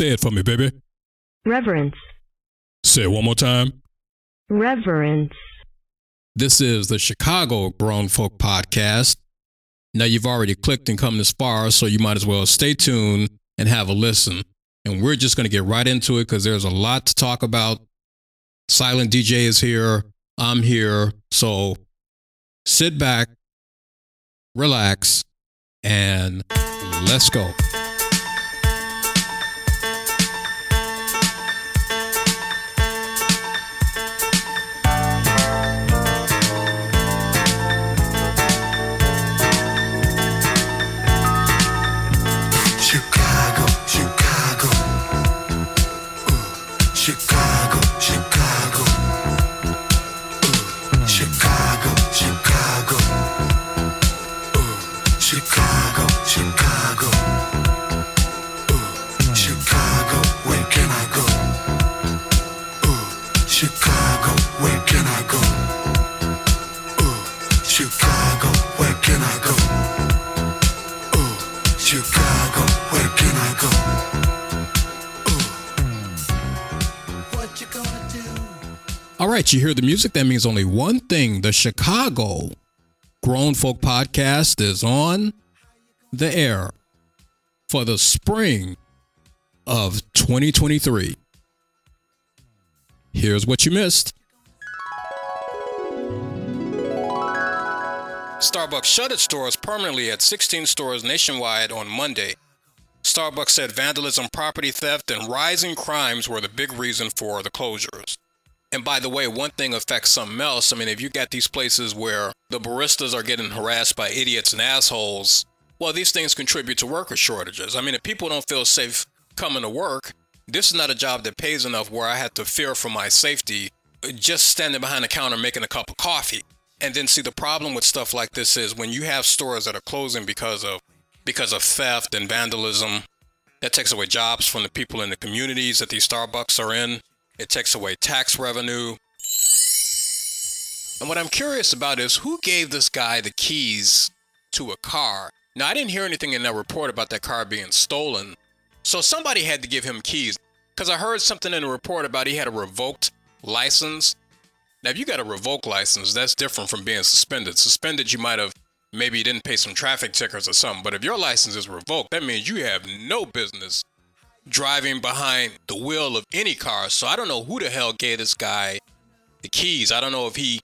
Say it for me, baby. Reverence. Say it one more time. Reverence. This is the Chicago Grown Folk Podcast. Now, you've already clicked and come this far, so you might as well stay tuned and have a listen. And we're just going to get right into it because there's a lot to talk about. Silent DJ is here. I'm here. So sit back, relax, and let's go. All right, you hear the music. That means only one thing. The Chicago Grown Folk Podcast is on the air for the spring of 2023. Here's what you missed. Starbucks shut its doors permanently at 16 stores nationwide on Monday. Starbucks said vandalism, property theft, and rising crimes were the big reason for the closures. And by the way, one thing affects something else. I mean, if you got these places where the baristas are getting harassed by idiots and assholes, well, these things contribute to worker shortages. I mean, if people don't feel safe coming to work, this is not a job that pays enough where I have to fear for my safety just standing behind the counter making a cup of coffee. And then see the problem with stuff like this is when you have stores that are closing because of because of theft and vandalism, that takes away jobs from the people in the communities that these Starbucks are in. It takes away tax revenue. And what I'm curious about is who gave this guy the keys to a car? Now, I didn't hear anything in that report about that car being stolen. So somebody had to give him keys. Because I heard something in the report about he had a revoked license. Now, if you got a revoked license, that's different from being suspended. Suspended, you might have maybe you didn't pay some traffic tickets or something. But if your license is revoked, that means you have no business driving behind the wheel of any car. So I don't know who the hell gave this guy the keys. I don't know if he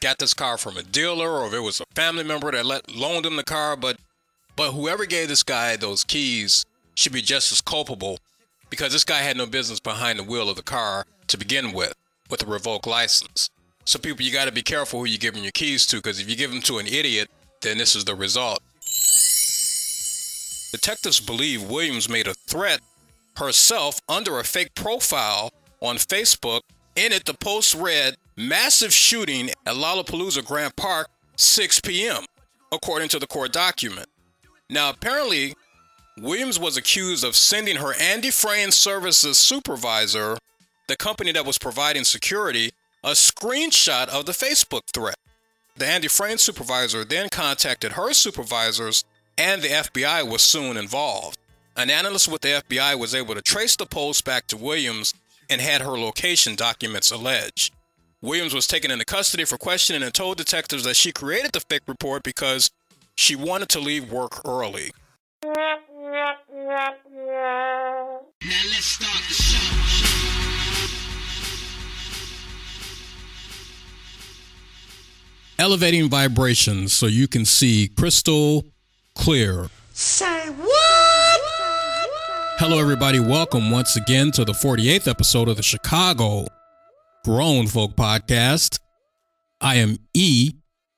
got this car from a dealer or if it was a family member that let, loaned him the car. But but whoever gave this guy those keys should be just as culpable because this guy had no business behind the wheel of the car to begin with, with a revoked license. So people, you got to be careful who you're giving your keys to because if you give them to an idiot, then this is the result. Detectives believe Williams made a threat herself under a fake profile on Facebook. In it, the post read, Massive shooting at Lollapalooza Grand Park, 6 p.m., according to the court document. Now, apparently, Williams was accused of sending her Andy Frain Services supervisor, the company that was providing security, a screenshot of the Facebook threat. The Andy Frain supervisor then contacted her supervisors, and the FBI was soon involved. An analyst with the FBI was able to trace the post back to Williams and had her location documents alleged. Williams was taken into custody for questioning and told detectives that she created the fake report because she wanted to leave work early. Now let's start the show. Elevating vibrations so you can see crystal clear. Say what? Hello, everybody. Welcome once again to the 48th episode of the Chicago Grown Folk Podcast. I am E,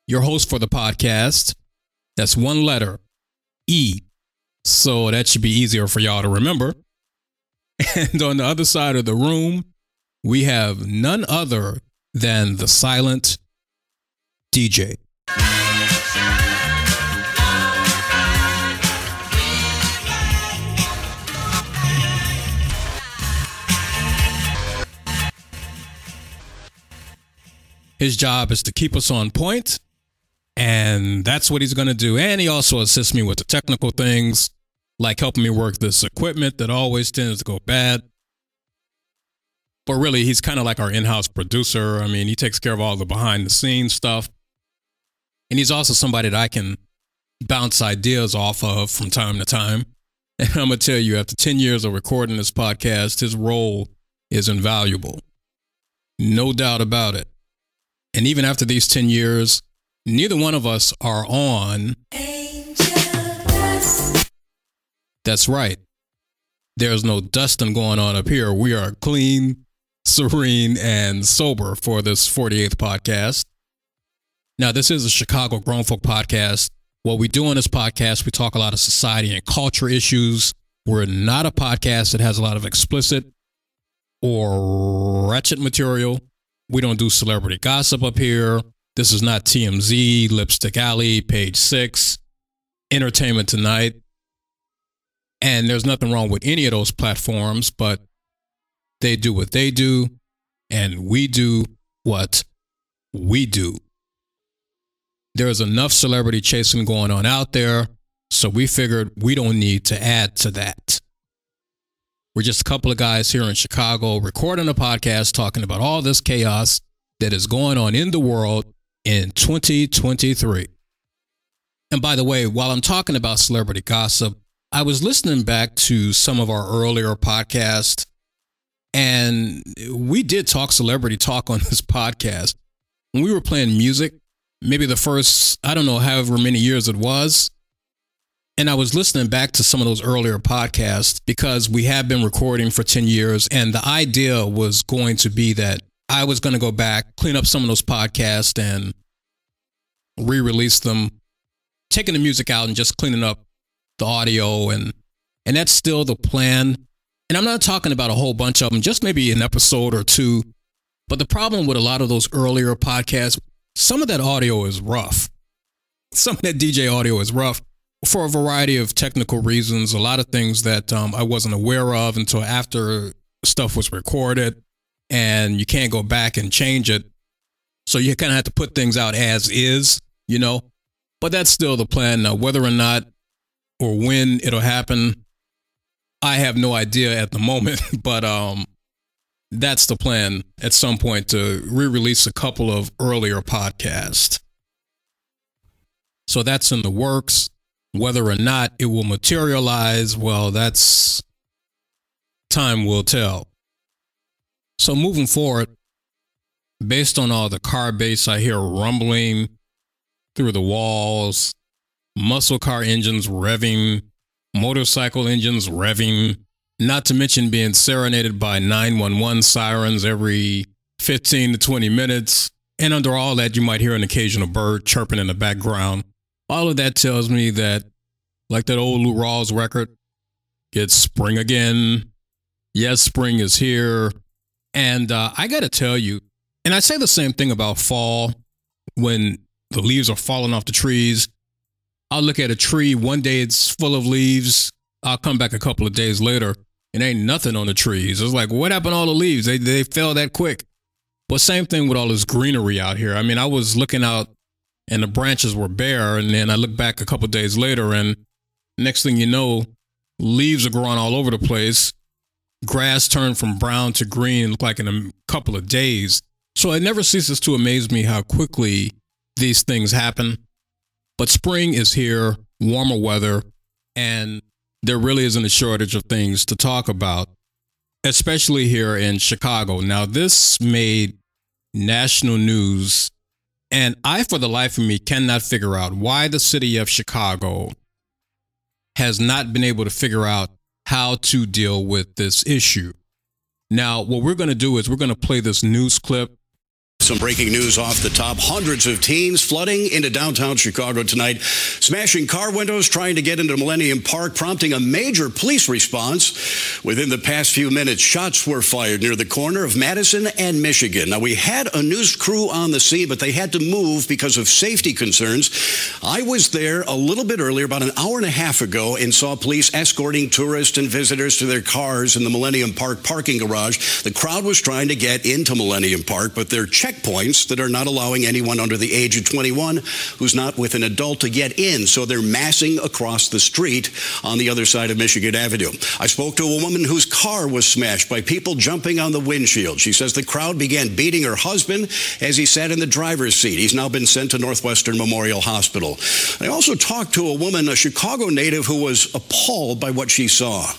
your host for the podcast. That's one letter, E. So that should be easier for y'all to remember. And on the other side of the room, we have none other than the silent DJ. His job is to keep us on point, and that's what he's going to do. And he also assists me with the technical things like helping me work this equipment that always tends to go bad. But really, he's kind of like our in house producer. I mean, he takes care of all the behind the scenes stuff. And he's also somebody that I can bounce ideas off of from time to time. And I'm going to tell you, after 10 years of recording this podcast, his role is invaluable. No doubt about it. And even after these 10 years, neither one of us are on. That's right. There's no dusting going on up here. We are clean, serene, and sober for this 48th podcast. Now, this is a Chicago Grown Folk podcast. What we do on this podcast, we talk a lot of society and culture issues. We're not a podcast that has a lot of explicit or wretched material. We don't do celebrity gossip up here. This is not TMZ, Lipstick Alley, Page Six, Entertainment Tonight. And there's nothing wrong with any of those platforms, but they do what they do, and we do what we do. There's enough celebrity chasing going on out there, so we figured we don't need to add to that. We're just a couple of guys here in Chicago recording a podcast talking about all this chaos that is going on in the world in 2023. And by the way, while I'm talking about celebrity gossip, I was listening back to some of our earlier podcasts, and we did talk celebrity talk on this podcast. When we were playing music, maybe the first, I don't know, however many years it was. And I was listening back to some of those earlier podcasts because we have been recording for 10 years. And the idea was going to be that I was going to go back, clean up some of those podcasts and re release them, taking the music out and just cleaning up the audio. And, and that's still the plan. And I'm not talking about a whole bunch of them, just maybe an episode or two. But the problem with a lot of those earlier podcasts, some of that audio is rough. Some of that DJ audio is rough for a variety of technical reasons. A lot of things that um, I wasn't aware of until after stuff was recorded, and you can't go back and change it. So you kind of have to put things out as is, you know. But that's still the plan. Now, whether or not or when it'll happen, I have no idea at the moment. But um, that's the plan at some point to re-release a couple of earlier podcasts. So that's in the works. Whether or not it will materialize, well, that's time will tell. So moving forward, based on all the car bass I hear rumbling through the walls, muscle car engines revving, motorcycle engines revving, not to mention being serenaded by 911 sirens every 15 to 20 minutes. And under all that, you might hear an occasional bird chirping in the background. All of that tells me that, like that old Lou Rawls record, it's spring again. Yes, spring is here. And uh, I got to tell you, and I say the same thing about fall when the leaves are falling off the trees. I'll look at a tree, one day it's full of leaves. I'll come back a couple of days later and ain't nothing on the trees. It's like, what happened to all the leaves? They, they fell that quick. But same thing with all this greenery out here. I mean, I was looking out and the branches were bare. And then I look back a couple days later and next thing you know, leaves are growing all over the place. Grass turned from brown to green like in a couple of days. So it never ceases to amaze me how quickly these things happen. But spring is here, warmer weather, and there really isn't a shortage of things to talk about, especially here in Chicago. Now, this made national news, and I, for the life of me, cannot figure out why the city of Chicago has not been able to figure out how to deal with this issue. Now, what we're going to do is we're going to play this news clip some breaking news off the top. Hundreds of teens flooding into downtown Chicago tonight, smashing car windows, trying to get into Millennium Park, prompting a major police response. Within the past few minutes, shots were fired near the corner of Madison and Michigan. Now, we had a news crew on the scene, but they had to move because of safety concerns. I was there a little bit earlier, about an hour and a half ago, and saw police escorting tourists and visitors to their cars in the Millennium Park parking garage. The crowd was trying to get into Millennium Park, but they're checking checkpoints that are not allowing anyone under the age of 21 who's not with an adult to get in. So they're massing across the street on the other side of Michigan Avenue. I spoke to a woman whose car was smashed by people jumping on the windshield. She says the crowd began beating her husband as he sat in the driver's seat. He's now been sent to Northwestern Memorial Hospital. I also talked to a woman, a Chicago native, who was appalled by what she saw.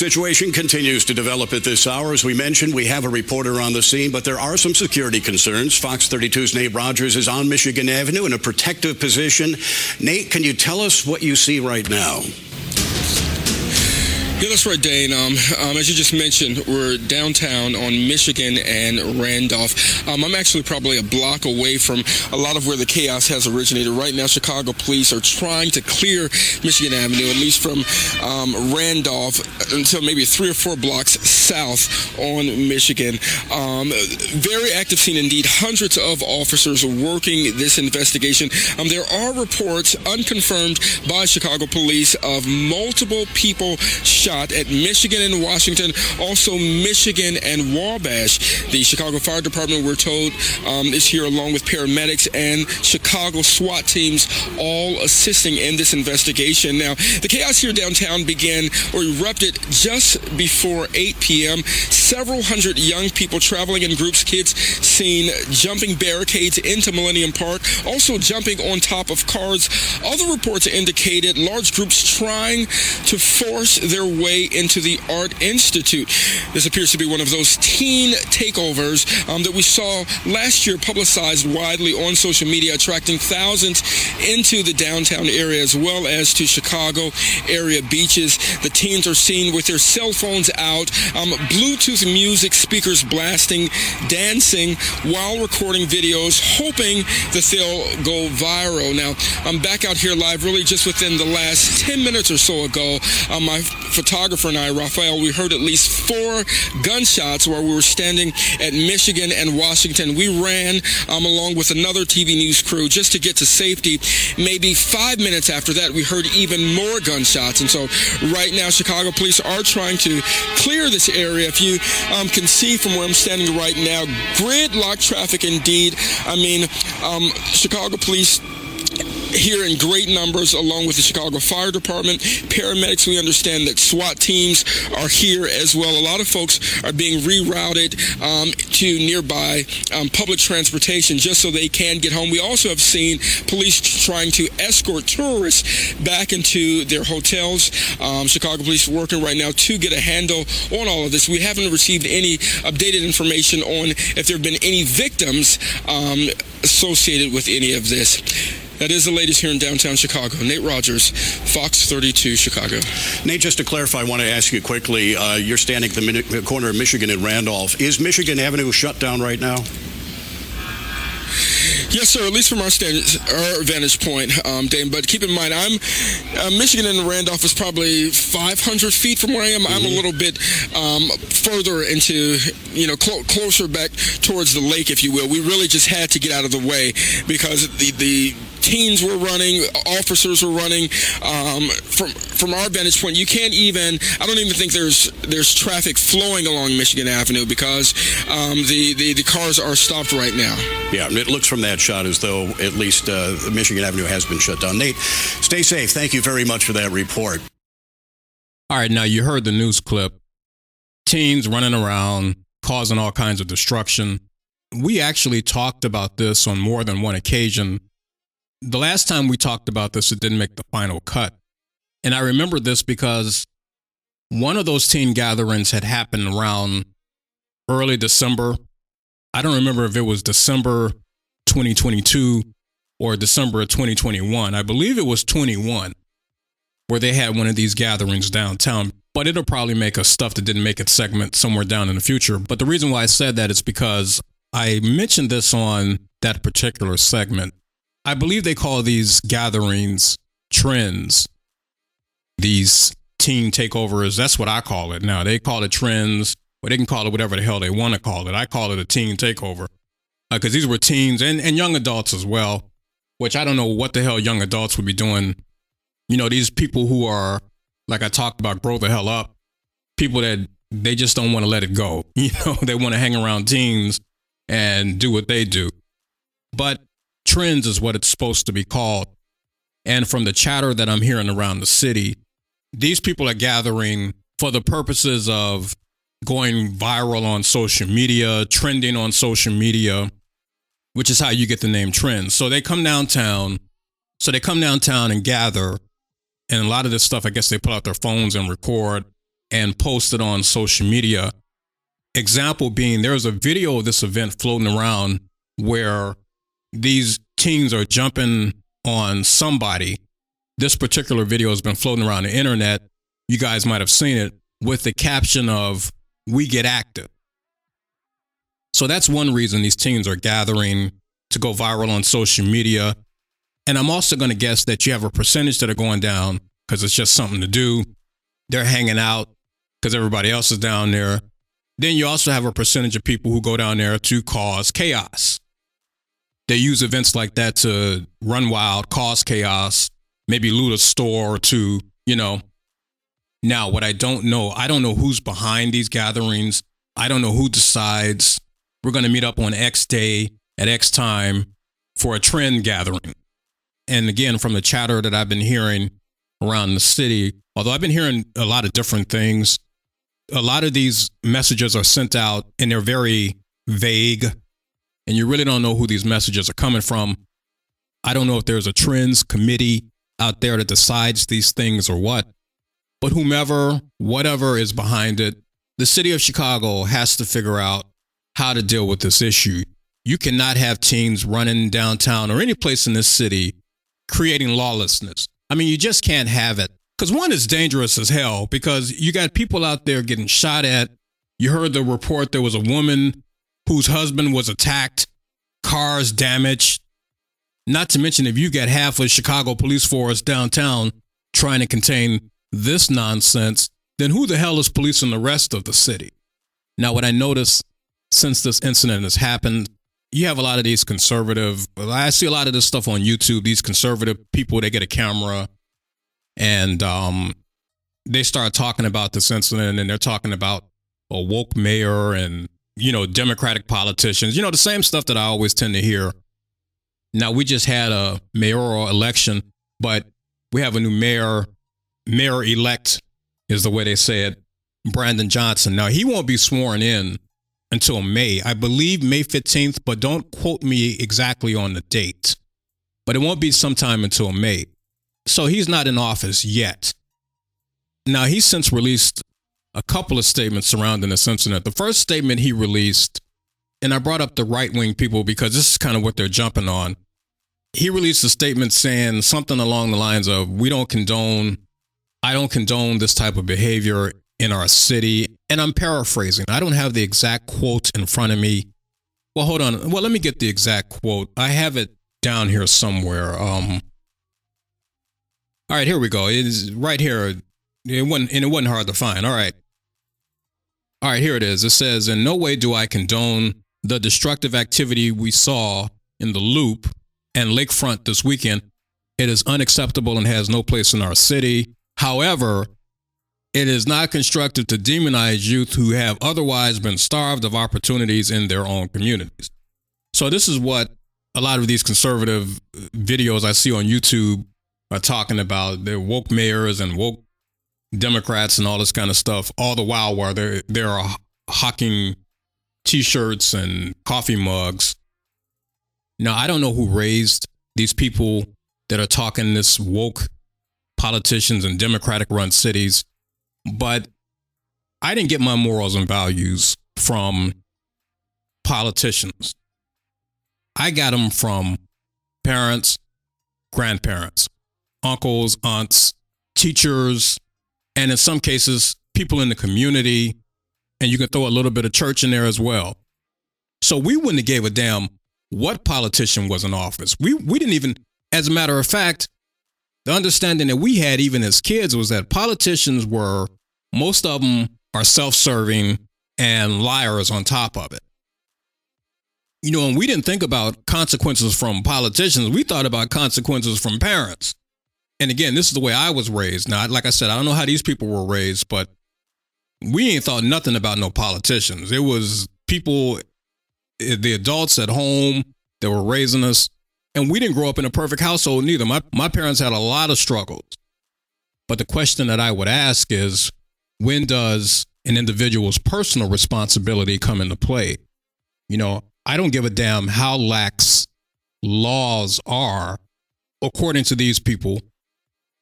Situation continues to develop at this hour. As we mentioned, we have a reporter on the scene, but there are some security concerns. Fox 32's Nate Rodgers is on Michigan Avenue in a protective position. Nate, can you tell us what you see right now? Yeah, that's right, Dane. Um, um, as you just mentioned, we're downtown on Michigan and Randolph. Um, I'm actually probably a block away from a lot of where the chaos has originated. Right now, Chicago police are trying to clear Michigan Avenue, at least from um, Randolph until maybe three or four blocks south on Michigan. Um, very active scene indeed. Hundreds of officers working this investigation. Um, there are reports, unconfirmed by Chicago police, of multiple people shot at Michigan and Washington, also Michigan and Wabash. The Chicago Fire Department, we're told, um, is here along with paramedics and Chicago SWAT teams, all assisting in this investigation. Now, the chaos here downtown began or erupted just before 8 p.m. Several hundred young people traveling in groups, kids seen jumping barricades into Millennium Park, also jumping on top of cars. Other reports indicated large groups trying to force their way into the Art Institute. This appears to be one of those teen takeovers um, that we saw last year publicized widely on social media, attracting thousands into the downtown area as well as to Chicago area beaches. The teens are seen with their cell phones out, um, Bluetooth music speakers blasting, dancing while recording videos, hoping that they'll go viral. Now, I'm back out here live really just within the last 10 minutes or so ago. Um, my and I, Raphael, we heard at least four gunshots while we were standing at Michigan and Washington. We ran um, along with another TV news crew just to get to safety. Maybe five minutes after that, we heard even more gunshots. And so right now, Chicago police are trying to clear this area. If you um, can see from where I'm standing right now, gridlock traffic indeed. I mean, um, Chicago police here in great numbers along with the Chicago Fire Department. Paramedics, we understand that SWAT teams are here as well. A lot of folks are being rerouted um, to nearby um, public transportation just so they can get home. We also have seen police trying to escort tourists back into their hotels. Um, Chicago police working right now to get a handle on all of this. We haven't received any updated information on if there have been any victims um, associated with any of this. That is the latest here in downtown Chicago. Nate Rodgers, Fox 32, Chicago. Nate, just to clarify, I want to ask you quickly. Uh, you're standing at the min- corner of Michigan and Randolph. Is Michigan Avenue shut down right now? Yes, sir. At least from our stand, our vantage point, um, Dane. But keep in mind, I'm uh, Michigan and Randolph is probably 500 feet from where I am. I'm a little bit um, further into, you know, clo- closer back towards the lake, if you will. We really just had to get out of the way because the the teens were running, officers were running. Um, from from our vantage point, you can't even. I don't even think there's there's traffic flowing along Michigan Avenue because um, the, the the cars are stopped right now. Yeah, it looks from that shot as though at least uh, Michigan Avenue has been shut down. Nate, stay safe. Thank you very much for that report. All right, now you heard the news clip. Teens running around, causing all kinds of destruction. We actually talked about this on more than one occasion. The last time we talked about this, it didn't make the final cut. And I remember this because one of those teen gatherings had happened around early December. I don't remember if it was December 2022 or December of 2021. I believe it was 21 where they had one of these gatherings downtown. But it'll probably make a stuff that didn't make it segment somewhere down in the future. But the reason why I said that is because I mentioned this on that particular segment. I believe they call these gatherings trends. These teen takeovers, that's what I call it now. They call it trends, or they can call it whatever the hell they want to call it. I call it a teen takeover. Uh, because these were teens and, and young adults as well, which I don't know what the hell young adults would be doing. You know, these people who are, like I talked about, grow the hell up, people that they just don't want to let it go. You know, they want to hang around teens and do what they do. But trends is what it's supposed to be called. And from the chatter that I'm hearing around the city, these people are gathering for the purposes of going viral on social media, trending on social media, which is how you get the name trends. So they come downtown. So they come downtown and gather. And a lot of this stuff, I guess they pull out their phones and record and post it on social media. Example being, there's a video of this event floating around where these teens are jumping on somebody. This particular video has been floating around the internet. You guys might have seen it with the caption of, We get active. So that's one reason these teens are gathering to go viral on social media. And I'm also going to guess that you have a percentage that are going down because it's just something to do. They're hanging out because everybody else is down there. Then you also have a percentage of people who go down there to cause chaos. They use events like that to run wild, cause chaos, maybe loot a store or two, you know. Now, what I don't know, I don't know who's behind these gatherings. I don't know who decides we're going to meet up on X day at X time for a trend gathering. And again, from the chatter that I've been hearing around the city, although I've been hearing a lot of different things, a lot of these messages are sent out and they're very vague, and you really don't know who these messages are coming from. I don't know if there's a trends committee out there that decides these things or what, but whomever, whatever is behind it, the city of Chicago has to figure out how to deal with this issue. You cannot have teens running downtown or any place in this city creating lawlessness. I mean, you just can't have it. Because one is dangerous as hell because you got people out there getting shot at. You heard the report there was a woman whose husband was attacked, cars damaged. Not to mention, if you got half of Chicago police force downtown trying to contain this nonsense, then who the hell is policing the rest of the city? Now, what I noticed since this incident has happened, you have a lot of these conservative, I see a lot of this stuff on YouTube, these conservative people, they get a camera and um, they start talking about this incident and they're talking about a woke mayor and, you know, Democratic politicians, you know, the same stuff that I always tend to hear. Now, we just had a mayoral election, but we have a new mayor, mayor elect is the way they say it, Brandon Johnson. Now, he won't be sworn in until May. I believe May 15th, but don't quote me exactly on the date. But it won't be sometime until May. So he's not in office yet. Now, he's since released a couple of statements surrounding this incident. The first statement he released, and I brought up the right wing people because this is kind of what they're jumping on. He released a statement saying something along the lines of, We don't condone, I don't condone this type of behavior in our city. And I'm paraphrasing. I don't have the exact quote in front of me. Well, hold on. Well, let me get the exact quote. I have it down here somewhere. Um, all right, here we go. It is right here. It wasn't, and it wasn't hard to find. All right. All right, here it is. It says, In no way do I condone the destructive activity we saw in the loop and lakefront this weekend. It is unacceptable and has no place in our city. However, it is not constructive to demonize youth who have otherwise been starved of opportunities in their own communities. So, this is what a lot of these conservative videos I see on YouTube are talking about. They're woke mayors and woke Democrats and all this kind of stuff, all the while while they're, they're hawking t shirts and coffee mugs. Now, I don't know who raised these people that are talking this woke politicians in Democratic run cities but I didn't get my morals and values from politicians. I got them from parents, grandparents, uncles, aunts, teachers, and in some cases, people in the community. And you can throw a little bit of church in there as well. So we wouldn't have gave a damn what politician was in office. We we didn't even, as a matter of fact, the understanding that we had even as kids was that politicians were most of them are self-serving and liars on top of it You know, and we didn't think about consequences from politicians. We thought about consequences from parents. And again, this is the way I was raised. Now, like I said, I don't know how these people were raised, but we ain't thought nothing about no politicians. It was people, eh, the adults at home that were raising us. And we didn't grow up in a perfect household neither. My, my parents had a lot of struggles. But the question that I would ask is when does an individual's personal responsibility come into play? You know, I don't give a damn how lax laws are according to these people.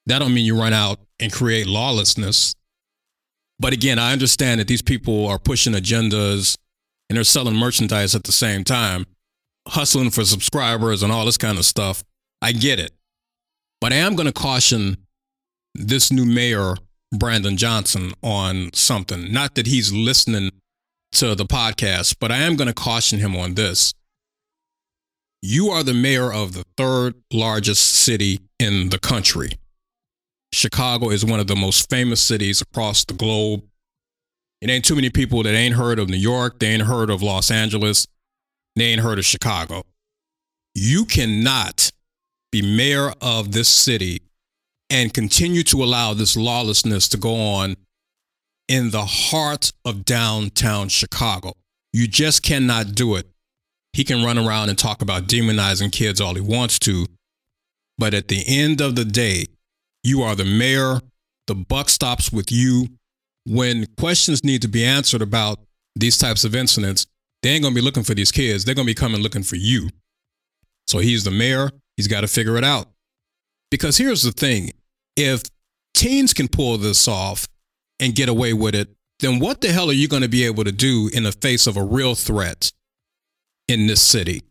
That don't mean you run out and create lawlessness. But again, I understand that these people are pushing agendas and they're selling merchandise at the same time, hustling for subscribers and all this kind of stuff. I get it. But I am going to caution this new mayor, Brandon Johnson, on something. Not that he's listening to the podcast, but I am going to caution him on this. You are the mayor of the third largest city in the country. Chicago is one of the most famous cities across the globe. It ain't too many people that ain't heard of New York, they ain't heard of Los Angeles, they ain't heard of Chicago. You cannot be mayor of this city and continue to allow this lawlessness to go on in the heart of downtown Chicago. You just cannot do it. He can run around and talk about demonizing kids all he wants to. But at the end of the day, you are the mayor. The buck stops with you. When questions need to be answered about these types of incidents, they ain't going to be looking for these kids. They're going to be coming looking for you. So he's the mayor. He's got to figure it out. Because here's the thing if teens can pull this off and get away with it, then what the hell are you going to be able to do in the face of a real threat in this city?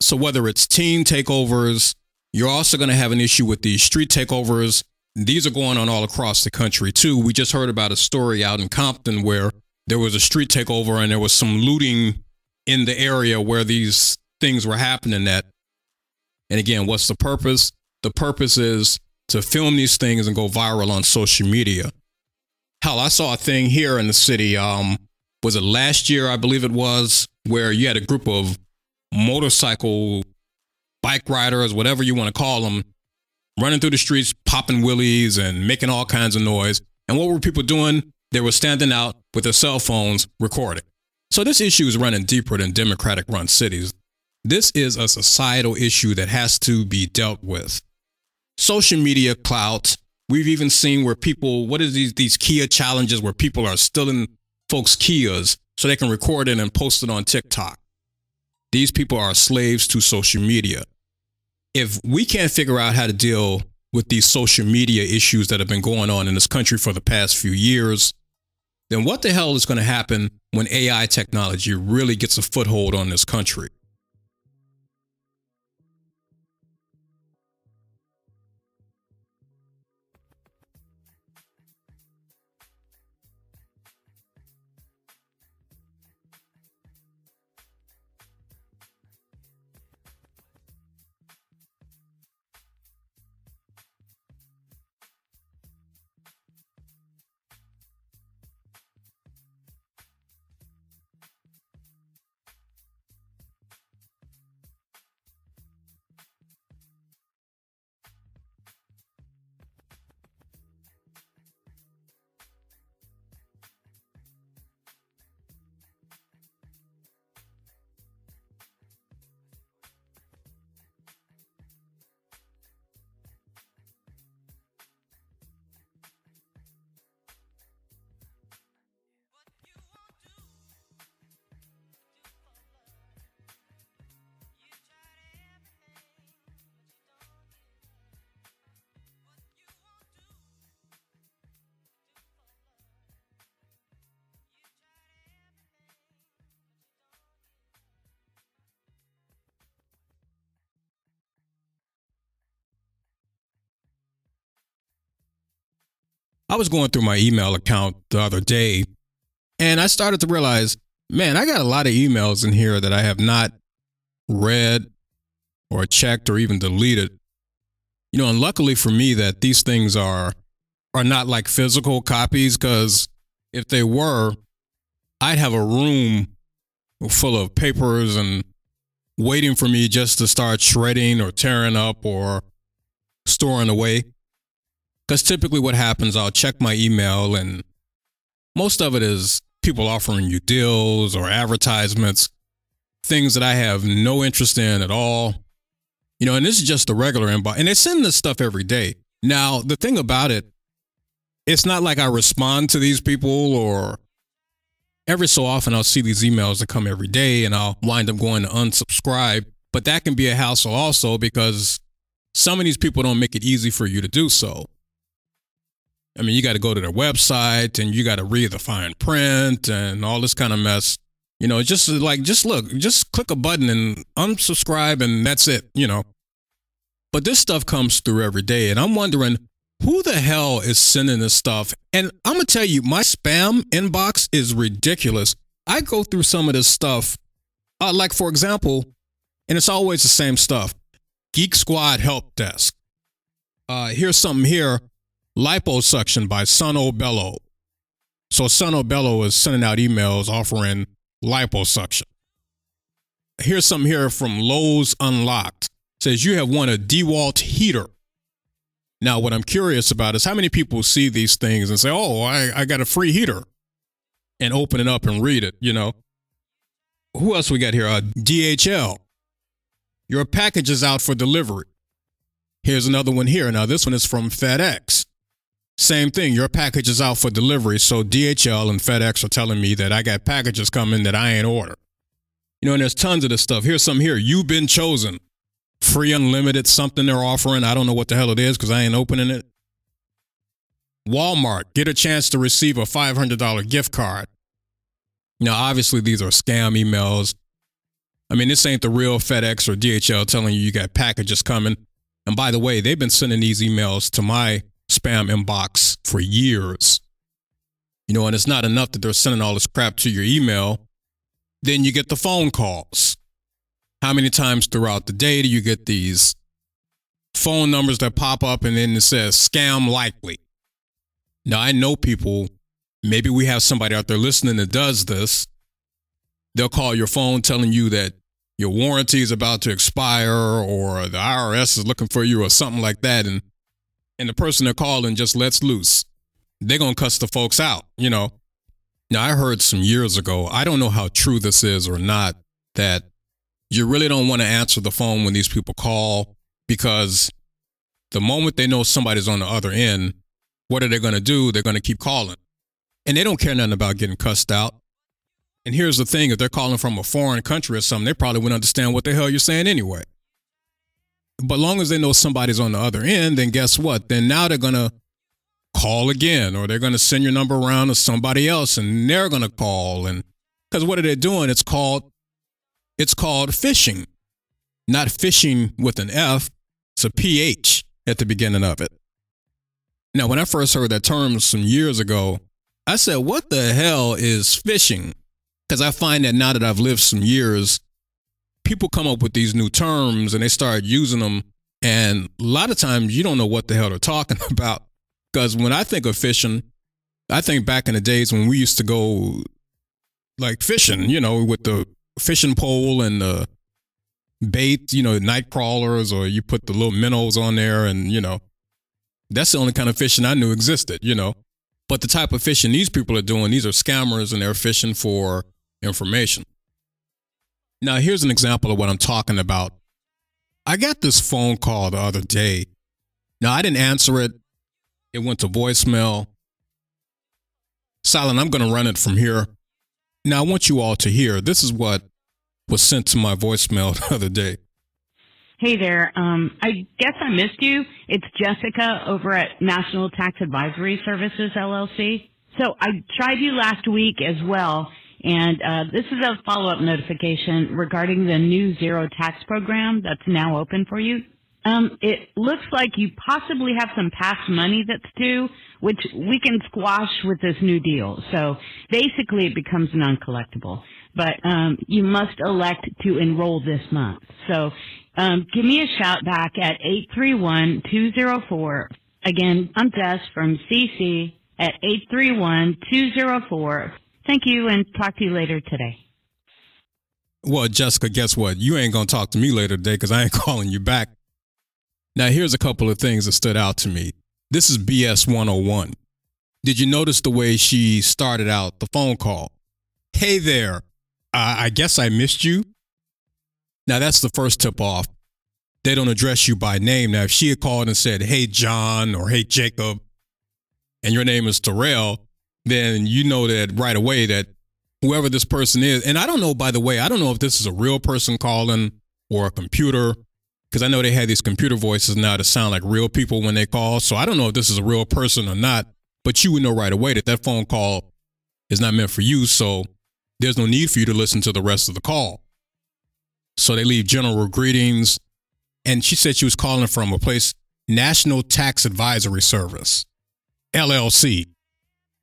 So, whether it's teen takeovers, you're also going to have an issue with these street takeovers. These are going on all across the country, too. We just heard about a story out in Compton where there was a street takeover and there was some looting in the area where these things were happening at. And again, what's the purpose? The purpose is to film these things and go viral on social media. Hell, I saw a thing here in the city. Um, was it last year? I believe it was, where you had a group of motorcycle bike riders, whatever you want to call them, running through the streets, popping willies and making all kinds of noise. And what were people doing? They were standing out with their cell phones recording. So this issue is running deeper than Democratic run cities. This is a societal issue that has to be dealt with social media clout. We've even seen where people, what is these these Kia challenges where people are stealing folks' Kias so they can record it and post it on TikTok. These people are slaves to social media. If we can't figure out how to deal with these social media issues that have been going on in this country for the past few years, then what the hell is going to happen when AI technology really gets a foothold on this country? I was going through my email account the other day and I started to realize, man, I got a lot of emails in here that I have not read or checked or even deleted. You know, and luckily for me that these things are are not like physical copies cuz if they were, I'd have a room full of papers and waiting for me just to start shredding or tearing up or storing away. Because typically, what happens, I'll check my email, and most of it is people offering you deals or advertisements, things that I have no interest in at all. You know, and this is just the regular inbox, and they send this stuff every day. Now, the thing about it, it's not like I respond to these people or every so often I'll see these emails that come every day and I'll wind up going to unsubscribe. But that can be a hassle also because some of these people don't make it easy for you to do so. I mean, you got to go to their website and you got to read the fine print and all this kind of mess. You know, just like, just look, just click a button and unsubscribe and that's it, you know. But this stuff comes through every day. And I'm wondering who the hell is sending this stuff? And I'm going to tell you, my spam inbox is ridiculous. I go through some of this stuff, uh, like, for example, and it's always the same stuff Geek Squad Help Desk. Uh, here's something here liposuction by Sono Bello. So Sono Bello is sending out emails offering liposuction. Here's something here from Lowe's Unlocked. says you have won a DeWalt heater. Now, what I'm curious about is how many people see these things and say, "Oh, I, I got a free heater," and open it up and read it. You know. Who else we got here? Uh, DHL. Your package is out for delivery. Here's another one here. Now, this one is from FedEx. Same thing. Your package is out for delivery. So DHL and FedEx are telling me that I got packages coming that I ain't order. You know, and there's tons of this stuff. Here's some here. You've been chosen free unlimited something they're offering. I don't know what the hell it is because I ain't opening it. Walmart, get a chance to receive a $500 gift card. Now, obviously, these are scam emails. I mean, this ain't the real FedEx or DHL telling you you got packages coming. And by the way, they've been sending these emails to my spam inbox for years. You know, and it's not enough that they're sending all this crap to your email. Then you get the phone calls. How many times throughout the day do you get these phone numbers that pop up and then it says scam likely? Now, I know people, maybe we have somebody out there listening that does this. They'll call your phone telling you that your warranty is about to expire or the IRS is looking for you or something like that. And, and the person they're calling just lets loose. They're to cuss the folks out, you know. Now, I heard some years ago, I don't know how true this is or not, that you really don't want to answer the phone when these people call because the moment they know somebody's on the other end, what are they to do? They're to keep calling. And they don't care nothing about getting cussed out. And here's the thing if they're calling from a foreign country or something, they probably wouldn't understand what the hell you're saying anyway. But long as they know somebody's on the other end, then guess what? Then now they're to call again or they're to send your number around to somebody else and they're to call. And because what are they doing? It's called it's called phishing, not fishing with an F. It's a PH at the beginning of it. Now, when I first heard that term some years ago, I said, What the hell is phishing? Because I find that now that I've lived some years, people come up with these new terms and they start using them. And a lot of times you don't know what the hell they're talking about. Because when I think of fishing, I think back in the days when we used to go like fishing, you know, with the fishing pole and the bait, you know, night crawlers, or you put the little minnows on there, and you know, that's the only kind of fishing I knew existed, you know. But the type of fishing these people are doing, these are scammers and they're fishing for information. Now, here's an example of what I'm talking about. I got this phone call the other day. Now, I didn't answer it, it went to voicemail. Silent, I'm going to run it from here. Now, I want you all to hear this is what was sent to my voicemail the other day. Hey there. Um, I guess I missed you. It's Jessica over at National Tax Advisory Services LLC. So I tried you last week as well, and uh, this is a follow-up notification regarding the new zero tax program that's now open for you. Um, it looks like you possibly have some past money that's due, which we can squash with this new deal. So basically it becomes non-collectible. But um, you must elect to enroll this month. So um, give me a shout back at 831-204. Again, I'm Jess from CC at 831-204. Thank you and talk to you later today. Well, Jessica, guess what? You ain't going to talk to me later today because I ain't calling you back. Now, here's a couple of things that stood out to me. This is BS 101. Did you notice the way she started out the phone call? Hey there, uh, I guess I missed you. Now, that's the first tip off. They don't address you by name. Now, if she had called and said, Hey, John, or Hey, Jacob, and your name is Terrell, then you know that right away that whoever this person is, and I don't know, by the way, I don't know if this is a real person calling or a computer, because I know they have these computer voices now that sound like real people when they call. So I don't know if this is a real person or not, but you would know right away that that phone call is not meant for you. So there's no need for you to listen to the rest of the call. So they leave general greetings. And she said she was calling from a place, National Tax Advisory Service, LLC.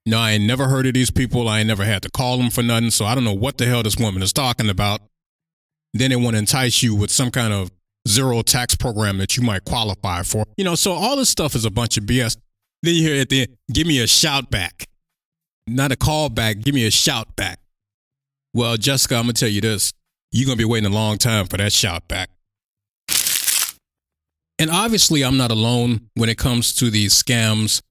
No, I ain't never heard of these people. I ain't never had to call them for nothing. So I don't know what the hell this woman is talking about. Then they want to entice you with some kind of zero tax program that you might qualify for. You know, so all this stuff is a bunch of BS. Then you hear at the end, give me a shout back. Not a call back, give me a shout back. Well, Jessica, I'm going to tell you this. You're going to be waiting a long time for that shout back. And obviously, I'm not alone when it comes to these scams.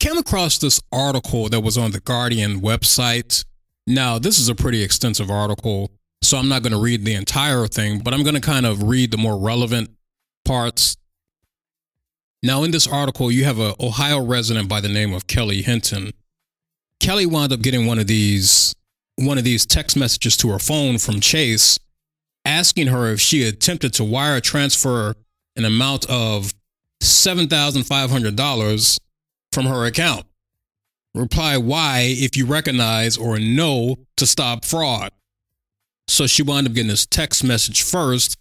Came across this article that was on the Guardian website. Now, this is a pretty extensive article, so I'm not going to read the entire thing, but I'm going to kind of read the more relevant parts. Now, in this article, you have an Ohio resident by the name of Kelly Hinton. Kelly wound up getting one of these one of these text messages to her phone from Chase asking her if she attempted to wire transfer an amount of $7,500 from her account. Reply why if you recognize or know to stop fraud. So she wound up getting this text message first.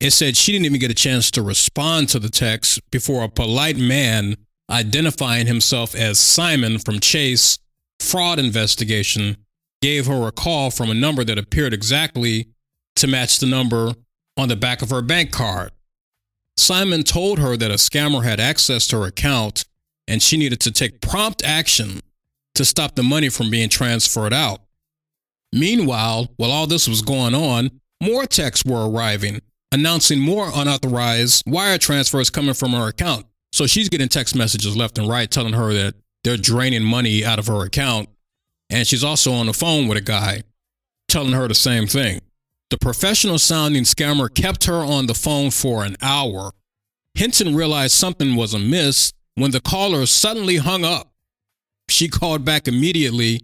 It said she didn't even get a chance to respond to the text before a polite man identifying himself as Simon from Chase fraud investigation gave her a call from a number that appeared exactly to match the number on the back of her bank card. Simon told her that a scammer had accessed her account and she needed to take prompt action to stop the money from being transferred out. Meanwhile, while all this was going on, more texts were arriving announcing more unauthorized wire transfers coming from her account. So she's getting text messages left and right telling her that they're draining money out of her account. And she's also on the phone with a guy telling her the same thing. The professional sounding scammer kept her on the phone for an hour. Hinton realized something was amiss when the caller suddenly hung up. She called back immediately,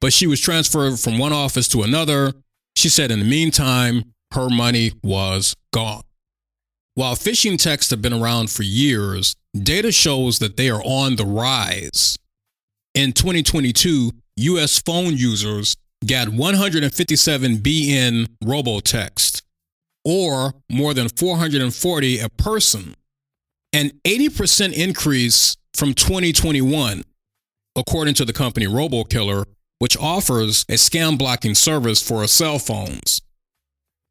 but she was transferred from one office to another. She said in the meantime, her money was gone. While phishing texts have been around for years, data shows that they are on the rise. In 2022, US phone users got 157 BN robotext, or more than 440 a person, an 80% increase from 2021, according to the company RoboKiller, which offers a scam blocking service for cell phones.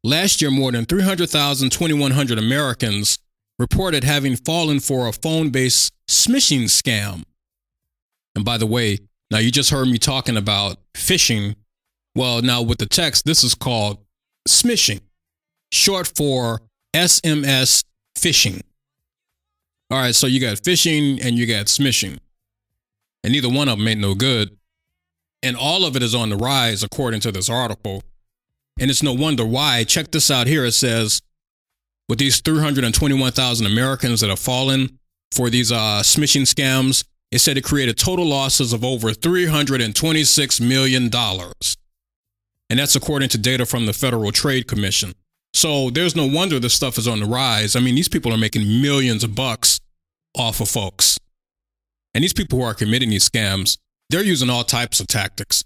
Last year, more than 300,000 2100 Americans reported having fallen for a phone based smishing scam. And by the way, now you just heard me talking about phishing. Well, now with the text, this is called smishing, short for SMS phishing. All right, so you got phishing and you got smishing. And neither one of them ain't no good. And all of it is on the rise, according to this article. And it's no wonder why. Check this out here. It says, with these 321,000 Americans that have fallen for these uh, smishing scams, it said it created total losses of over $326 million. And that's according to data from the Federal Trade Commission. So there's no wonder this stuff is on the rise. I mean, these people are making millions of bucks off of folks. And these people who are committing these scams, they're using all types of tactics.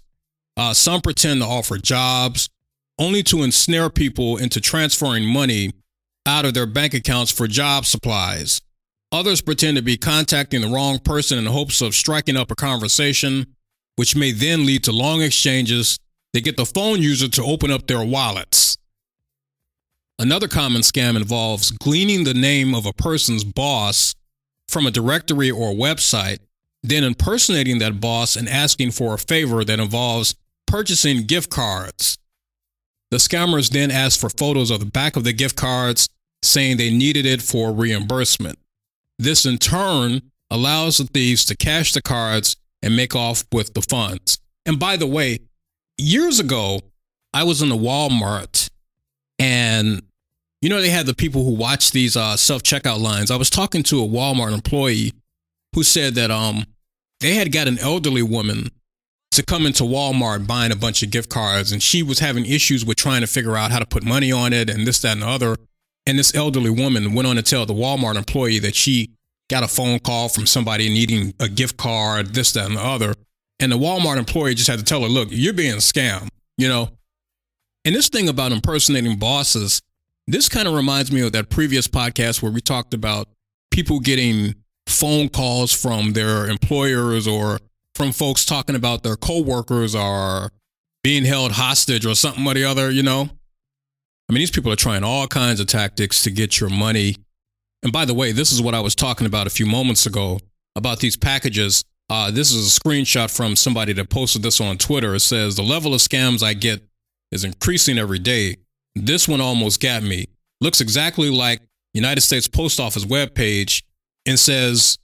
Uh, some pretend to offer jobs, only to ensnare people into transferring money out of their bank accounts for job supplies. Others pretend to be contacting the wrong person in hopes of striking up a conversation, which may then lead to long exchanges that get the phone user to open up their wallets. Another common scam involves gleaning the name of a person's boss from a directory or website, then impersonating that boss and asking for a favor that involves purchasing gift cards. The scammers then asked for photos of the back of the gift cards, saying they needed it for reimbursement. This in turn allows the thieves to cash the cards and make off with the funds. And by the way, years ago, I was in the Walmart and you know they had the people who watch these uh, self checkout lines. I was talking to a Walmart employee who said that um they had got an elderly woman to come into Walmart buying a bunch of gift cards and she was having issues with trying to figure out how to put money on it and this that and the other. And this elderly woman went on to tell the Walmart employee that she got a phone call from somebody needing a gift card, this that and the other. And the Walmart employee just had to tell her, "Look, you're being scammed," you know. And this thing about impersonating bosses, this kind of reminds me of that previous podcast where we talked about people getting phone calls from their employers or from folks talking about their coworkers are being held hostage or something or the other, you know? I mean, these people are trying all kinds of tactics to get your money. And by the way, this is what I was talking about a few moments ago about these packages. Uh, this is a screenshot from somebody that posted this on Twitter. It says, The level of scams I get is increasing every day. This one almost got me. Looks exactly like United States Post Office webpage and says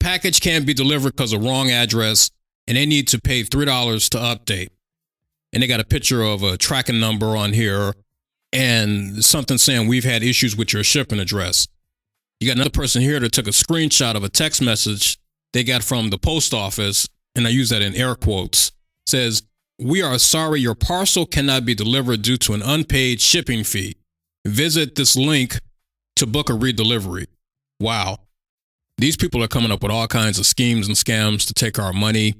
package can't be delivered because of wrong address and they need to pay $3 to update. And they got a picture of a tracking number on here and something saying we've had issues with your shipping address. You got another person here that took a screenshot of a text message they got from the post office, and I use that in air quotes, says, We are sorry your parcel cannot be delivered due to an unpaid shipping fee. Visit this link to book a redelivery. Wow. These people are coming up with all kinds of schemes and scams to take our money.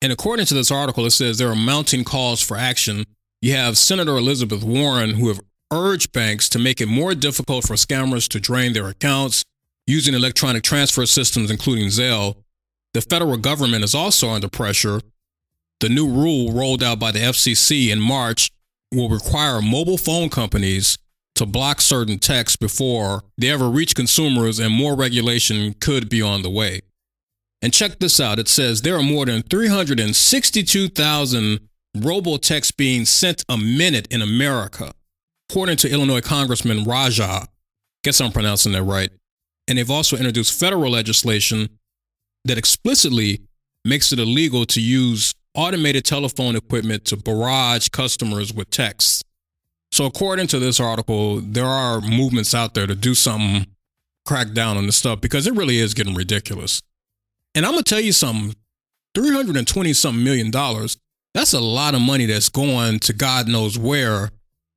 And according to this article, it says there are mounting calls for action. You have Senator Elizabeth Warren, who have urged banks to make it more difficult for scammers to drain their accounts using electronic transfer systems, including Zelle. The federal government is also under pressure. The new rule rolled out by the FCC in March will require mobile phone companies to block certain texts before they ever reach consumers, and more regulation could be on the way. And check this out it says there are more than 362,000 robo texts being sent a minute in America, according to Illinois Congressman Raja. Guess I'm pronouncing that right. And they've also introduced federal legislation that explicitly makes it illegal to use automated telephone equipment to barrage customers with texts. So, according to this article, there are movements out there to do something, crack down on this stuff because it really is getting ridiculous. And I'm gonna tell you something: three hundred and twenty something million dollars. That's a lot of money that's going to God knows where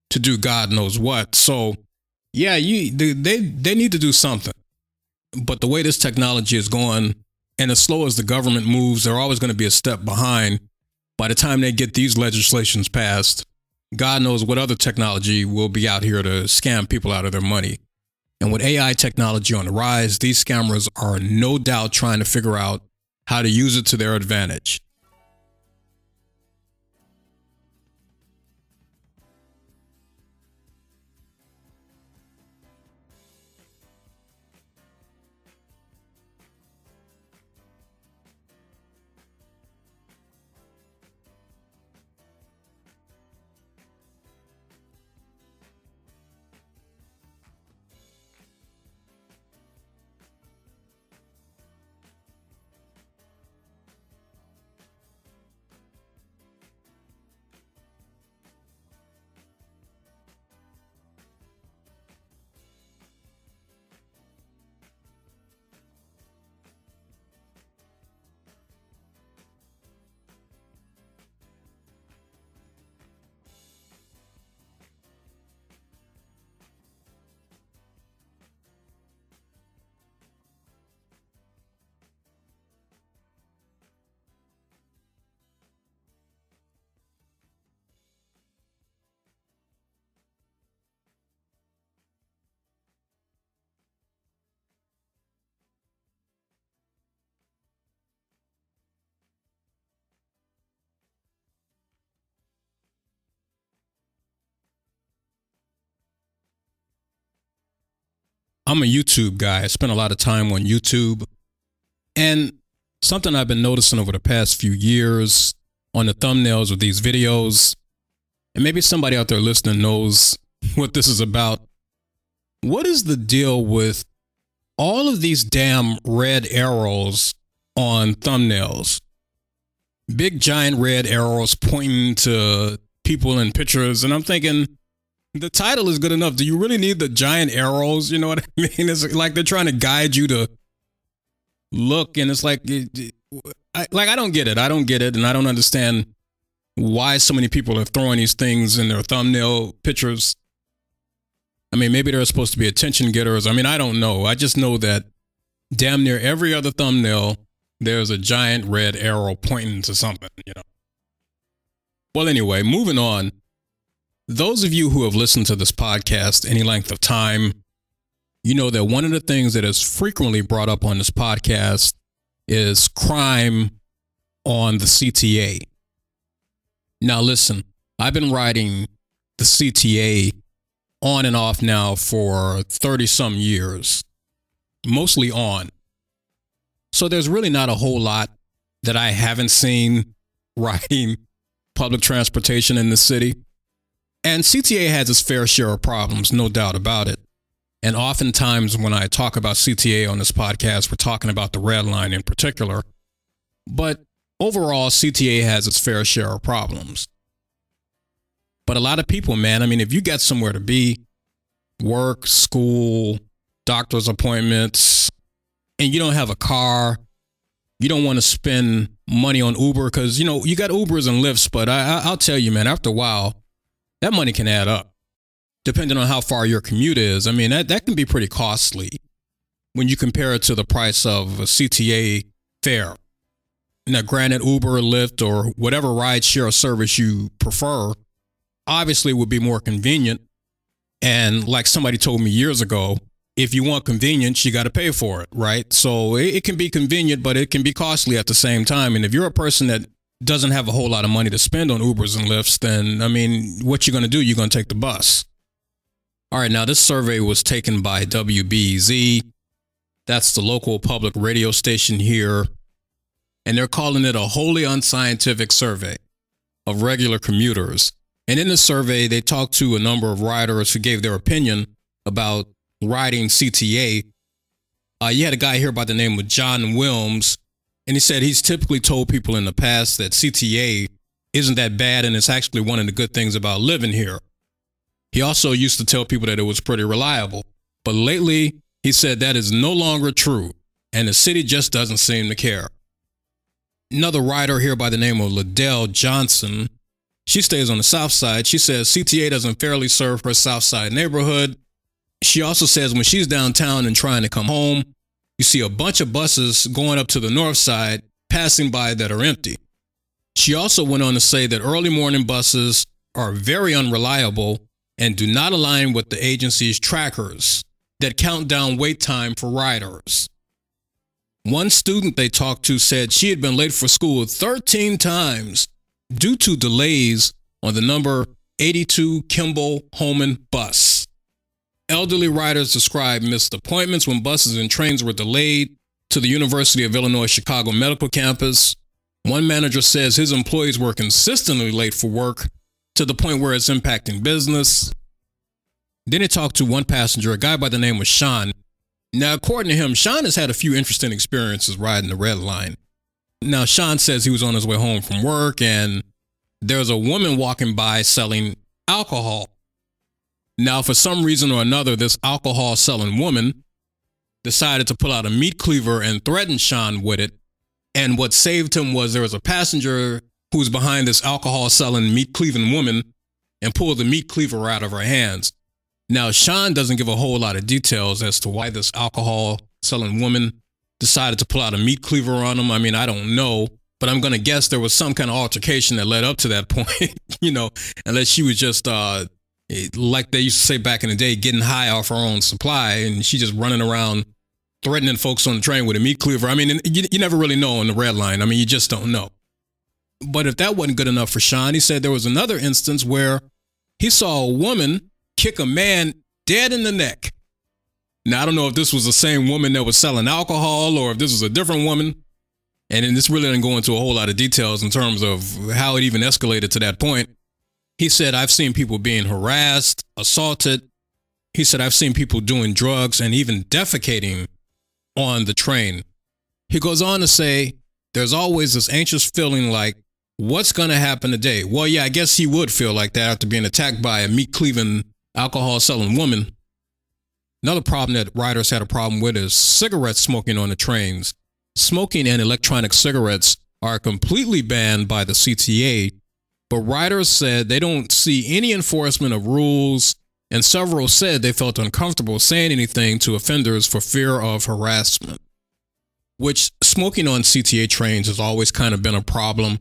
to do God knows what. So, yeah, you they, they need to do something. But the way this technology is going, and as slow as the government moves, they're always going to be a step behind. By the time they get these legislations passed, God knows what other technology will be out here to scam people out of their money. And with AI technology on the rise, these scammers are no doubt trying to figure out how to use it to their advantage. I'm a YouTube guy. I spend a lot of time on YouTube. And something I've been noticing over the past few years on the thumbnails of these videos, and maybe somebody out there listening knows what this is about. What is the deal with all of these damn red arrows on thumbnails? Big giant red arrows pointing to people in pictures, and I'm thinking the title is good enough. Do you really need the giant arrows? You know what I mean? It's like they're trying to guide you to look, and it's like, I, like I don't get it. I don't get it, and I don't understand why so many people are throwing these things in their thumbnail pictures. I mean, maybe they're supposed to be attention getters. I mean, I don't know. I just know that damn near every other thumbnail, there's a giant red arrow pointing to something, you know. Well, anyway, moving on. Those of you who have listened to this podcast any length of time, you know that one of the things that is frequently brought up on this podcast is crime on the CTA. Now, listen, I've been riding the CTA on and off now for 30 some years, mostly on. So there's really not a whole lot that I haven't seen riding public transportation in the city. And CTA has its fair share of problems, no doubt about it. And oftentimes, when I talk about CTA on this podcast, we're talking about the red line in particular. But overall, CTA has its fair share of problems. But a lot of people, man, I mean, if you got somewhere to be, work, school, doctor's appointments, and you don't have a car, you don't want to spend money on Uber because, you know, you got Ubers and Lyfts, but I, I'll tell you, man, after a while, that money can add up depending on how far your commute is. I mean, that, that can be pretty costly when you compare it to the price of a CTA fare. Now, granted, Uber, Lyft, or whatever ride share service you prefer, obviously would be more convenient. And like somebody told me years ago, if you want convenience, you got to pay for it, right? So it, it, can be convenient, but it can be costly at the same time. And if you're a person that doesn't have a whole lot of money to spend on Ubers and Lyfts, then I mean, what you're going to do? You're going to take the bus. All right, now this survey was taken by WBEZ. That's the local public radio station here and they're calling it a wholly unscientific survey of regular commuters. And in the survey, they talked to a number of riders who gave their opinion about riding CTA. Uh, you had a guy here by the name of John Wilms, and he said he's typically told people in the past that CTA isn't that bad and it's actually one of the good things about living here. He also used to tell people that it was pretty reliable. But lately, he said that is no longer true, and the city just doesn't seem to care another writer here by the name of Liddell Johnson. She stays on the south side. She says CTA doesn't fairly serve her south side neighborhood. She also says when she's downtown and trying to come home, you see a bunch of buses going up to the north side passing by that are empty. She also went on to say that early morning buses are very unreliable and do not align with the agency's trackers that count down wait time for riders. One student they talked to said she had been late for school 13 times due to delays on the number 82 Kimball Homan bus. Elderly riders described missed appointments when buses and trains were delayed to the University of Illinois Chicago Medical Campus. One manager says his employees were consistently late for work to the point where it's impacting business. Then he talked to one passenger, a guy by the name of Sean, now, according to him, Sean has had a few interesting experiences riding the red line. Now, Sean says he was on his way home from work and there's a woman walking by selling alcohol. Now, for some reason or another, this alcohol selling woman decided to pull out a meat cleaver and threaten Sean with it. And what saved him was there was a passenger who was behind this alcohol selling meat cleaving woman and pulled the meat cleaver out of her hands. Now, Sean doesn't give a whole lot of details as to why this alcohol selling woman decided to pull out a meat cleaver on him. I mean, I don't know, but I'm going to guess there was some kind of altercation that led up to that point, you know, unless she was just, uh, like they used to say back in the day, getting high off her own supply and she just running around threatening folks on the train with a meat cleaver. I mean, you, you never really know on the red line. I mean, you just don't know. But if that wasn't good enough for Sean, he said there was another instance where he saw a woman kick a man dead in the neck. Now, I don't know if this was the same woman that was selling alcohol or if this was a different woman. And then this really didn't go into a whole lot of details in terms of how it even escalated to that point. He said, I've seen people being harassed, assaulted. He said, I've seen people doing drugs and even defecating on the train. He goes on to say, there's always this anxious feeling like, what's going to happen today? Well, yeah, I guess he would feel like that after being attacked by a meat cleaving, alcohol selling woman. Another problem that riders had a problem with is cigarette smoking on the trains. Smoking and electronic cigarettes are completely banned by the CTA, but riders said they don't see any enforcement of rules, and several said they felt uncomfortable saying anything to offenders for fear of harassment. Which smoking on CTA trains has always kind of been a problem.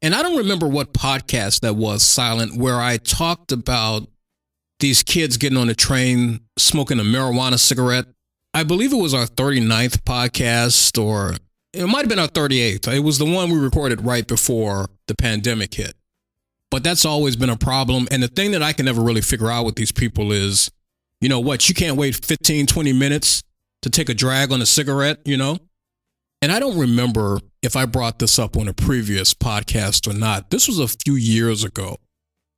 And I don't remember what podcast that was, Silent, where I talked about these kids getting on the train smoking a marijuana cigarette. I believe it was our 39th podcast, or it might have been our 38th. It was the one we recorded right before the pandemic hit. But that's always been a problem. And the thing that I can never really figure out with these people is, you know what, you can't wait 15, 20 minutes to take a drag on a cigarette, you know? And I don't remember if I brought this up on a previous podcast or not. This was a few years ago.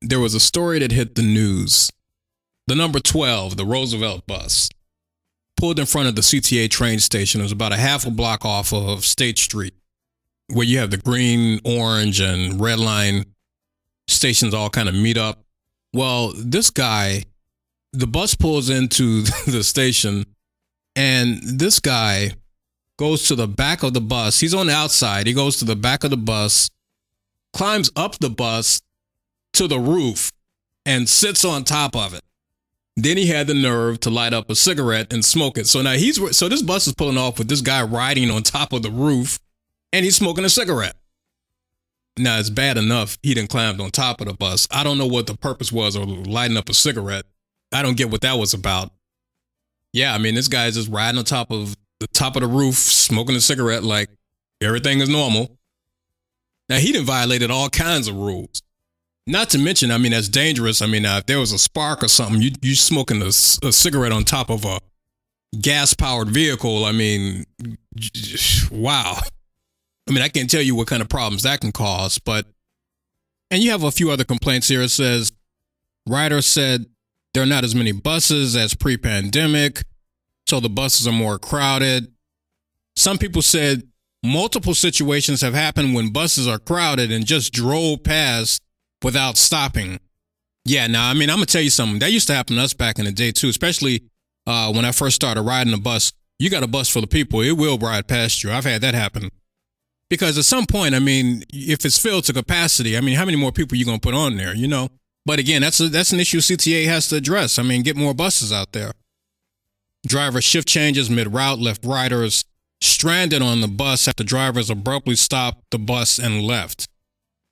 There was a story that hit the news the number 12, the Roosevelt bus, pulled in front of the CTA train station. It was about a half a block off of State Street, where you have the green, orange, and red line stations all kind of meet up. Well, this guy, the bus pulls into the station, and this guy goes to the back of the bus. He's on the outside. He goes to the back of the bus, climbs up the bus to the roof, and sits on top of it. Then he had the nerve to light up a cigarette and smoke it. So now he's so this bus is pulling off with this guy riding on top of the roof and he's smoking a cigarette. Now it's bad enough he didn't climb on top of the bus. I don't know what the purpose was of lighting up a cigarette. I don't get what that was about. Yeah, I mean this guy's just riding on top of the top of the roof, smoking a cigarette like everything is normal. Now he didn't violated all kinds of rules. Not to mention, I mean, that's dangerous. I mean, uh, if there was a spark or something, you you smoking a, a cigarette on top of a gas powered vehicle. I mean, wow. I mean, I can't tell you what kind of problems that can cause, but and you have a few other complaints here. It says Ryder said there are not as many buses as pre-pandemic, so the buses are more crowded. Some people said multiple situations have happened when buses are crowded and just drove past without stopping. Yeah, now I mean I'm gonna tell you something. That used to happen to us back in the day too, especially uh, when I first started riding a bus. You got a bus full of people, it will ride past you. I've had that happen. Because at some point, I mean, if it's filled to capacity, I mean, how many more people are you gonna put on there, you know? But again, that's a, that's an issue CTA has to address. I mean, get more buses out there. Driver shift changes mid route left riders stranded on the bus after drivers abruptly stopped the bus and left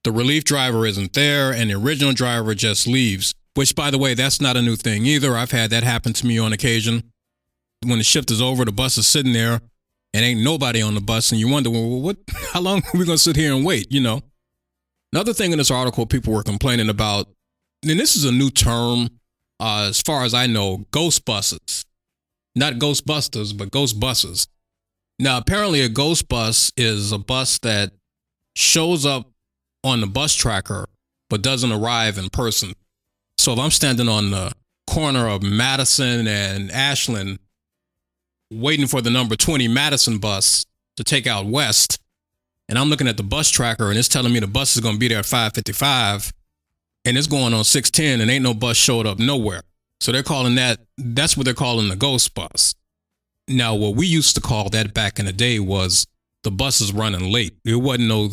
the relief driver isn't there and the original driver just leaves. Which, by the way, that's not a new thing either. I've had that happen to me on occasion. When the shift is over, the bus is sitting there and ain't nobody on the bus, and you wonder, well, what? How long are we gonna sit here and wait? You know. Another thing in this article, people were complaining about, and this is a new term, uh, as far as I know, ghost buses, not Ghostbusters, but ghost buses. Now, apparently, a ghost bus is a bus that shows up on the bus tracker, but doesn't arrive in person. So if I'm standing on the corner of Madison and Ashland, waiting for the number 20 Madison bus to take out west, and I'm looking at the bus tracker and it's telling me the bus is going to be there at 555 and it's going on 610 and ain't no bus showed up nowhere. So they're calling that, that's what they're calling the ghost bus. Now, what we used to call that back in the day was the bus is running late. It wasn't no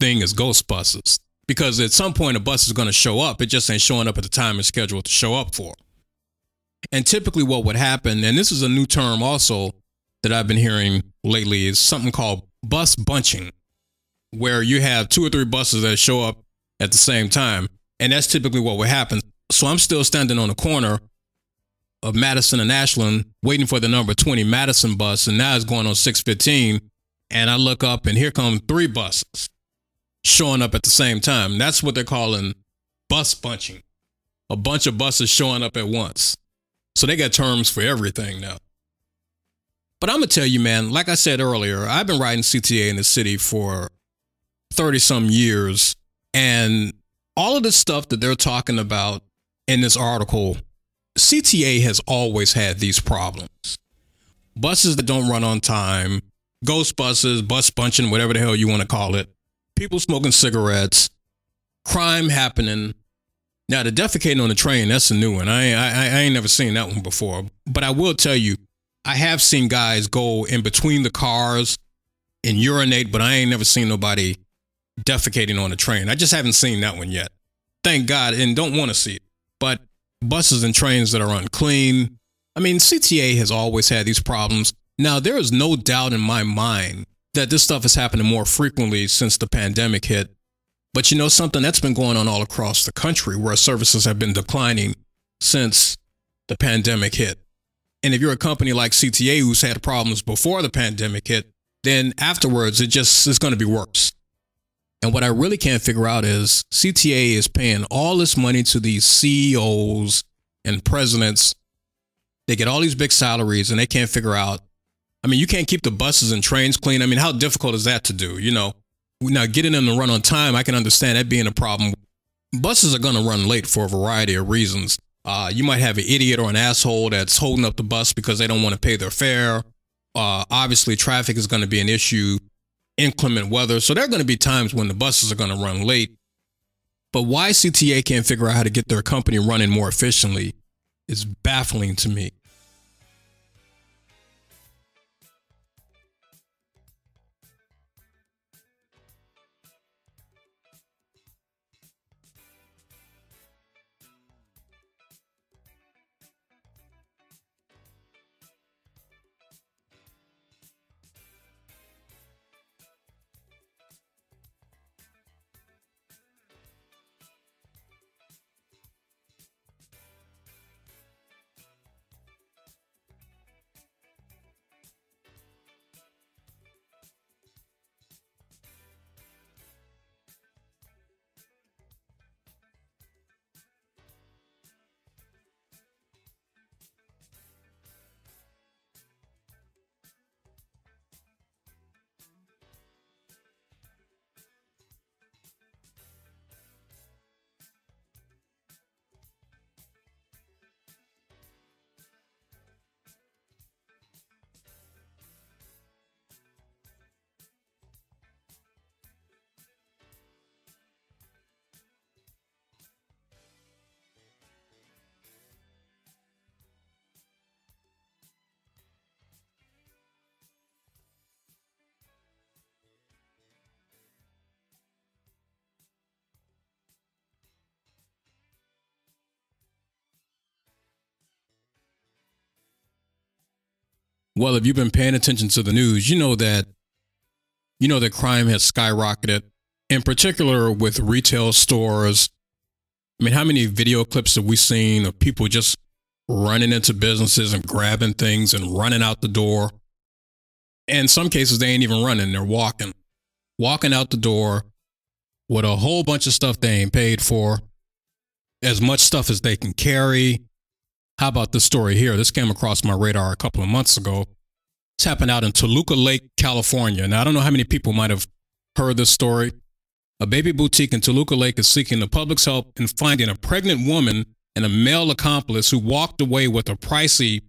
thing as ghost buses because at some point a bus is going to show up. It just ain't showing up at the time it's scheduled to show up for. And typically, what would happen, and this is a new term also that I've been hearing lately, is something called bus bunching, where you have two or three buses that show up at the same time. And that's typically what would happen. So I'm still standing on the corner of Madison and Ashland waiting for the number 20 Madison bus, and now it's going on 615. And I look up, and here come three buses showing up at the same time. That's what they're calling bus bunching. A bunch of buses showing up at once. So they got terms for everything now. But I'm going to tell you, man, like I said earlier, I've been riding CTA in the city for 30 some years. And all of this stuff that they're talking about in this article, CTA has always had these problems. Buses that don't run on time, ghost buses, bus bunching, whatever the hell you want to call it, people smoking cigarettes, crime happening. Now, the defecating on the train, that's a new one. I, I, I ain't never seen that one before. But I will tell you, I have seen guys go in between the cars and urinate, but I ain't never seen nobody defecating on the train. I just haven't seen that one yet. Thank God, and don't want to see it. But buses and trains that are unclean. I mean, CTA has always had these problems. Now, there is no doubt in my mind that this stuff is happening more frequently since the pandemic hit. But you know something that's been going on all across the country where services have been declining since the pandemic hit. And if you're a company like CTA who's had problems before the pandemic hit, then afterwards it just is going to be worse. And what I really can't figure out is CTA is paying all this money to these CEOs and presidents. They get all these big salaries and they can't figure out. I mean, you can't keep the buses and trains clean. I mean, how difficult is that to do? You know, now getting them to run on time, I can understand that being a problem. Buses are going to run late for a variety of reasons. Uh, you might have an idiot or an asshole that's holding up the bus because they don't want to pay their fare. Uh, obviously, traffic is going to be an issue, inclement weather. So there are going to be times when the buses are going to run late. But why CTA can't figure out how to get their company running more efficiently is baffling to me. Well, if you've been paying attention to the news, you know that you know that crime has skyrocketed, in particular with retail stores. I mean, how many video clips have we seen of people just running into businesses and grabbing things and running out the door? In some cases, they ain't even running, they're walking, walking out the door with a whole bunch of stuff they ain't paid for, as much stuff as they can carry, how about this story here? This came across my radar a couple of months ago. It's happened out in Toluca Lake, California. Now, I don't know how many people might have heard this story. A baby boutique in Toluca Lake is seeking the public's help in finding a pregnant woman and a male accomplice who walked away with a pricey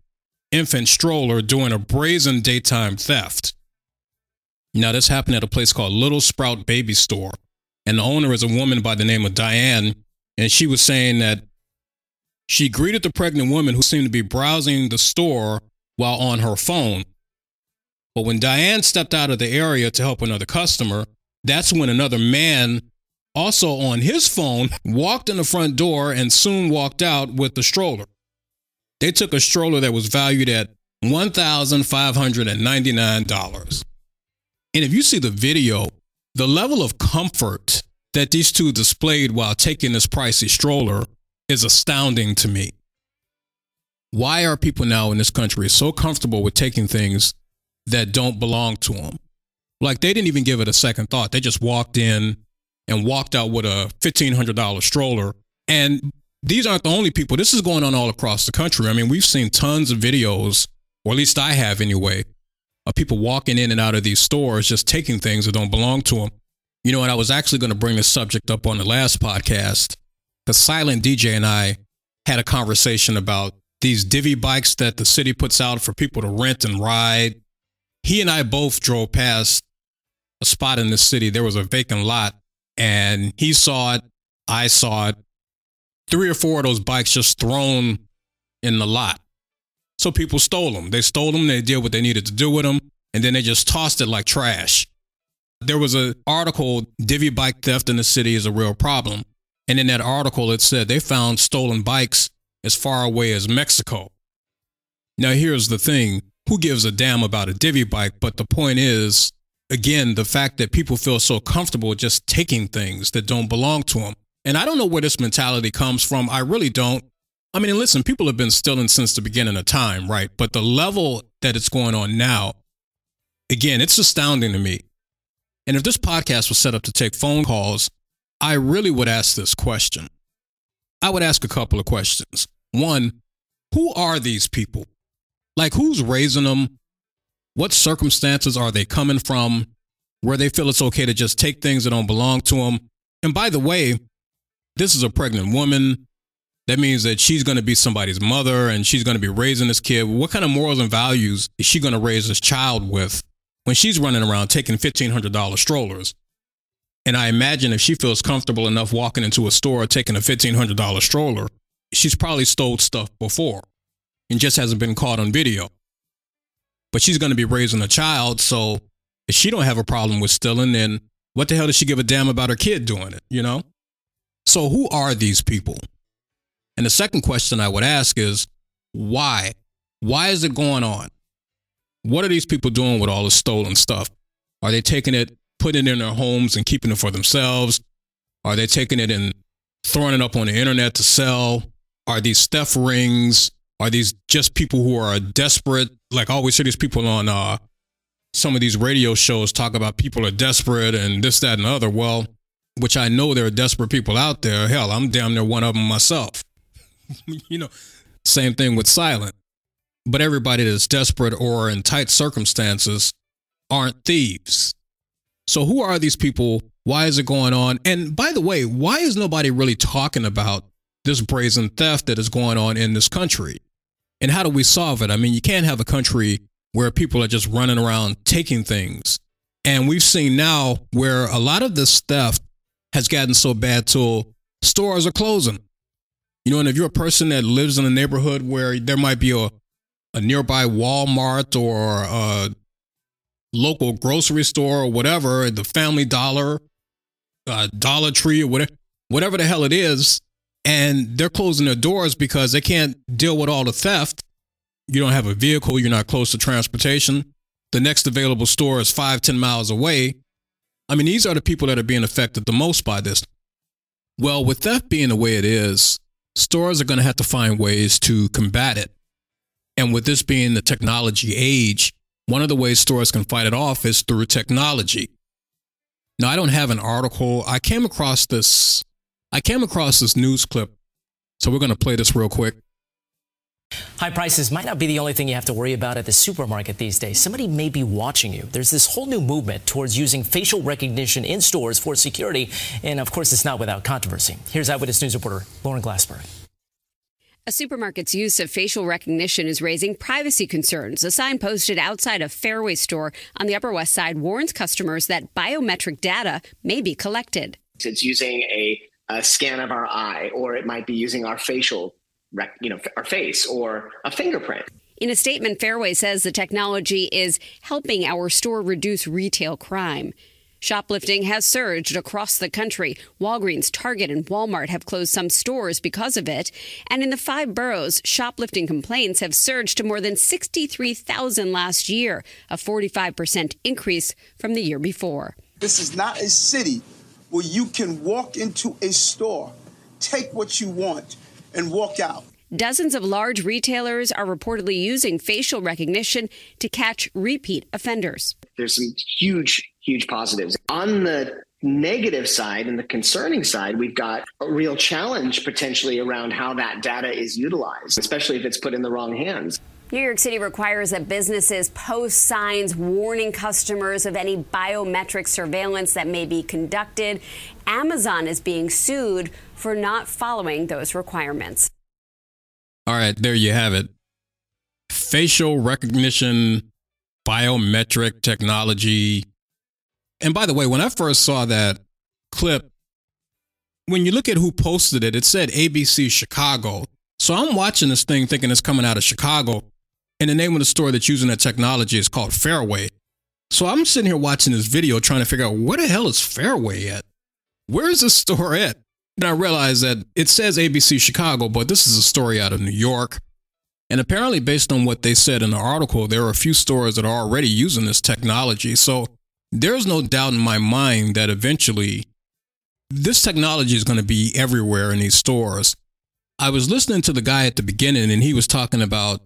infant stroller during a brazen daytime theft. Now, this happened at a place called Little Sprout Baby Store. And the owner is a woman by the name of Diane. And she was saying that she greeted the pregnant woman who seemed to be browsing the store while on her phone. But when Diane stepped out of the area to help another customer, that's when another man, also on his phone, walked in the front door and soon walked out with the stroller. They took a stroller that was valued at $1,599. And if you see the video, the level of comfort that these two displayed while taking this pricey stroller is astounding to me. Why are people now in this country so comfortable with taking things that don't belong to them? Like they didn't even give it a second thought. They just walked in and walked out with a $1,500 stroller. And these aren't the only people. This is going on all across the country. I mean, we've seen tons of videos, or at least I have anyway, of people walking in and out of these stores just taking things that don't belong to them. You know, and I was actually going to bring this subject up on the last podcast. The Silent DJ and I had a conversation about these divvy bikes that the city puts out for people to rent and ride. He and I both drove past a spot in the city. There was a vacant lot, and he saw it. I saw it. Three or four of those bikes just thrown in the lot. So people stole them. They stole them. They did what they needed to do with them, and then they just tossed it like trash. There was an article, Divvy Bike Theft in the City is a Real Problem. And in that article, it said they found stolen bikes as far away as Mexico. Now, here's the thing who gives a damn about a divvy bike? But the point is, again, the fact that people feel so comfortable just taking things that don't belong to them. And I don't know where this mentality comes from. I really don't. I mean, listen, people have been stealing since the beginning of time, right? But the level that it's going on now, again, it's astounding to me. And if this podcast was set up to take phone calls, I really would ask this question. I would ask a couple of questions. One, who are these people? Like, who's raising them? What circumstances are they coming from where they feel it's okay to just take things that don't belong to them? And by the way, this is a pregnant woman. That means that she's going to be somebody's mother and she's going to be raising this kid. What kind of morals and values is she going to raise this child with when she's running around taking $1,500 strollers? And I imagine if she feels comfortable enough walking into a store or taking a $1,500 stroller, she's probably stole stuff before and just hasn't been caught on video. But she's going to be raising a child, so if she don't have a problem with stealing, then what the hell does she give a damn about her kid doing it, you know? So who are these people? And the second question I would ask is why? Why is it going on? What are these people doing with all the stolen stuff? Are they taking it, putting it in their homes and keeping it for themselves? Are they taking it and throwing it up on the internet to sell? Are these theft rings? Are these just people who are desperate? Like I always see these people on uh, some of these radio shows talk about people are desperate and this, that, and the other. Well, which I know there are desperate people out there. Hell, I'm damn near one of them myself. you know, same thing with silent. But everybody that's desperate or in tight circumstances aren't thieves. So who are these people? Why is it going on? And by the way, why is nobody really talking about this brazen theft that is going on in this country? And how do we solve it? I mean, you can't have a country where people are just running around taking things. And we've seen now where a lot of this theft has gotten so bad till stores are closing. You know, and if you're a person that lives in a neighborhood where there might be a, a nearby Walmart or a local grocery store or whatever, the Family Dollar, uh, Dollar Tree or whatever, whatever the hell it is, and they're closing their doors because they can't deal with all the theft. You don't have a vehicle, you're not close to transportation. The next available store is five, ten miles away. I mean, these are the people that are being affected the most by this. Well, with theft being the way it is, stores are going to have to find ways to combat it. And with this being the technology age, one of the ways stores can fight it off is through technology. Now, I don't have an article. I came across this. I came across this news clip. So we're going to play this real quick. High prices might not be the only thing you have to worry about at the supermarket these days. Somebody may be watching you. There's this whole new movement towards using facial recognition in stores for security. And of course, it's not without controversy. Here's Eyewitness News reporter Lauren Glassberg. A supermarket's use of facial recognition is raising privacy concerns. A sign posted outside a Fairway store on the Upper West Side warns customers that biometric data may be collected. It's using a, a scan of our eye, or it might be using our facial, rec- you know, our face or a fingerprint. In a statement, Fairway says the technology is helping our store reduce retail crime. Shoplifting has surged across the country. Walgreens, Target, and Walmart have closed some stores because of it. And in the five boroughs, shoplifting complaints have surged to more than 63,000 last year, a 45% increase from the year before. This is not a city where you can walk into a store, take what you want, and walk out. Dozens of large retailers are reportedly using facial recognition to catch repeat offenders. There's some huge, huge positives. On the negative side and the concerning side, we've got a real challenge potentially around how that data is utilized, especially if it's put in the wrong hands. New York City requires that businesses post signs warning customers of any biometric surveillance that may be conducted. Amazon is being sued for not following those requirements. All right, there you have it. Facial recognition, biometric technology. And by the way, when I first saw that clip, when you look at who posted it, it said ABC Chicago. So I'm watching this thing thinking it's coming out of Chicago. And the name of the store that's using that technology is called Fairway. So I'm sitting here watching this video trying to figure out where the hell is Fairway at? Where is this store at? And I realized that it says ABC Chicago, but this is a story out of New York. And apparently, based on what they said in the article, there are a few stores that are already using this technology. So there's no doubt in my mind that eventually this technology is going to be everywhere in these stores. I was listening to the guy at the beginning, and he was talking about,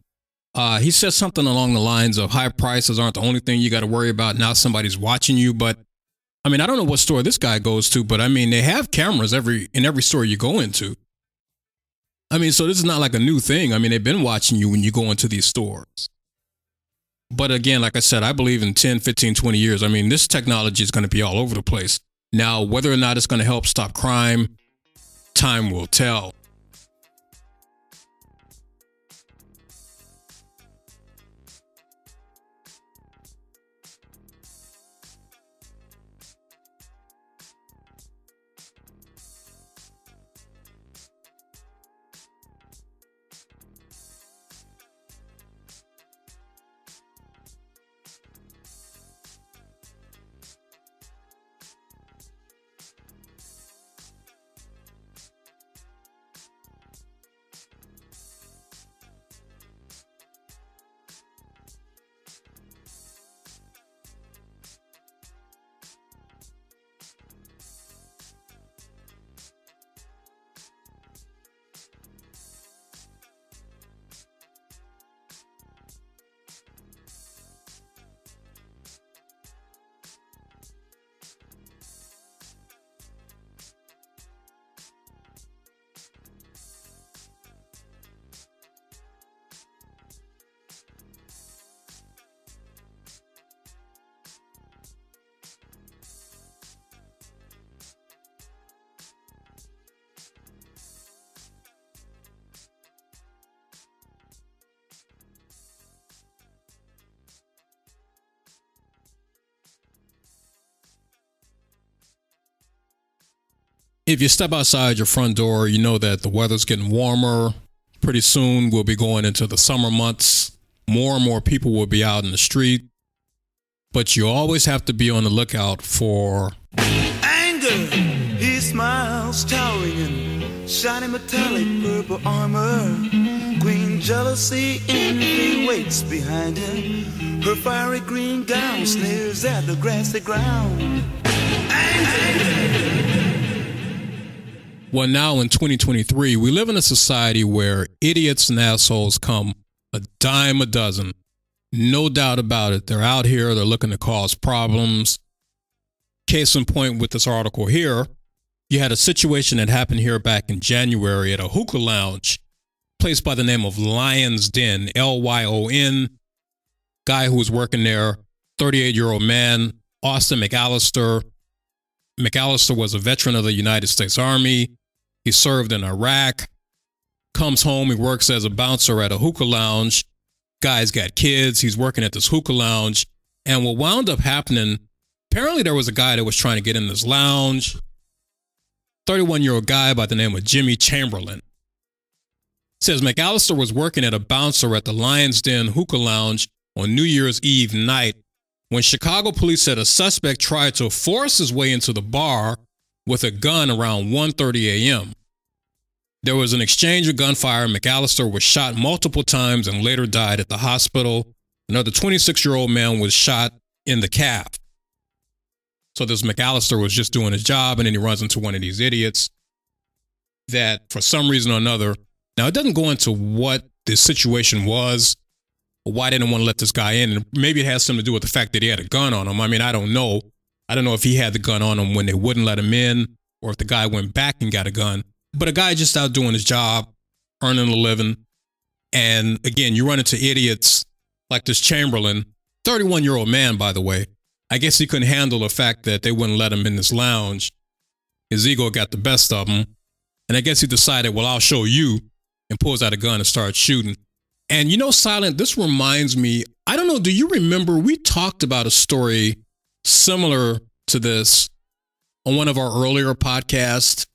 uh, he said something along the lines of high prices aren't the only thing you got to worry about. Now somebody's watching you. But I mean, I don't know what store this guy goes to, but I mean, they have cameras every in every store you go into. I mean, so this is not like a new thing. I mean, they've been watching you when you go into these stores. But again, like I said, I believe in 10, 15, 20 years, I mean, this technology is going to be all over the place. Now, whether or not it's going to help stop crime, time will tell. If you step outside your front door, you know that the weather's getting warmer. Pretty soon, we'll be going into the summer months. More and more people will be out in the street. But you always have to be on the lookout for Anger, he smiles, towering in shiny metallic purple armor. Queen jealousy, envy waits behind him. Her fiery green gown sneers at the grassy ground. Well, now in 2023, we live in a society where idiots and assholes come a dime a dozen. No doubt about it. They're out here, they're looking to cause problems. Case in point with this article here, you had a situation that happened here back in January at a hookah lounge, place by the name of Lyon's Den, L Y O N. Guy who was working there, 38 year old man, Austin McAllister. McAllister was a veteran of the United States Army. He served in Iraq. Comes home, he works as a bouncer at a hookah lounge. Guy's got kids. He's working at this hookah lounge. And what wound up happening, apparently there was a guy that was trying to get in this lounge. 31 year old guy by the name of Jimmy Chamberlain. Says McAllister was working at a bouncer at the Lyon's Den hookah lounge on New Year's Eve night when Chicago police said a suspect tried to force his way into the bar with a gun around 1:30 a.m. There was an exchange of gunfire. McAllister was shot multiple times and later died at the hospital. Another 26-year-old man was shot in the calf. So this McAllister was just doing his job, and then he runs into one of these idiots that, for some reason or another, now it doesn't go into what the situation was, why they didn't want to let this guy in, and maybe it has something to do with the fact that he had a gun on him. I mean, I don't know. I don't know if he had the gun on him when they wouldn't let him in, or if the guy went back and got a gun. But a guy just out doing his job, earning a living. And again, you run into idiots like this Chamberlain, 31 year old man, by the way. I guess he couldn't handle the fact that they wouldn't let him in this lounge. His ego got the best of him. And I guess he decided, well, I'll show you, and pulls out a gun and starts shooting. And you know, Silent, this reminds me, I don't know, do you remember we talked about a story similar to this on one of our earlier podcasts?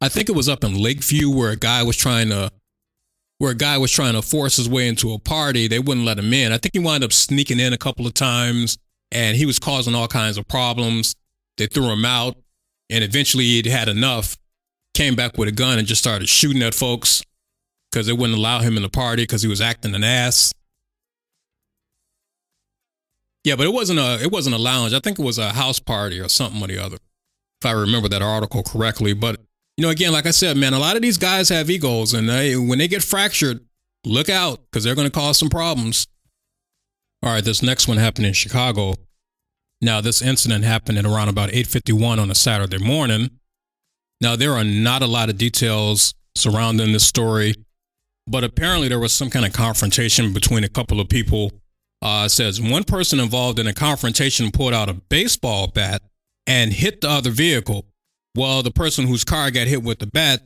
I think it was up in Lakeview where a guy was trying to where a guy was trying to force his way into a party. They wouldn't let him in. I think he wound up sneaking in a couple of times and he was causing all kinds of problems. They threw him out and eventually he'd had enough, came back with a gun and just started shooting at folks because they wouldn't allow him in the party because he was acting an ass. Yeah, but it wasn't a it wasn't a lounge. I think it was a house party or something or the other, if I remember that article correctly. But you know, again, like I said, man, a lot of these guys have egos, and they, when they get fractured, look out because they're going to cause some problems. All right, this next one happened in Chicago. Now, this incident happened at around about 8:51 on a Saturday morning. Now, there are not a lot of details surrounding this story, but apparently there was some kind of confrontation between a couple of people. Uh, says one person involved in a confrontation pulled out a baseball bat and hit the other vehicle. Well, the person whose car got hit with the bat,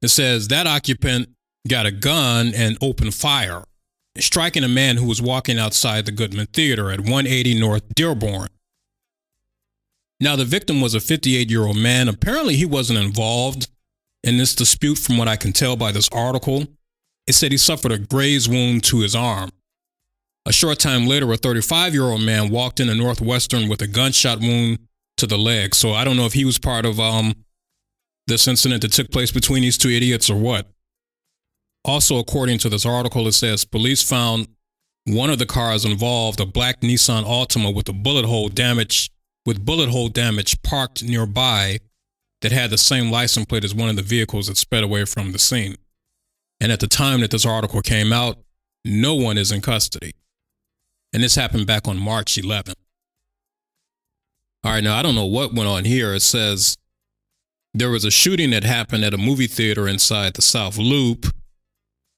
it says that occupant got a gun and opened fire, striking a man who was walking outside the Goodman Theater at 180 North Dearborn. Now, the victim was a 58 year old man. Apparently, he wasn't involved in this dispute, from what I can tell by this article. It said he suffered a graze wound to his arm. A short time later, a 35 year old man walked in into Northwestern with a gunshot wound to the leg. So I don't know if he was part of um, this incident that took place between these two idiots or what. Also, according to this article, it says police found one of the cars involved, a black Nissan Altima with a bullet hole damage, with bullet hole damage parked nearby that had the same license plate as one of the vehicles that sped away from the scene. And at the time that this article came out, no one is in custody. And this happened back on March 11th. All right, now I don't know what went on here. It says there was a shooting that happened at a movie theater inside the South Loop.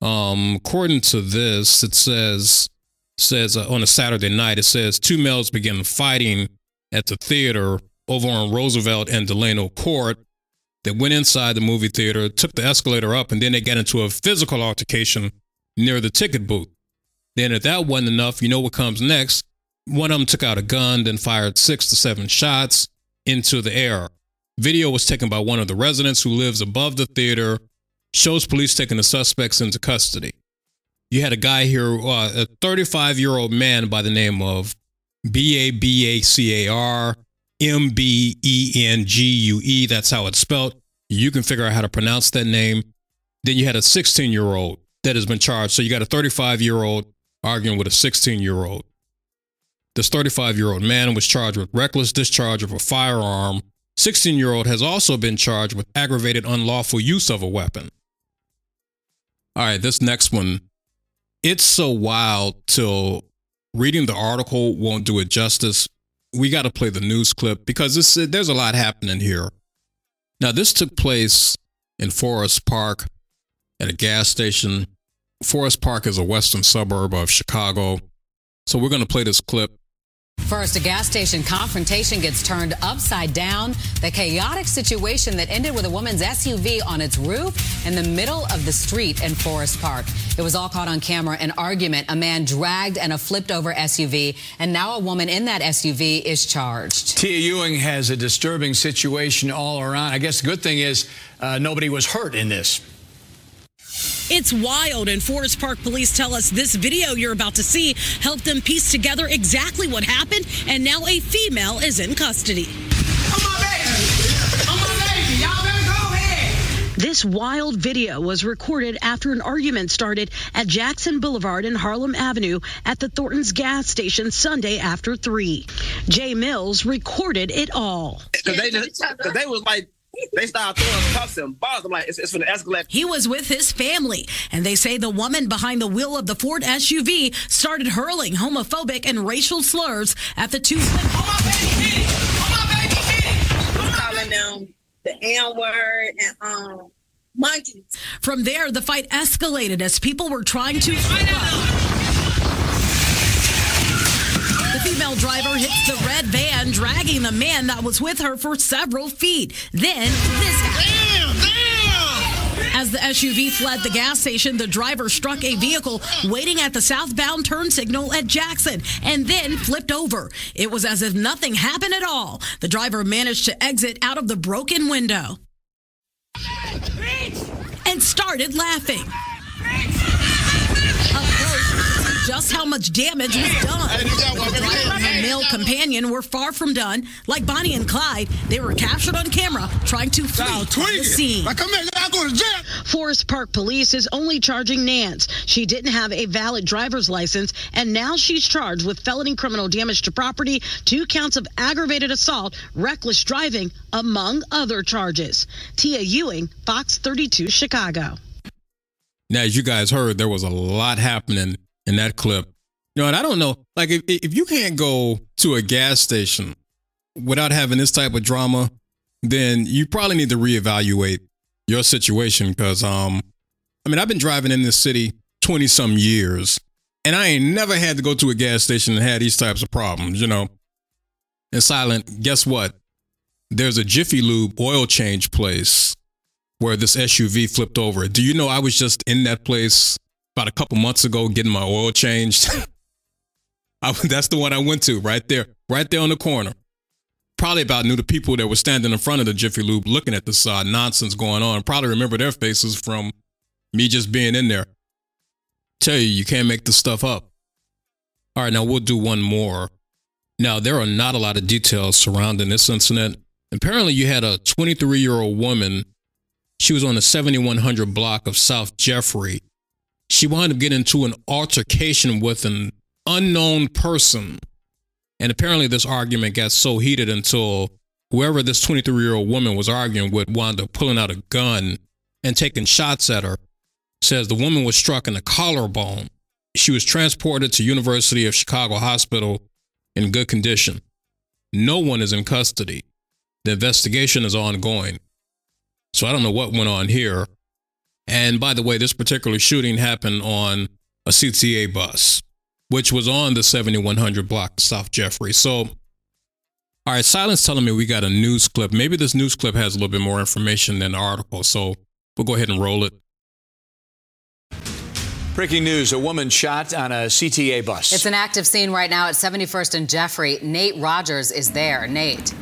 Um, according to this, it says says uh, on a Saturday night, it says two males began fighting at the theater over on Roosevelt and Delano Court. They went inside the movie theater, took the escalator up, and then they got into a physical altercation near the ticket booth. Then, if that wasn't enough, you know what comes next? One of them took out a gun, then fired six to seven shots into the air. Video was taken by one of the residents who lives above the theater, shows police taking the suspects into custody. You had a guy here, uh, a 35 year old man by the name of B A B A C A R M B E N G U E. That's how it's spelled. You can figure out how to pronounce that name. Then you had a 16 year old that has been charged. So you got a 35 year old arguing with a 16 year old. This 35 year old man was charged with reckless discharge of a firearm. 16 year old has also been charged with aggravated unlawful use of a weapon. All right, this next one. It's so wild till reading the article won't do it justice. We got to play the news clip because this, there's a lot happening here. Now, this took place in Forest Park at a gas station. Forest Park is a western suburb of Chicago. So we're going to play this clip First, a gas station confrontation gets turned upside down. The chaotic situation that ended with a woman's SUV on its roof in the middle of the street in Forest Park. It was all caught on camera. An argument. A man dragged and a flipped over SUV, and now a woman in that SUV is charged. Tia Ewing has a disturbing situation all around. I guess the good thing is uh, nobody was hurt in this. It's wild, and Forest Park police tell us this video you're about to see helped them piece together exactly what happened, and now a female is in custody. This wild video was recorded after an argument started at Jackson Boulevard and Harlem Avenue at the Thornton's gas station Sunday after 3. Jay Mills recorded it all. Because they, just, cause they was like they started throwing cuffs and bars. I'm like, it's, it's going to escalate. He was with his family, and they say the woman behind the wheel of the Ford SUV started hurling homophobic and racial slurs at the two. calling them the N word and um monkeys. From there, the fight escalated as people were trying to. Female driver hits the red van, dragging the man that was with her for several feet. Then this happened. As the SUV fled the gas station, the driver struck a vehicle waiting at the southbound turn signal at Jackson and then flipped over. It was as if nothing happened at all. The driver managed to exit out of the broken window and started laughing. Up close, just how much damage was done. The driver and her male companion were far from done. Like Bonnie and Clyde, they were captured on camera trying to flee from the scene. Forest Park Police is only charging Nance. She didn't have a valid driver's license, and now she's charged with felony criminal damage to property, two counts of aggravated assault, reckless driving, among other charges. Tia Ewing, Fox 32, Chicago. Now, as you guys heard, there was a lot happening in that clip. You know, and I don't know, like if if you can't go to a gas station without having this type of drama, then you probably need to reevaluate your situation because um I mean, I've been driving in this city 20 some years and I ain't never had to go to a gas station and had these types of problems, you know. And silent, guess what? There's a Jiffy Lube oil change place where this SUV flipped over. Do you know I was just in that place about a couple months ago getting my oil changed? I, that's the one I went to right there, right there on the corner. Probably about knew the people that were standing in front of the Jiffy Lube looking at this uh, nonsense going on. Probably remember their faces from me just being in there. Tell you, you can't make this stuff up. All right, now we'll do one more. Now, there are not a lot of details surrounding this incident. Apparently, you had a 23 year old woman. She was on the 7100 block of South Jeffrey. She wound up getting into an altercation with an unknown person. And apparently, this argument got so heated until whoever this 23 year old woman was arguing with wound up pulling out a gun and taking shots at her. Says the woman was struck in the collarbone. She was transported to University of Chicago Hospital in good condition. No one is in custody. The investigation is ongoing. So I don't know what went on here. And by the way, this particular shooting happened on a CTA bus, which was on the 7100 block South Jeffrey. So, all right, Silence telling me we got a news clip. Maybe this news clip has a little bit more information than the article. So we'll go ahead and roll it. Breaking news a woman shot on a CTA bus. It's an active scene right now at 71st and Jeffrey. Nate Rodgers is there. Nate.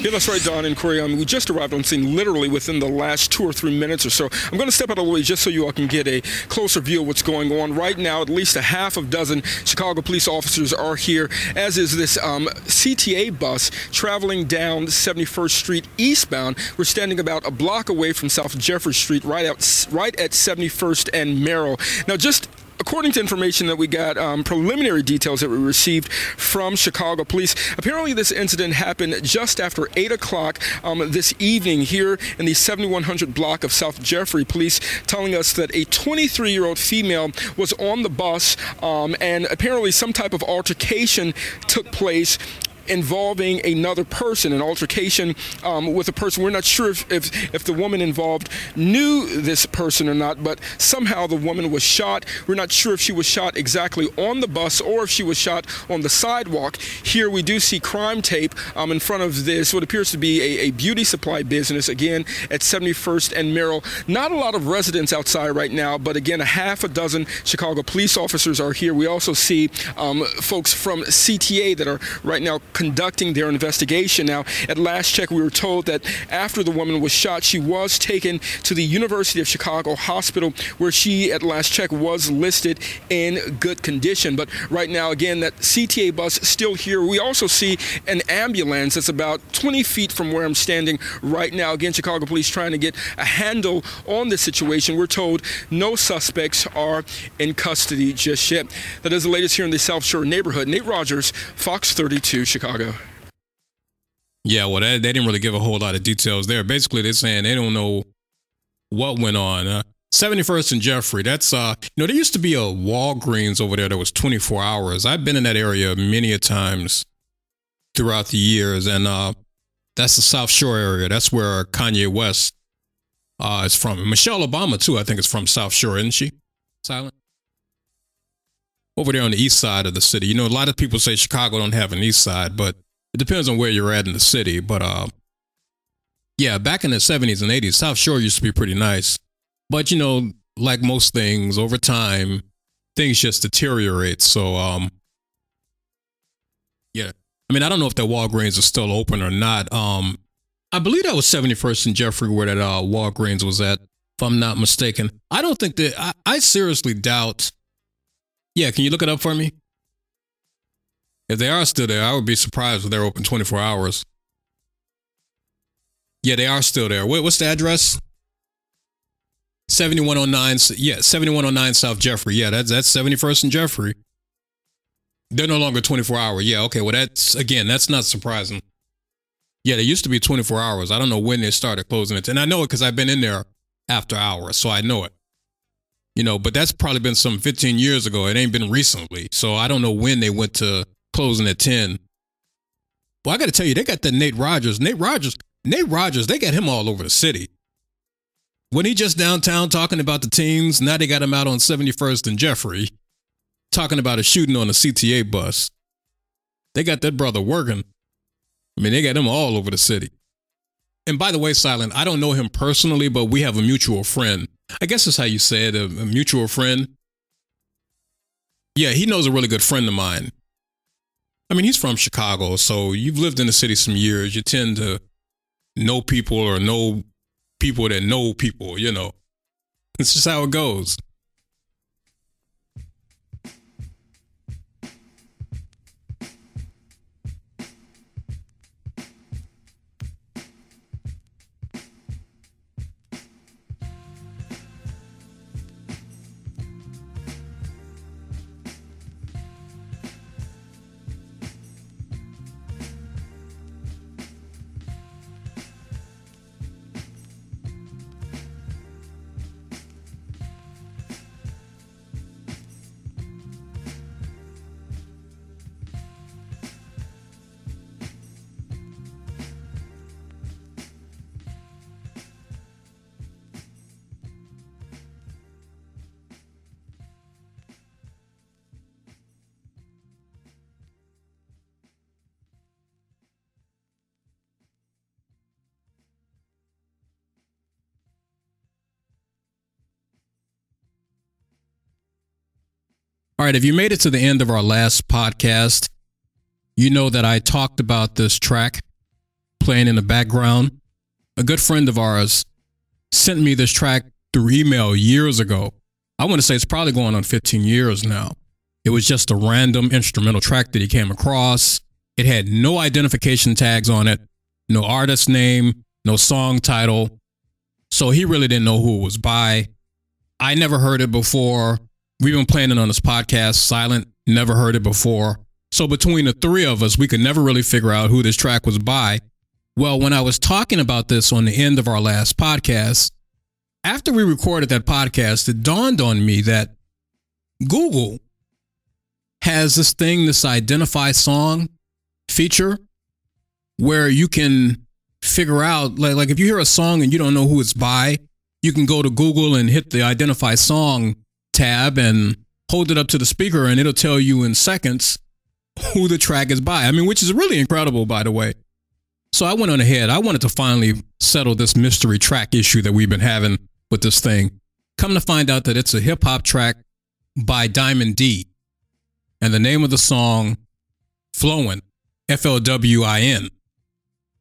Yeah, that's right, Don and Corey. Um, we just arrived on scene literally within the last two or three minutes or so. I'm going to step out of the way just so you all can get a closer view of what's going on. Right now, at least a half of dozen Chicago police officers are here, as is this um, CTA bus traveling down 71st Street eastbound. We're standing about a block away from South Jeffrey Street, right out, right at 71st and Merrill. Now, just according to information that we got, um, preliminary details that we received from Chicago police, apparently this incident happened just after 8 o'clock um, this evening here in the 7100 block of South Jeffrey. Police telling us that a 23 year old female was on the bus um, and apparently some type of altercation took place involving another person, an altercation um, with a person. We're not sure if, if, if the woman involved knew this person or not, but somehow the woman was shot. We're not sure if she was shot exactly on the bus or if she was shot on the sidewalk. Here we do see crime tape um, in front of this, what appears to be a, a beauty supply business, again, at 71st and Merrill. Not a lot of residents outside right now, but again, a half a dozen Chicago police officers are here. We also see um, folks from CTA that are right now conducting their investigation. Now, at last check, we were told that after the woman was shot, she was taken to the University of Chicago Hospital, where she, at last check, was listed in good condition. But right now, again, that CTA bus still here. We also see an ambulance that's about 20 feet from where I'm standing right now. Again, Chicago police trying to get a handle on the situation. We're told no suspects are in custody just yet. That is the latest here in the South Shore neighborhood. Nate Rodgers, Fox 32, Chicago. Yeah, well, they, they didn't really give a whole lot of details there. Basically, they're saying they don't know what went on. Uh, 71st and Jeffrey, that's, uh, you know, there used to be a Walgreens over there that was 24 hours. I've been in that area many a times throughout the years, and uh, that's the South Shore area. That's where Kanye West uh, is from. Michelle Obama too, I think, is from South Shore, isn't she? Silent. Over there on the east side of the city. You know, a lot of people say Chicago don't have an east side, but it depends on where you're at in the city. But uh, yeah, back in the 70s and 80s, South Shore used to be pretty nice. But you know, like most things, over time, things just deteriorate. So um, yeah. I mean, I don't know if that Walgreens is still open or not. Um, I believe that was 71st and Jeffrey where that uh, Walgreens was at, if I'm not mistaken. I don't think that, I, I seriously doubt. Yeah, can you look it up for me? If they are still there, I would be surprised if they're open 24 hours. Yeah, they are still there. What, what's the address? 7109, yeah, 7109 South Jeffrey. Yeah, that's, that's 71st and Jeffrey. They're no longer 24 hour. Yeah, okay. Well, that's, again, that's not surprising. Yeah, they used to be 24 hours. I don't know when they started closing it. And I know it because I've been in there after hours, so I know it. You know, but that's probably been some 15 years ago. It ain't been recently. So I don't know when they went to closing at 10. Well, I got to tell you, they got that Nate Rodgers. Nate Rodgers, Nate Rodgers, they got him all over the city. When he just downtown talking about the teams, now they got him out on 71st and Jeffrey talking about a shooting on a CTA bus. They got that brother working. I mean, they got him all over the city. And by the way, Silent, I don't know him personally, but we have a mutual friend. I guess that's how you say it, a, a mutual friend. Yeah, he knows a really good friend of mine. I mean, he's from Chicago, so you've lived in the city some years. You tend to know people or know people that know people, you know. It's just how it goes. All right, if you made it to the end of our last podcast, you know that I talked about this track playing in the background. A good friend of ours sent me this track through email years ago. I want to say it's probably going on 15 years now. It was just a random instrumental track that he came across. It had no identification tags on it, no artist name, no song title. So he really didn't know who it was by. I never heard it before. We've been planning on this podcast, Silent, never heard it before. So between the three of us, we could never really figure out who this track was by. Well, when I was talking about this on the end of our last podcast, after we recorded that podcast, it dawned on me that Google has this thing, this identify song feature, where you can figure out, like, like if you hear a song and you don't know who it's by, you can go to Google and hit the identify song tab and hold it up to the speaker and it'll tell you in seconds who the track is by. I mean, which is really incredible, by the way. So I went on ahead. I wanted to finally settle this mystery track issue that we've been having with this thing. Come to find out that it's a hip hop track by Diamond D. And the name of the song, Flowin', F L W I N,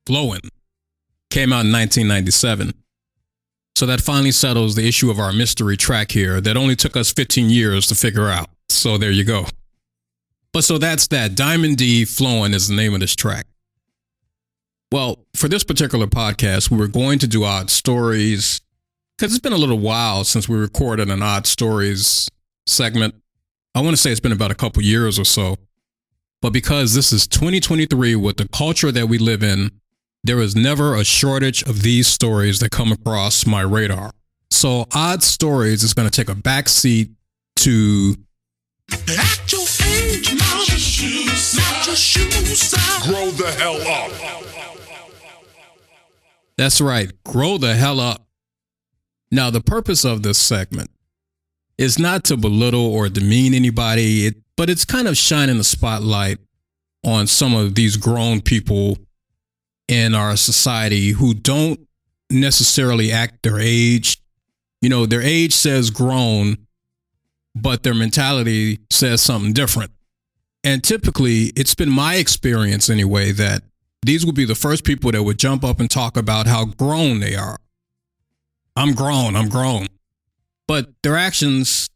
Flowin', came out in 1997. So that finally settles the issue of our mystery track here that only took us 15 years to figure out. So there you go. But so that's that. Diamond D Flowing is the name of this track. Well, for this particular podcast, we were going to do odd stories because it's been a little while since we recorded an odd stories segment. I want to say it's been about a couple years or so. But because this is 2023 with the culture that we live in, there is never a shortage of these stories that come across my radar. So, Odd Stories is going to take a back seat to. At your age, mom, your shoes Grow the hell up. That's right, grow the hell up. Now, the purpose of this segment is not to belittle or demean anybody, it, but it's kind of shining the spotlight on some of these grown people in our society who don't necessarily act their age. You know, their age says grown, but their mentality says something different. And typically, it's been my experience anyway that these would be the first people that would jump up and talk about how grown they are. I'm grown, I'm grown. But their actions,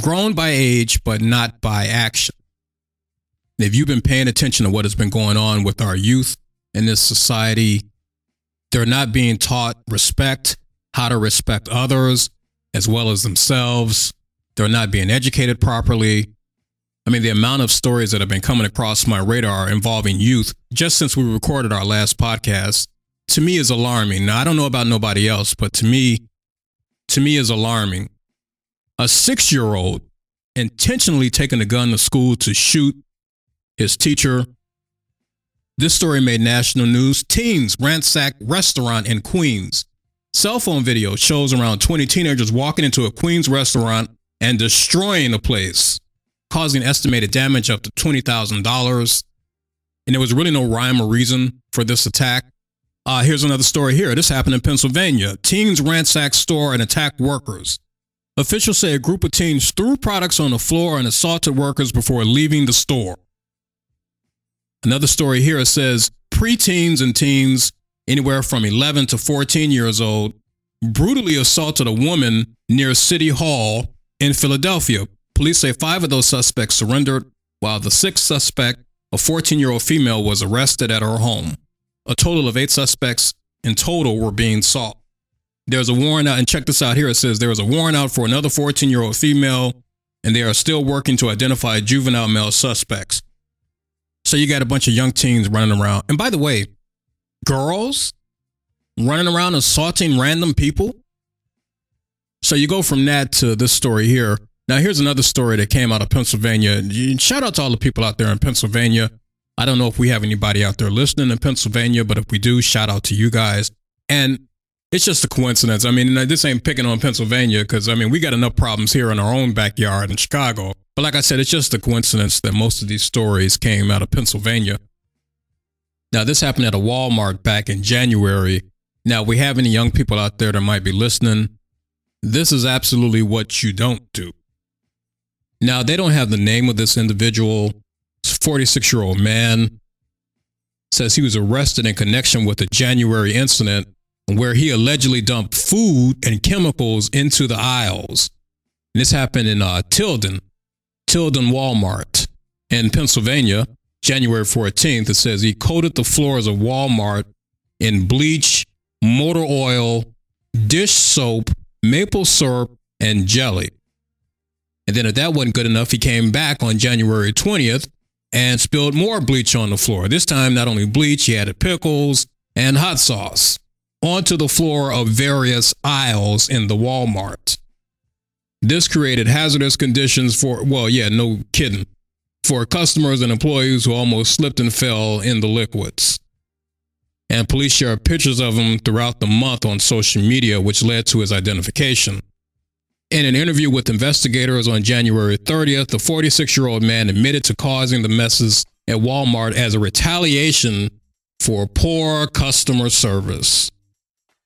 grown by age, but not by action. If you've been paying attention to what has been going on with our youth in this society, they're not being taught respect, how to respect others as well as themselves. They're not being educated properly. I mean, the amount of stories that have been coming across my radar involving youth just since we recorded our last podcast to me is alarming. Now, I don't know about nobody else, but to me, to me is alarming. A six year old intentionally taking a gun to school to shoot his teacher. This story made national news. Teens ransack restaurant in Queens. Cell phone video shows around 20 teenagers walking into a Queens restaurant and destroying the place, causing estimated damage up to $20,000. And there was really no rhyme or reason for this attack. Uh, here's another story here. This happened in Pennsylvania. Teens ransacked store and attacked workers. Officials say a group of teens threw products on the floor and assaulted workers before leaving the store. Another story here says preteens and teens, anywhere from 11 to 14 years old, brutally assaulted a woman near City Hall in Philadelphia. Police say five of those suspects surrendered, while the sixth suspect, a 14 year old female, was arrested at her home. A total of eight suspects in total were being sought. There's a warrant out, and check this out here. It says there is a warrant out for another 14 year old female, and they are still working to identify juvenile male suspects. So you got a bunch of young teens running around. And by the way, girls running around assaulting random people. So you go from that to this story here. Now, here's another story that came out of Pennsylvania. Shout out to all the people out there in Pennsylvania. I don't know if we have anybody out there listening in Pennsylvania, but if we do, shout out to you guys. And it's just a coincidence. I mean, uh, this ain't picking on Pennsylvania because, I mean, we got enough problems here in our own backyard in Chicago. But like I said, it's just a coincidence that most of these stories came out of Pennsylvania. Now, this happened at a Walmart back in January. Now, we have any young people out there that might be listening. This is absolutely what you don't do. Now, they don't have the name of this individual. It's a 46 year old man. Says he was arrested in connection with a January incident where he allegedly dumped food and chemicals into the aisles. And this happened in uh, Tilden, Tilden Walmart in Pennsylvania, January 14th. It says he coated the floors of Walmart in bleach, motor oil, dish soap, maple syrup, and jelly. And then if that wasn't good enough, he came back on January 20th and spilled more bleach on the floor. This time, not only bleach, he added pickles and hot sauce onto the floor of various aisles in the Walmart. This created hazardous conditions for, well, yeah, no kidding, for customers and employees who almost slipped and fell in the liquids. And police shared pictures of him throughout the month on social media, which led to his identification. In an interview with investigators on January 30th, the 46 year old man admitted to causing the messes at Walmart as a retaliation for poor customer service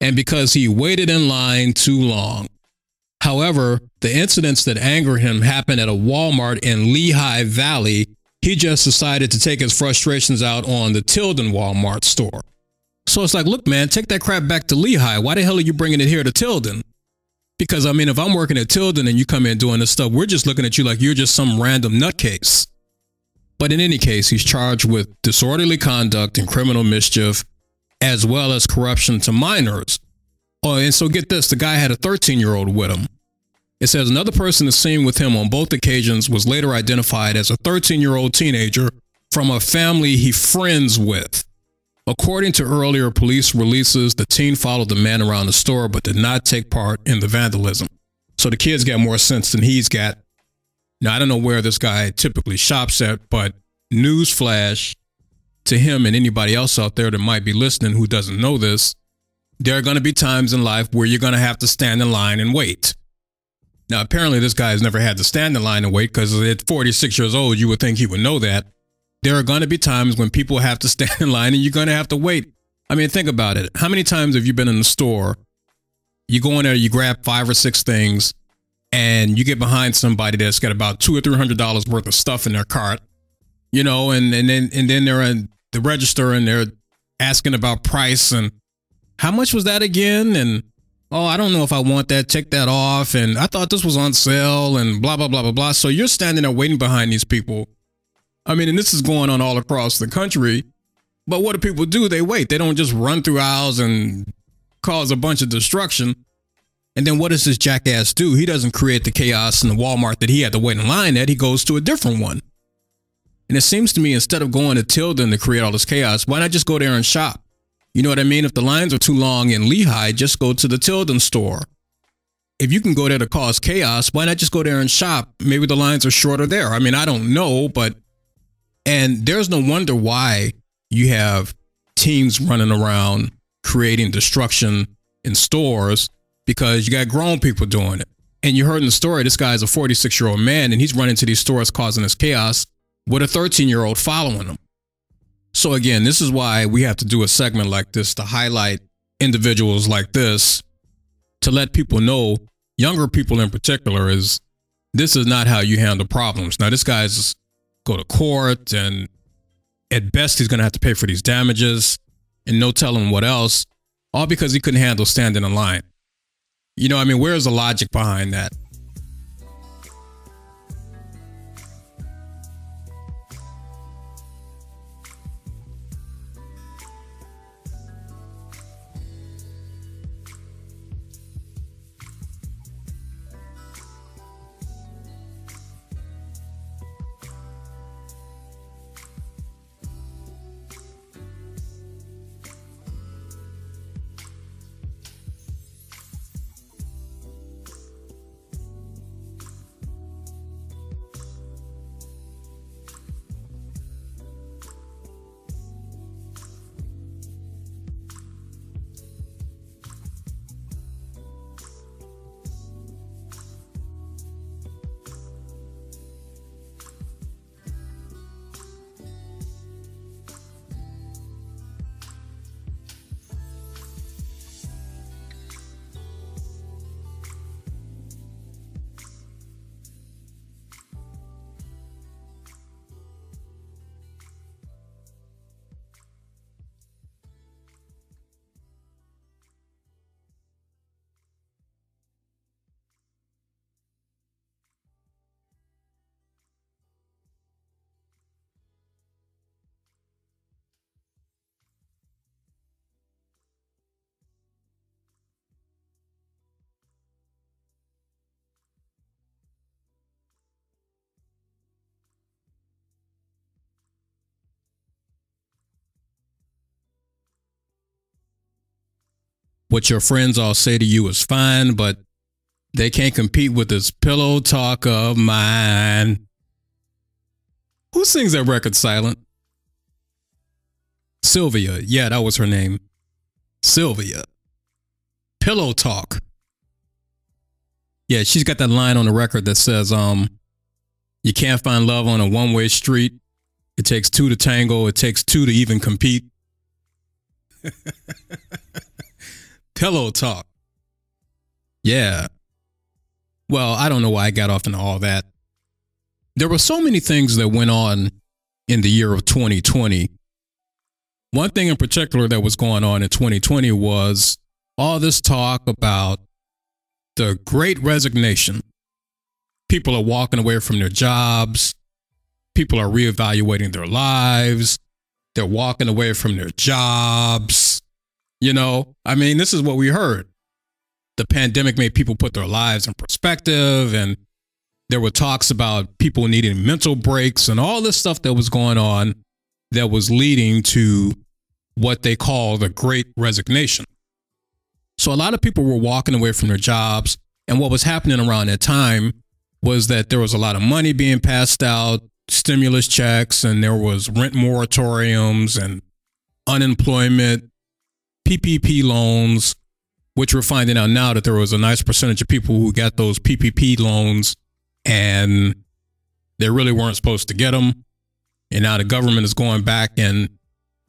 and because he waited in line too long. However, the incidents that anger him happened at a Walmart in Lehigh Valley. He just decided to take his frustrations out on the Tilden Walmart store. So it's like, look, man, take that crap back to Lehigh. Why the hell are you bringing it here to Tilden? Because I mean, if I'm working at Tilden and you come in doing this stuff, we're just looking at you like you're just some random nutcase. But in any case, he's charged with disorderly conduct and criminal mischief, as well as corruption to minors. Oh, and so get this the guy had a 13 year old with him. It says another person seen with him on both occasions was later identified as a 13 year old teenager from a family he friends with. According to earlier police releases, the teen followed the man around the store but did not take part in the vandalism. So the kid's got more sense than he's got. Now, I don't know where this guy typically shops at, but newsflash to him and anybody else out there that might be listening who doesn't know this there are going to be times in life where you're going to have to stand in line and wait. Now, apparently, this guy has never had to stand in line and wait because at 46 years old, you would think he would know that. There are going to be times when people have to stand in line and you're going to have to wait. I mean, think about it. How many times have you been in the store? You go in there, you grab five or six things, and you get behind somebody that's got about two or three hundred dollars worth of stuff in their cart, you know, and and then and then they're in the register and they're asking about price and how much was that again? And oh, I don't know if I want that. Check that off. And I thought this was on sale and blah blah blah blah blah. So you're standing there waiting behind these people. I mean, and this is going on all across the country. But what do people do? They wait. They don't just run through aisles and cause a bunch of destruction. And then what does this jackass do? He doesn't create the chaos in the Walmart that he had to wait in line at. He goes to a different one. And it seems to me instead of going to Tilden to create all this chaos, why not just go there and shop? You know what I mean? If the lines are too long in Lehigh, just go to the Tilden store. If you can go there to cause chaos, why not just go there and shop? Maybe the lines are shorter there. I mean, I don't know, but and there's no wonder why you have teens running around creating destruction in stores because you got grown people doing it. And you heard in the story, this guy is a 46 year old man and he's running to these stores causing this chaos with a 13 year old following him. So, again, this is why we have to do a segment like this to highlight individuals like this to let people know, younger people in particular, is this is not how you handle problems. Now, this guy's go to court and at best he's going to have to pay for these damages and no telling what else, all because he couldn't handle standing in line. You know, I mean, where's the logic behind that? What your friends all say to you is fine, but they can't compete with this pillow talk of mine. Who sings that record silent? Sylvia. Yeah, that was her name. Sylvia. Pillow talk. Yeah, she's got that line on the record that says, um, you can't find love on a one way street. It takes two to tango. It takes two to even compete. Pillow talk. Yeah. Well, I don't know why I got off into all that. There were so many things that went on in the year of 2020. One thing in particular that was going on in 2020 was all this talk about the great resignation. People are walking away from their jobs. People are reevaluating their lives. They're walking away from their jobs. You know, I mean, this is what we heard. The pandemic made people put their lives in perspective, and there were talks about people needing mental breaks and all this stuff that was going on that was leading to what they call the great resignation. So a lot of people were walking away from their jobs. And what was happening around that time was that there was a lot of money being passed out, stimulus checks, and there was rent moratoriums and unemployment PPP loans, which we're finding out now that there was a nice percentage of people who got those PPP loans and they really weren't supposed to get them. And now the government is going back and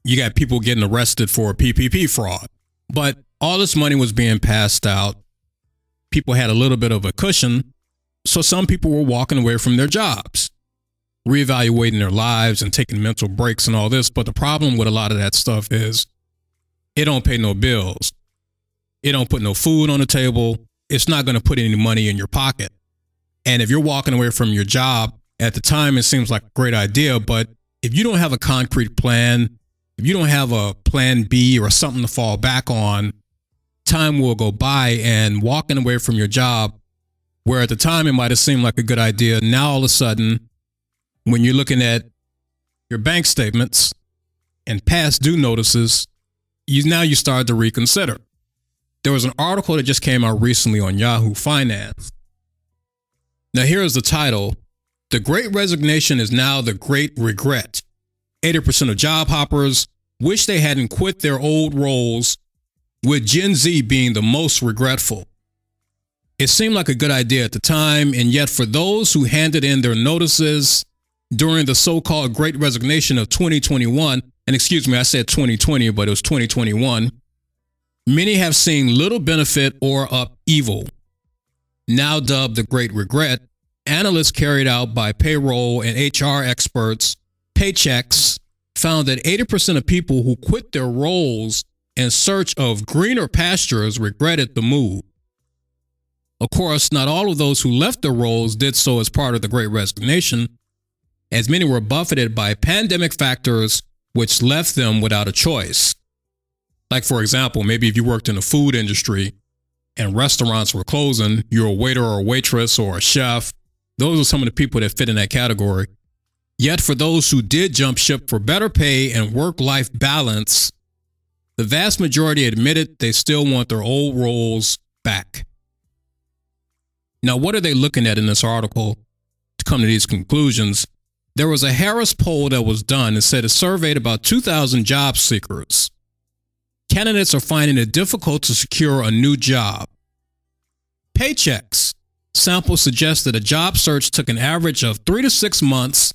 you got people getting arrested for PPP fraud. But all this money was being passed out. People had a little bit of a cushion. So some people were walking away from their jobs, reevaluating their lives and taking mental breaks and all this. But the problem with a lot of that stuff is it don't pay no bills. It don't put no food on the table. It's not going to put any money in your pocket. And if you're walking away from your job at the time, it seems like a great idea. But if you don't have a concrete plan, if you don't have a plan B or something to fall back on, time will go by and walking away from your job, where at the time it might have seemed like a good idea, now all of a sudden, when you're looking at your bank statements and past due notices, you now you start to reconsider. There was an article that just came out recently on Yahoo Finance. Now here is the title. The Great Resignation is now the Great Regret. 80% of job hoppers wish they hadn't quit their old roles, with Gen Z being the most regretful. It seemed like a good idea at the time, and yet for those who handed in their notices during the so called Great Resignation of 2021, and excuse me, I said 2020, but it was 2021, many have seen little benefit or upheaval. Now dubbed the Great Regret, analysts carried out by payroll and HR experts, Paychex, found that 80% of people who quit their roles in search of greener pastures regretted the move. Of course, not all of those who left their roles did so as part of the Great Resignation, as many were buffeted by pandemic factors which left them without a choice. Like, for example, maybe if you worked in the food industry and restaurants were closing, you're a waiter or a waitress or a chef. Those are some of the people that fit in that category. Yet, for those who did jump ship for better pay and work life balance, the vast majority admitted they still want their old roles back. Now, what are they looking at in this article to come to these conclusions? There was a Harris poll that was done and said it surveyed about 2,000 job seekers. Candidates are finding it difficult to secure a new job. Paychex sample suggests that a job search took an average of three to six months.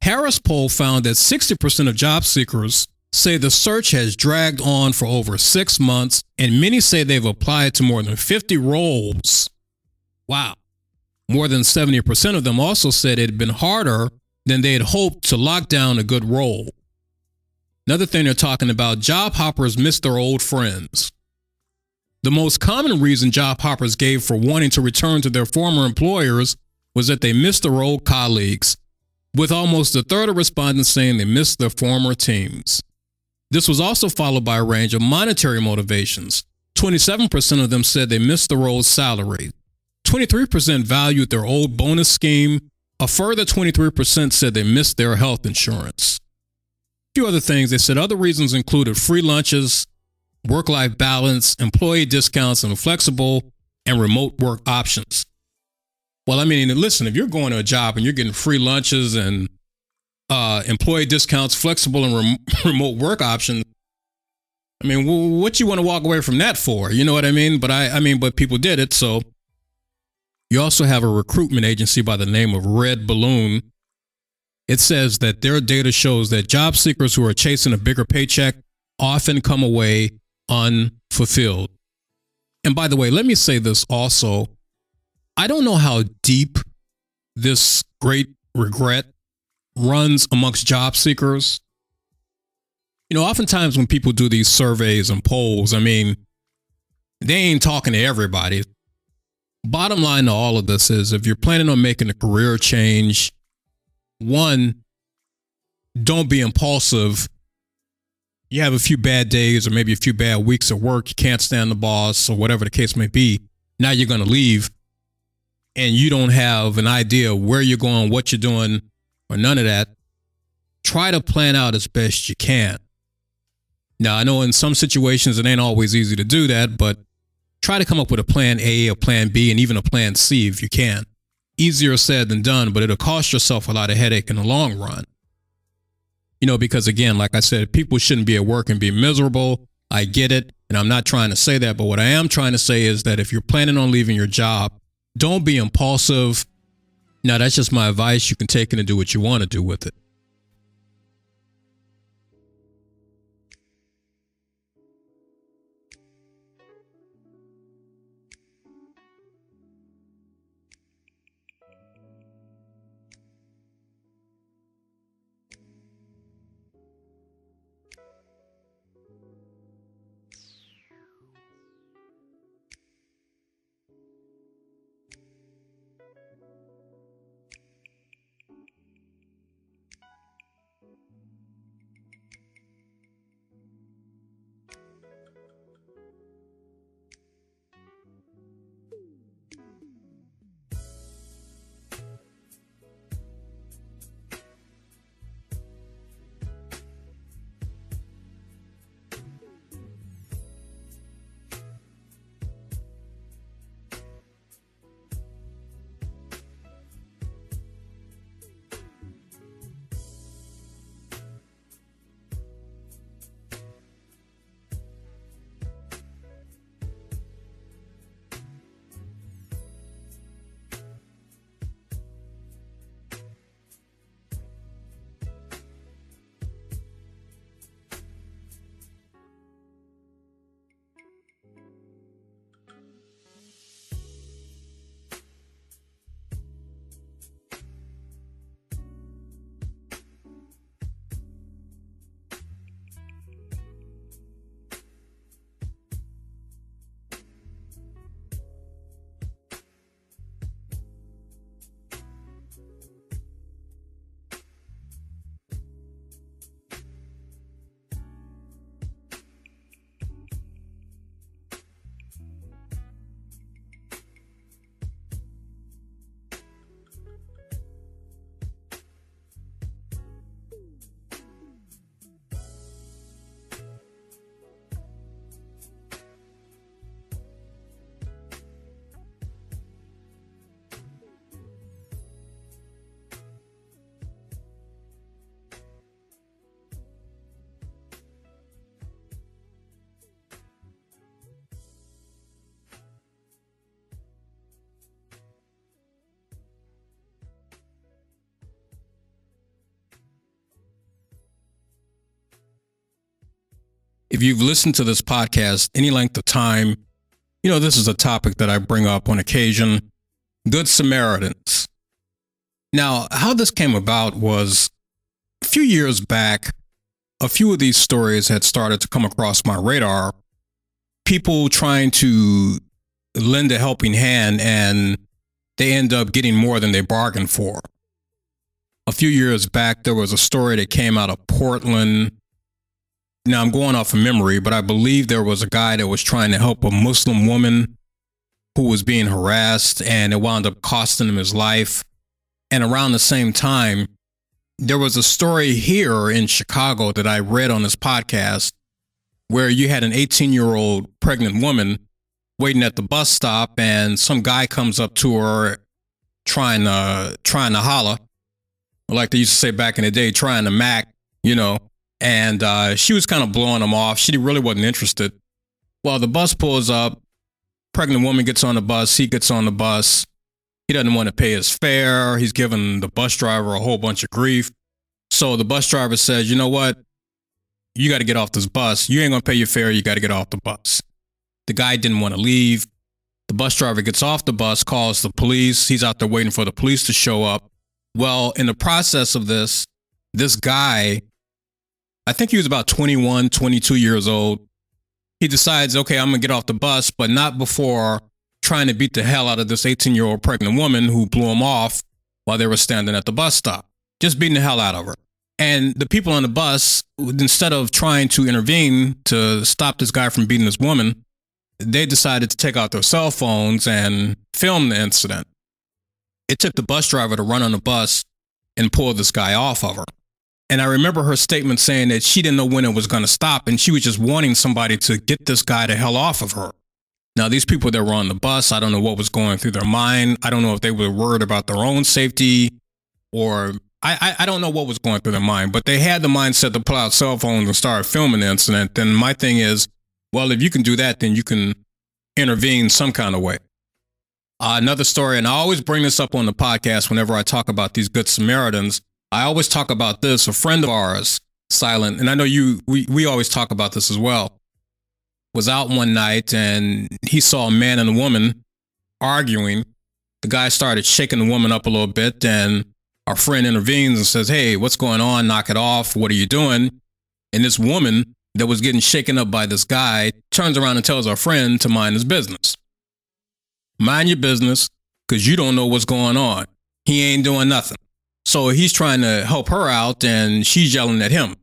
Harris poll found that 60% of job seekers say the search has dragged on for over six months, and many say they've applied to more than 50 roles. Wow. More than 70% of them also said it had been harder than they had hoped to lock down a good role. Another thing they're talking about job hoppers miss their old friends. The most common reason job hoppers gave for wanting to return to their former employers was that they missed their old colleagues, with almost a third of respondents saying they missed their former teams. This was also followed by a range of monetary motivations. 27% of them said they missed the role's salary. 23% valued their old bonus scheme. A further 23% said they missed their health insurance. A few other things they said other reasons included free lunches, work life balance, employee discounts, and flexible and remote work options. Well, I mean, listen, if you're going to a job and you're getting free lunches and uh, employee discounts, flexible and rem- remote work options, I mean, what you want to walk away from that for? You know what I mean? But I, I mean, but people did it. So you also have a recruitment agency by the name of Red Balloon. It says that their data shows that job seekers who are chasing a bigger paycheck often come away unfulfilled. And by the way, let me say this also. I don't know how deep this great regret runs amongst job seekers. You know, oftentimes when people do these surveys and polls, I mean, they ain't talking to everybody. Bottom line to all of this is if you're planning on making a career change, one, don't be impulsive. You have a few bad days or maybe a few bad weeks at work, you can't stand the boss or whatever the case may be. Now you're going to leave and you don't have an idea where you're going, what you're doing, or none of that. Try to plan out as best you can. Now, I know in some situations it ain't always easy to do that, but try to come up with a plan A, a plan B, and even a plan C if you can. Easier said than done, but it'll cost yourself a lot of headache in the long run. You know, because again, like I said, people shouldn't be at work and be miserable. I get it. And I'm not trying to say that, but what I am trying to say is that if you're planning on leaving your job, don't be impulsive. Now, that's just my advice. You can take it and do what you want to do with it. If you've listened to this podcast any length of time, you know this is a topic that I bring up on occasion Good Samaritans. Now, how this came about was a few years back, a few of these stories had started to come across my radar. People trying to lend a helping hand and they end up getting more than they bargained for. A few years back, there was a story that came out of Portland now I'm going off of memory, but I believe there was a guy that was trying to help a Muslim woman who was being harassed and it wound up costing him his life. And around the same time, there was a story here in Chicago that I read on this podcast where you had an 18 year old pregnant woman waiting at the bus stop and some guy comes up to her trying to trying to holler like they used to say back in the day trying to mac you know and uh, she was kind of blowing him off. She really wasn't interested. Well, the bus pulls up. Pregnant woman gets on the bus. He gets on the bus. He doesn't want to pay his fare. He's giving the bus driver a whole bunch of grief. So the bus driver says, "You know what? You got to get off this bus. You ain't gonna pay your fare. You got to get off the bus." The guy didn't want to leave. The bus driver gets off the bus, calls the police. He's out there waiting for the police to show up. Well, in the process of this, this guy I think he was about 21, 22 years old. He decides, okay, I'm going to get off the bus, but not before trying to beat the hell out of this 18 year old pregnant woman who blew him off while they were standing at the bus stop. Just beating the hell out of her. And the people on the bus, instead of trying to intervene to stop this guy from beating this woman, they decided to take out their cell phones and film the incident. It took the bus driver to run on the bus and pull this guy off of her. And I remember her statement saying that she didn't know when it was going to stop and she was just wanting somebody to get this guy the hell off of her. Now, these people that were on the bus, I don't know what was going through their mind. I don't know if they were worried about their own safety or I, I, I don't know what was going through their mind, but they had the mindset to pull out cell phones and start filming the incident. And my thing is, Well, if you can do that, then you can intervene some kind of way. Uh, another story, and I always bring this up on the podcast whenever I talk about these good Samaritans. I always talk about this. A friend of ours, Silent, and I know you, we, we always talk about this as well, was out one night and he saw a man and a woman arguing. The guy started shaking the woman up a little bit, and our friend intervenes and says, Hey, what's going on? Knock it off. What are you doing? And this woman that was getting shaken up by this guy turns around and tells our friend to mind his business. Mind your business because you don't know what's going on. He ain't doing nothing. So he's trying to help her out and she's yelling at him.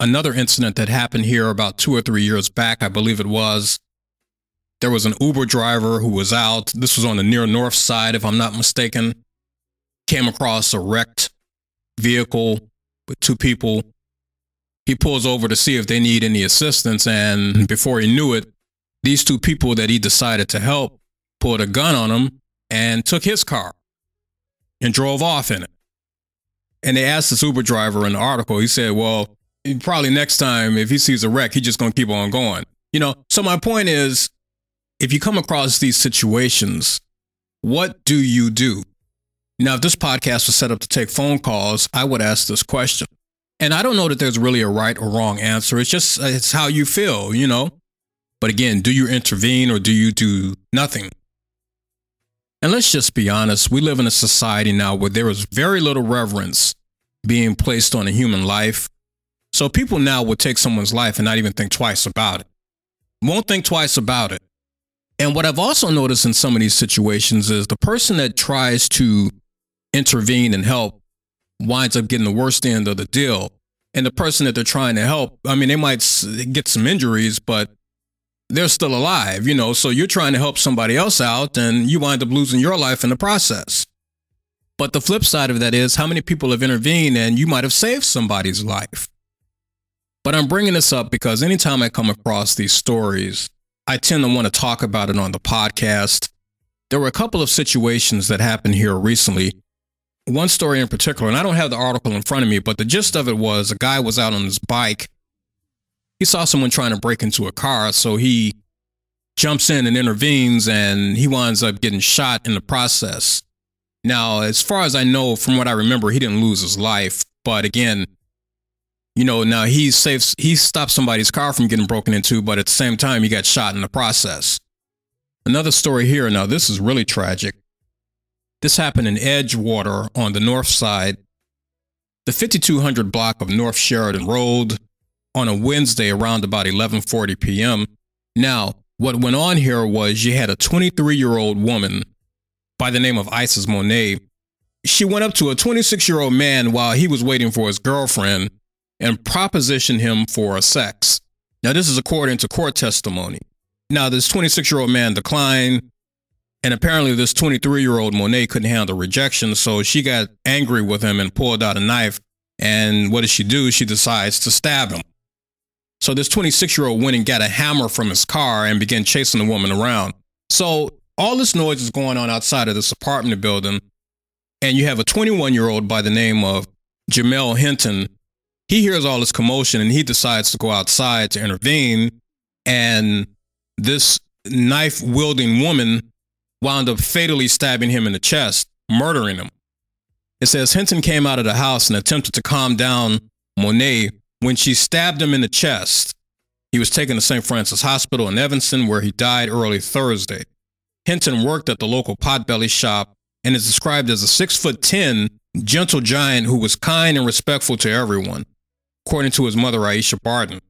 Another incident that happened here about two or three years back, I believe it was, there was an Uber driver who was out. This was on the near north side, if I'm not mistaken. Came across a wrecked vehicle with two people. He pulls over to see if they need any assistance. And before he knew it, these two people that he decided to help pulled a gun on him and took his car and drove off in it. And they asked this Uber driver in the article, he said, well, probably next time if he sees a wreck, he's just going to keep on going. You know, so my point is if you come across these situations, what do you do? Now, if this podcast was set up to take phone calls, I would ask this question. And I don't know that there's really a right or wrong answer. It's just, it's how you feel, you know? But again, do you intervene or do you do nothing? And let's just be honest, we live in a society now where there is very little reverence being placed on a human life. So people now will take someone's life and not even think twice about it. Won't think twice about it. And what I've also noticed in some of these situations is the person that tries to intervene and help winds up getting the worst end of the deal. And the person that they're trying to help, I mean, they might get some injuries, but they're still alive, you know. So you're trying to help somebody else out and you wind up losing your life in the process. But the flip side of that is how many people have intervened and you might have saved somebody's life. But I'm bringing this up because anytime I come across these stories, I tend to want to talk about it on the podcast. There were a couple of situations that happened here recently. One story in particular, and I don't have the article in front of me, but the gist of it was a guy was out on his bike. He saw someone trying to break into a car, so he jumps in and intervenes, and he winds up getting shot in the process. Now, as far as I know, from what I remember, he didn't lose his life. But again, you know, now he saves, he stopped somebody's car from getting broken into, but at the same time, he got shot in the process. Another story here. Now, this is really tragic. This happened in Edgewater on the north side, the 5200 block of North Sheridan Road on a Wednesday around about 11:40 p.m. Now, what went on here was you had a 23-year-old woman by the name of Isis Monet. She went up to a 26-year-old man while he was waiting for his girlfriend and propositioned him for sex. Now, this is according to court testimony. Now, this 26 year old man declined, and apparently, this 23 year old Monet couldn't handle rejection, so she got angry with him and pulled out a knife. And what does she do? She decides to stab him. So, this 26 year old went and got a hammer from his car and began chasing the woman around. So, all this noise is going on outside of this apartment building, and you have a 21 year old by the name of Jamel Hinton he hears all this commotion and he decides to go outside to intervene. And this knife wielding woman wound up fatally stabbing him in the chest, murdering him. It says Hinton came out of the house and attempted to calm down Monet when she stabbed him in the chest. He was taken to St. Francis Hospital in Evanston, where he died early Thursday. Hinton worked at the local potbelly shop and is described as a six foot ten gentle giant who was kind and respectful to everyone according to his mother, Aisha Barton.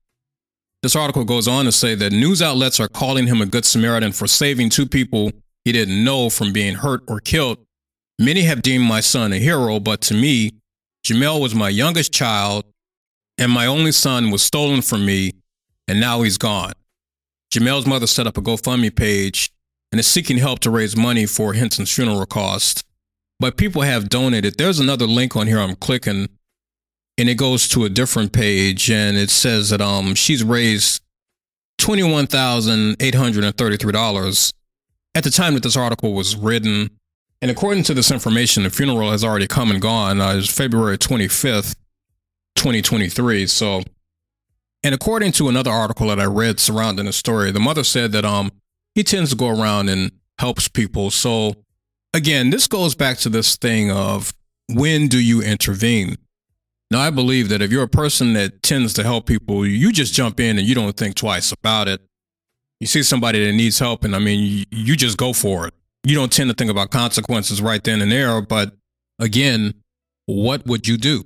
This article goes on to say that news outlets are calling him a good Samaritan for saving two people he didn't know from being hurt or killed. Many have deemed my son a hero, but to me, Jamel was my youngest child, and my only son was stolen from me, and now he's gone. Jamel's mother set up a GoFundMe page and is seeking help to raise money for Hinton's funeral costs. But people have donated. There's another link on here I'm clicking and it goes to a different page and it says that um she's raised $21,833 at the time that this article was written. And according to this information, the funeral has already come and gone. Uh, it's February 25th, 2023. So And according to another article that I read surrounding the story, the mother said that um he tends to go around and helps people. So again, this goes back to this thing of when do you intervene? Now, I believe that if you're a person that tends to help people, you just jump in and you don't think twice about it. You see somebody that needs help, and I mean, you, you just go for it. You don't tend to think about consequences right then and there. But again, what would you do?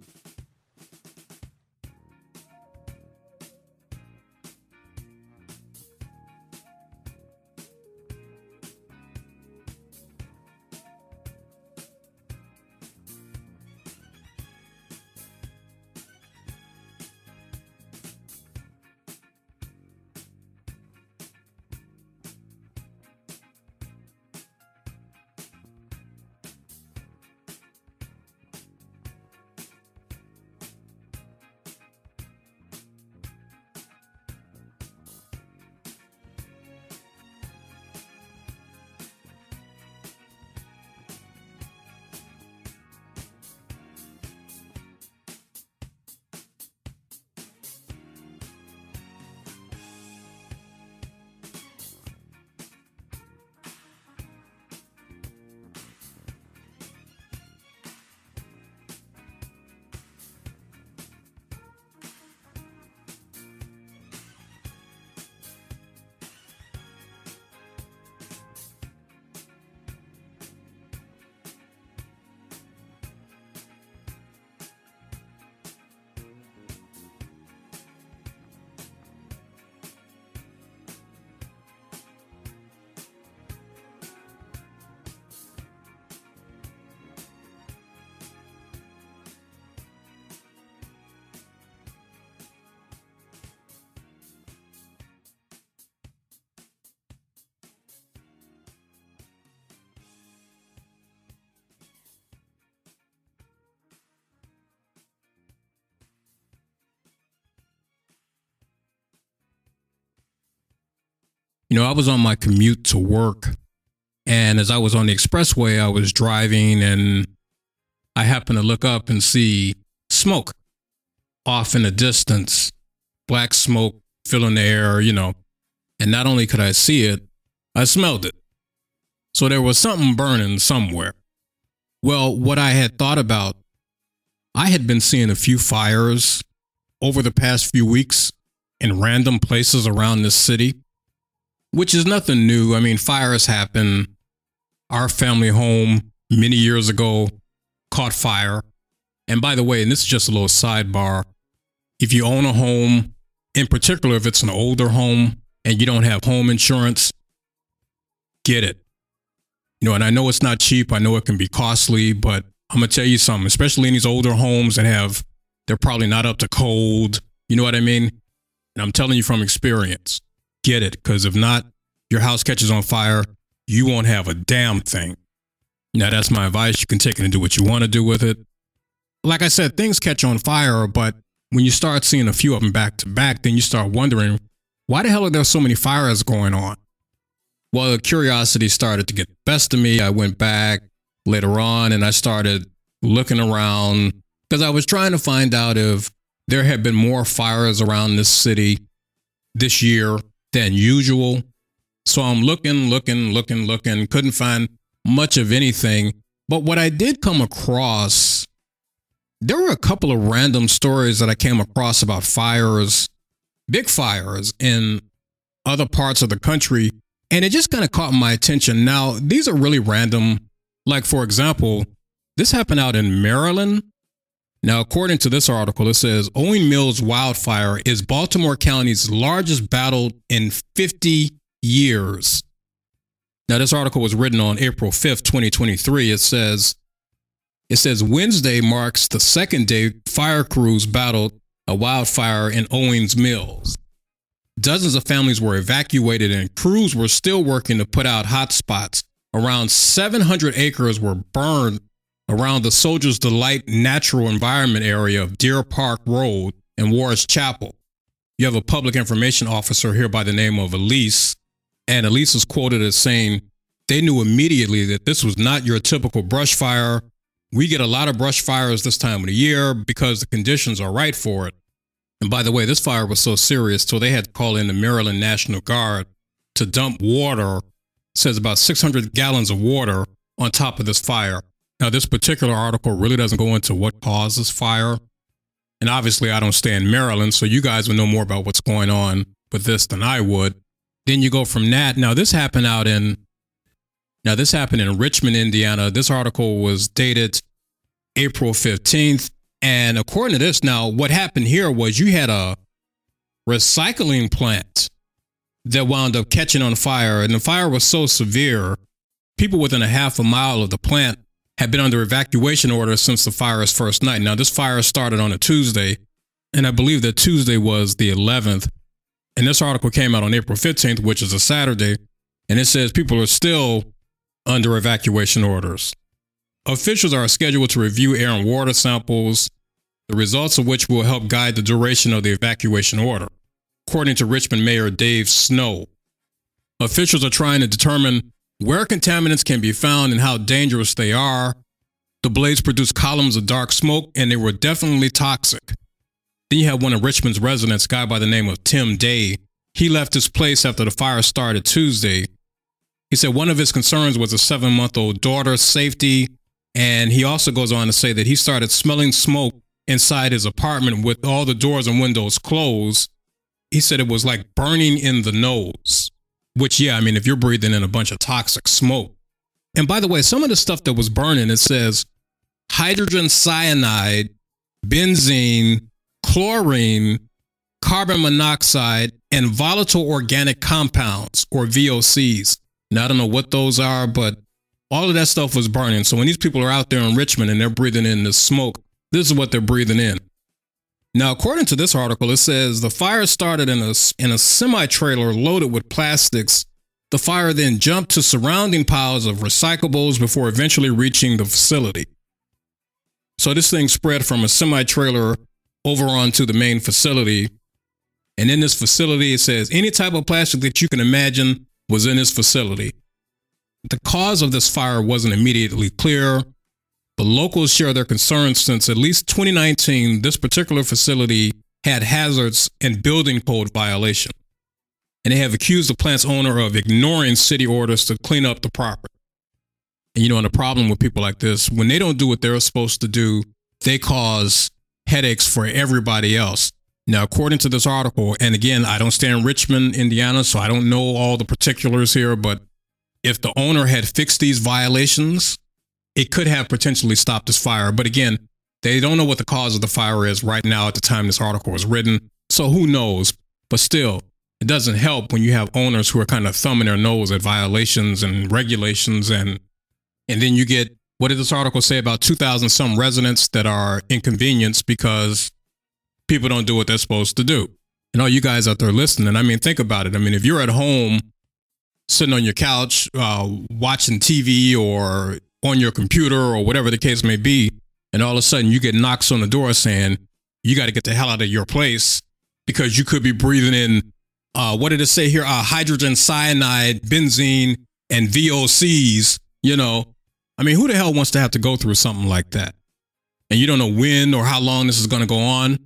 You know, I was on my commute to work, and as I was on the expressway, I was driving, and I happened to look up and see smoke off in the distance, black smoke filling the air, you know. And not only could I see it, I smelled it. So there was something burning somewhere. Well, what I had thought about, I had been seeing a few fires over the past few weeks in random places around this city which is nothing new. I mean, fires happen. Our family home many years ago caught fire. And by the way, and this is just a little sidebar if you own a home, in particular, if it's an older home and you don't have home insurance, get it. You know, and I know it's not cheap. I know it can be costly, but I'm going to tell you something, especially in these older homes that have, they're probably not up to code. You know what I mean? And I'm telling you from experience get it. Because if not, your house catches on fire, you won't have a damn thing. Now, that's my advice. You can take it and do what you want to do with it. Like I said, things catch on fire, but when you start seeing a few of them back to back, then you start wondering, why the hell are there so many fires going on? Well, curiosity started to get the best of me. I went back later on and I started looking around because I was trying to find out if there had been more fires around this city this year than usual. So I'm looking, looking, looking, looking, couldn't find much of anything. But what I did come across, there were a couple of random stories that I came across about fires, big fires in other parts of the country. And it just kind of caught my attention. Now, these are really random. Like, for example, this happened out in Maryland now, according to this article, it says Owings Mills wildfire is Baltimore County's largest battle in 50 years. Now, this article was written on April 5th, 2023. It says, it says Wednesday marks the second day fire crews battled a wildfire in Owings Mills. Dozens of families were evacuated and crews were still working to put out hot spots. Around 700 acres were burned around the Soldiers Delight natural environment area of Deer Park Road and Wards Chapel. You have a public information officer here by the name of Elise, and Elise is quoted as saying, They knew immediately that this was not your typical brush fire. We get a lot of brush fires this time of the year because the conditions are right for it. And by the way, this fire was so serious, so they had to call in the Maryland National Guard to dump water. Says about 600 gallons of water on top of this fire. Now, this particular article really doesn't go into what causes fire. And obviously, I don't stay in Maryland, so you guys would know more about what's going on with this than I would. Then you go from that. Now, this happened out in now this happened in Richmond, Indiana. This article was dated April 15th. And according to this, now what happened here was you had a recycling plant that wound up catching on fire. And the fire was so severe, people within a half a mile of the plant had been under evacuation orders since the fire's first night. Now, this fire started on a Tuesday, and I believe that Tuesday was the 11th. And this article came out on April 15th, which is a Saturday. And it says people are still under evacuation orders. Officials are scheduled to review air and water samples, the results of which will help guide the duration of the evacuation order, according to Richmond Mayor Dave Snow. Officials are trying to determine where contaminants can be found and how dangerous they are. The blaze produced columns of dark smoke, and they were definitely toxic. Then you have one of Richmond's residents, guy by the name of Tim Day. He left his place after the fire started Tuesday. He said one of his concerns was a seven month old daughter's safety. And he also goes on to say that he started smelling smoke inside his apartment with all the doors and windows closed. He said it was like burning in the nose, which, yeah, I mean, if you're breathing in a bunch of toxic smoke. And by the way, some of the stuff that was burning, it says hydrogen cyanide, benzene, chlorine, carbon monoxide, and volatile organic compounds, or VOCs. Now, I don't know what those are, but all of that stuff was burning. So when these people are out there in Richmond and they're breathing in the smoke, this is what they're breathing in. Now, according to this article, it says the fire started in a, in a semi trailer loaded with plastics. The fire then jumped to surrounding piles of recyclables before eventually reaching the facility. So this thing spread from a semi trailer over onto the main facility. And in this facility, it says any type of plastic that you can imagine was in this facility. The cause of this fire wasn't immediately clear, but locals share their concerns since at least 2019, this particular facility had hazards and building code violation. And they have accused the plant's owner of ignoring city orders to clean up the property. And you know, and the problem with people like this, when they don't do what they're supposed to do, they cause headaches for everybody else. Now, according to this article, and again, I don't stay in Richmond, Indiana, so I don't know all the particulars here, but if the owner had fixed these violations, it could have potentially stopped this fire. But again, they don't know what the cause of the fire is right now at the time this article was written. So who knows? But still, it doesn't help when you have owners who are kind of thumbing their nose at violations and regulations and and then you get what did this article say about 2000 some residents that are inconvenienced because people don't do what they're supposed to do. And all you guys out there listening, I mean, think about it. I mean, if you're at home sitting on your couch uh, watching TV or on your computer or whatever the case may be, and all of a sudden you get knocks on the door saying, you got to get the hell out of your place because you could be breathing in, uh, what did it say here? Uh, hydrogen cyanide, benzene, and VOCs. You know, I mean, who the hell wants to have to go through something like that? And you don't know when or how long this is going to go on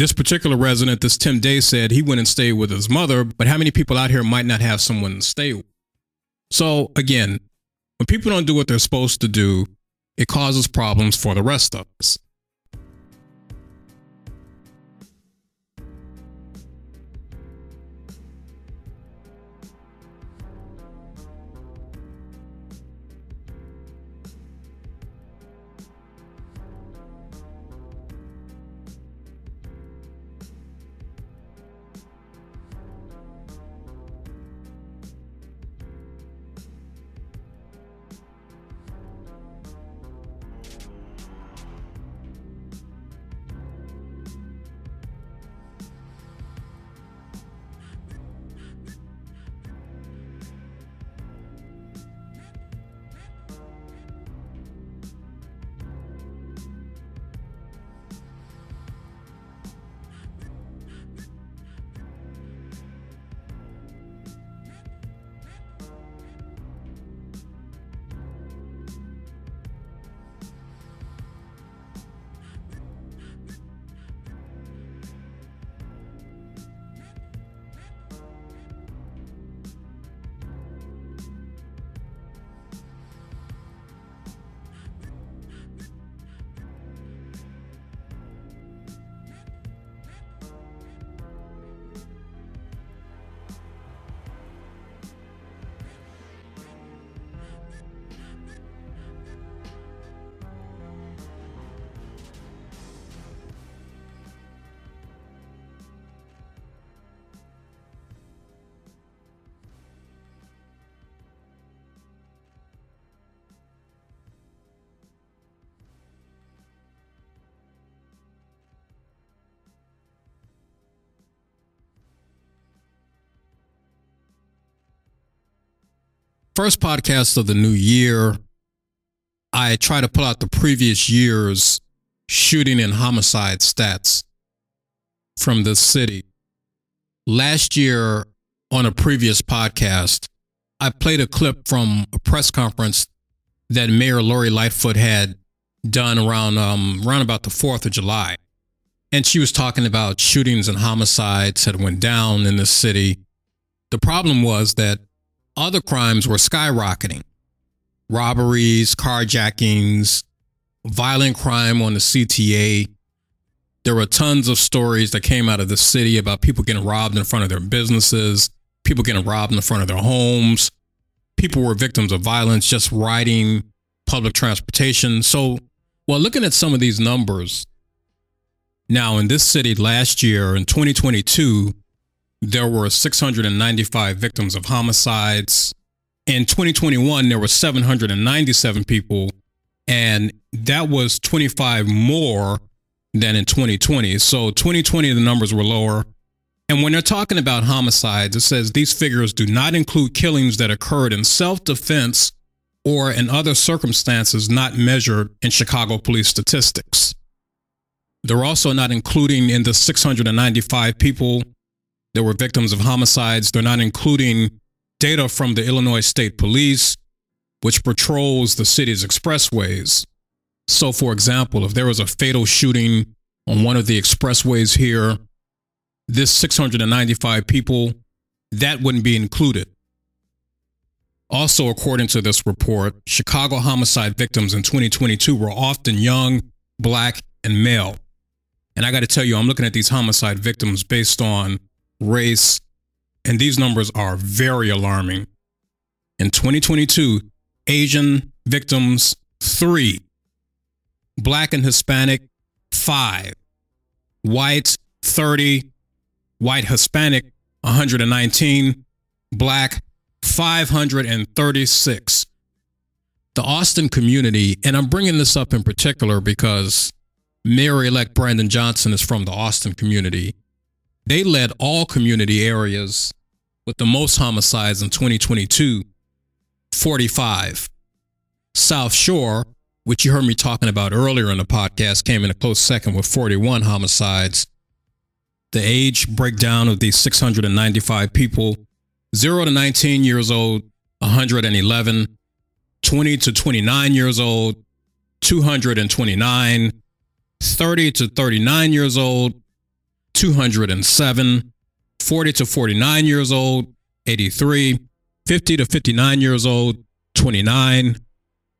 this particular resident, this Tim Day said he went and stayed with his mother, but how many people out here might not have someone to stay with? So again, when people don't do what they're supposed to do, it causes problems for the rest of us. First podcast of the new year, I try to pull out the previous year's shooting and homicide stats from the city. Last year, on a previous podcast, I played a clip from a press conference that Mayor Lori Lightfoot had done around um, around about the Fourth of July, and she was talking about shootings and homicides that went down in the city. The problem was that other crimes were skyrocketing: robberies, carjackings, violent crime on the CTA. There were tons of stories that came out of the city about people getting robbed in front of their businesses, people getting robbed in front of their homes. People were victims of violence just riding public transportation. So, well, looking at some of these numbers, now in this city last year in 2022, there were 695 victims of homicides. In 2021, there were 797 people, and that was 25 more than in 2020. So 2020, the numbers were lower. And when they're talking about homicides, it says these figures do not include killings that occurred in self defense or in other circumstances not measured in Chicago police statistics. They're also not including in the 695 people that were victims of homicides, they're not including data from the Illinois State Police, which patrols the city's expressways. So, for example, if there was a fatal shooting on one of the expressways here, this 695 people, that wouldn't be included. Also, according to this report, Chicago homicide victims in 2022 were often young, black, and male. And I got to tell you, I'm looking at these homicide victims based on race, and these numbers are very alarming. In 2022, Asian victims, three, black and Hispanic, five, white, 30, white Hispanic, 119, black, 536. The Austin community, and I'm bringing this up in particular because Mayor elect Brandon Johnson is from the Austin community. They led all community areas with the most homicides in 2022 45. South Shore, which you heard me talking about earlier in the podcast, came in a close second with 41 homicides. The age breakdown of these 695 people 0 to 19 years old, 111, 20 to 29 years old, 229, 30 to 39 years old, 207, 40 to 49 years old, 83, 50 to 59 years old, 29,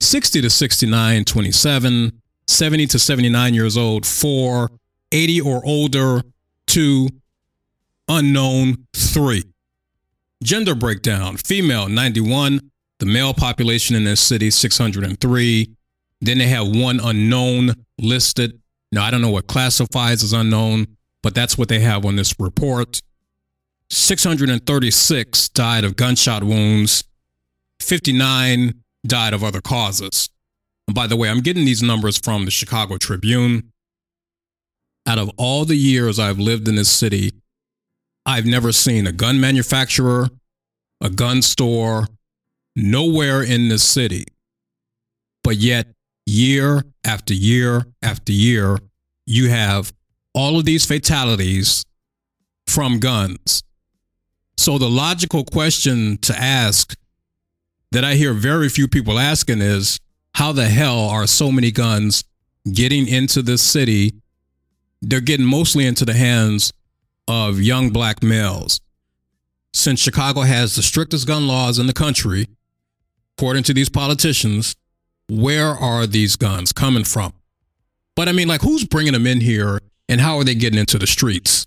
60 to 69, 27, 70 to 79 years old, 4, 80 or older, 2, unknown, 3. Gender breakdown female 91, the male population in this city 603. Then they have one unknown listed. Now, I don't know what classifies as unknown, but that's what they have on this report. 636 died of gunshot wounds, 59 died of other causes. And by the way, I'm getting these numbers from the Chicago Tribune. Out of all the years I've lived in this city, I've never seen a gun manufacturer, a gun store, nowhere in this city. But yet, year after year after year, you have all of these fatalities from guns. So, the logical question to ask that I hear very few people asking is how the hell are so many guns getting into this city? They're getting mostly into the hands of young black males. Since Chicago has the strictest gun laws in the country, according to these politicians, where are these guns coming from? But I mean, like, who's bringing them in here and how are they getting into the streets?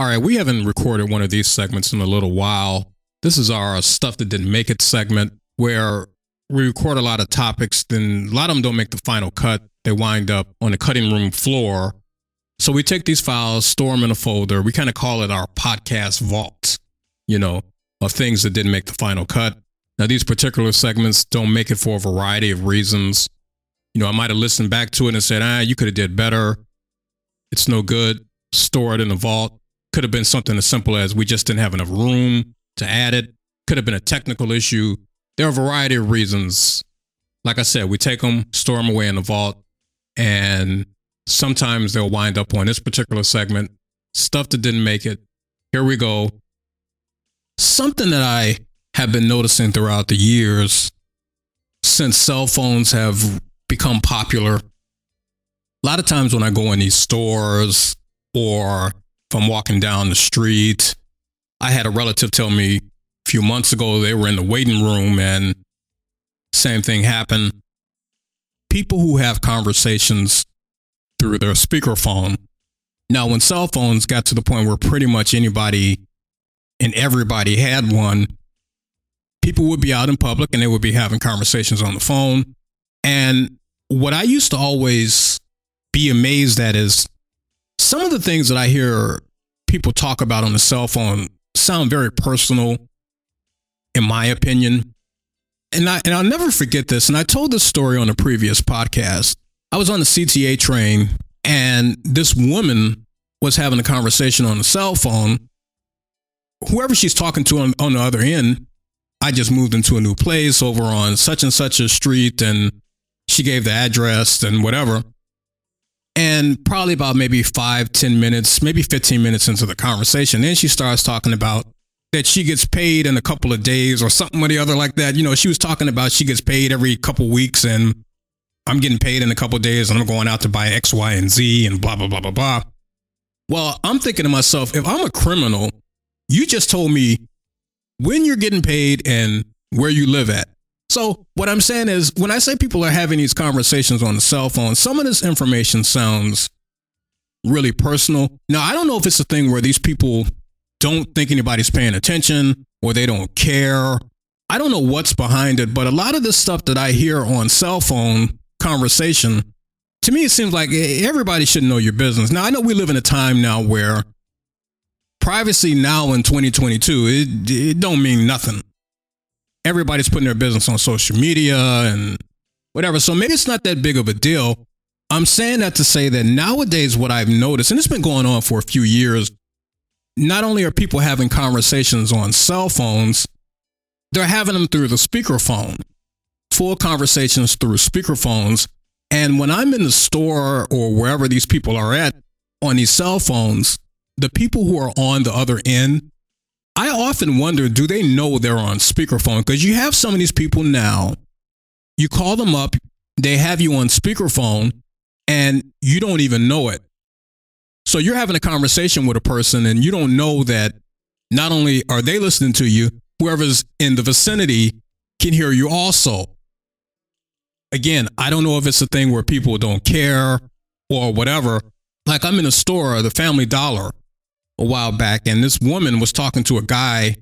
All right, we haven't recorded one of these segments in a little while. This is our stuff that didn't make it segment where we record a lot of topics, then a lot of them don't make the final cut. They wind up on the cutting room floor. So we take these files, store them in a folder. We kind of call it our podcast vault, you know, of things that didn't make the final cut. Now, these particular segments don't make it for a variety of reasons. You know, I might have listened back to it and said, ah, you could have did better. It's no good. Store it in the vault. Could have been something as simple as we just didn't have enough room to add it. Could have been a technical issue. There are a variety of reasons. Like I said, we take them, store them away in the vault, and sometimes they'll wind up on this particular segment. Stuff that didn't make it. Here we go. Something that I have been noticing throughout the years since cell phones have become popular. A lot of times when I go in these stores or if I'm walking down the street, I had a relative tell me a few months ago they were in the waiting room and same thing happened. People who have conversations through their speakerphone. Now, when cell phones got to the point where pretty much anybody and everybody had one, people would be out in public and they would be having conversations on the phone. And what I used to always be amazed at is some of the things that I hear people talk about on the cell phone sound very personal, in my opinion. And I and I'll never forget this. And I told this story on a previous podcast. I was on the CTA train and this woman was having a conversation on the cell phone. Whoever she's talking to on, on the other end, I just moved into a new place over on such and such a street and she gave the address and whatever. And probably about maybe five, ten minutes, maybe 15 minutes into the conversation, then she starts talking about that she gets paid in a couple of days or something or the other like that. You know, she was talking about she gets paid every couple weeks and I'm getting paid in a couple of days and I'm going out to buy X, Y, and Z and blah, blah, blah, blah, blah. Well, I'm thinking to myself, if I'm a criminal, you just told me when you're getting paid and where you live at. So, what I'm saying is, when I say people are having these conversations on the cell phone, some of this information sounds really personal. Now, I don't know if it's a thing where these people don't think anybody's paying attention or they don't care. I don't know what's behind it, but a lot of this stuff that I hear on cell phone conversation, to me, it seems like everybody should know your business. Now, I know we live in a time now where privacy now in 2022, it, it don't mean nothing. Everybody's putting their business on social media and whatever. So maybe it's not that big of a deal. I'm saying that to say that nowadays, what I've noticed, and it's been going on for a few years, not only are people having conversations on cell phones, they're having them through the speakerphone, full conversations through speakerphones. And when I'm in the store or wherever these people are at on these cell phones, the people who are on the other end, I often wonder do they know they're on speakerphone? Because you have some of these people now, you call them up, they have you on speakerphone, and you don't even know it. So you're having a conversation with a person, and you don't know that not only are they listening to you, whoever's in the vicinity can hear you also. Again, I don't know if it's a thing where people don't care or whatever. Like I'm in a store, the Family Dollar, a while back, and this woman was talking to a guy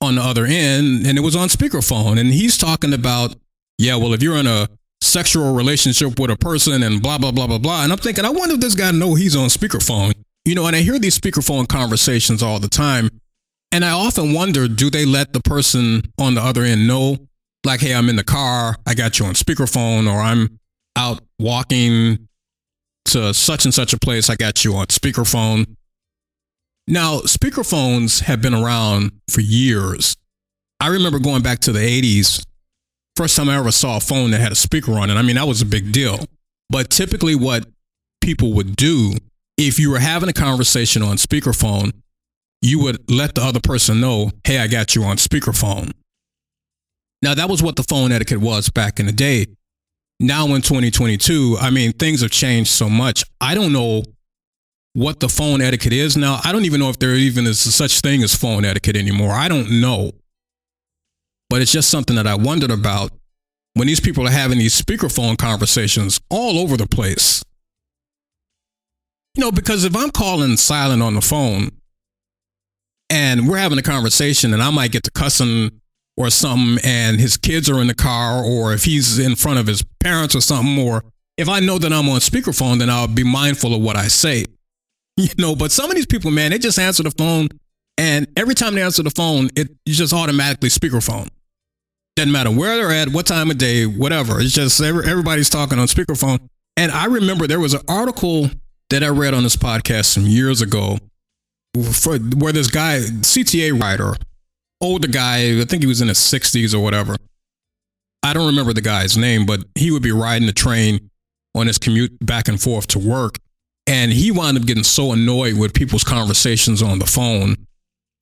on the other end, and it was on speakerphone, and he's talking about, yeah, well, if you're in a sexual relationship with a person and blah blah blah blah blah, and I'm thinking, I wonder if this guy know he's on speakerphone, you know, and I hear these speakerphone conversations all the time, and I often wonder, do they let the person on the other end know, like, hey, I'm in the car, I got you on speakerphone, or I'm out walking to such and such a place, I got you on speakerphone. Now, speakerphones have been around for years. I remember going back to the 80s, first time I ever saw a phone that had a speaker on it. I mean, that was a big deal. But typically, what people would do if you were having a conversation on speakerphone, you would let the other person know, hey, I got you on speakerphone. Now, that was what the phone etiquette was back in the day. Now, in 2022, I mean, things have changed so much. I don't know what the phone etiquette is now. I don't even know if there even is such thing as phone etiquette anymore. I don't know. But it's just something that I wondered about when these people are having these speakerphone conversations all over the place. You know, because if I'm calling silent on the phone, and we're having a conversation, and I might get to cussing or something, and his kids are in the car, or if he's in front of his parents or something, or if I know that I'm on speakerphone, then I'll be mindful of what I say. You know, but some of these people, man, they just answer the phone, and every time they answer the phone, it just automatically speakerphone. Doesn't matter where they're at, what time of day, whatever. It's just every, everybody's talking on speakerphone. And I remember there was an article that I read on this podcast some years ago for, where this guy, CTA writer, older guy, I think he was in his 60s or whatever. I don't remember the guy's name, but he would be riding the train on his commute back and forth to work. And he wound up getting so annoyed with people's conversations on the phone.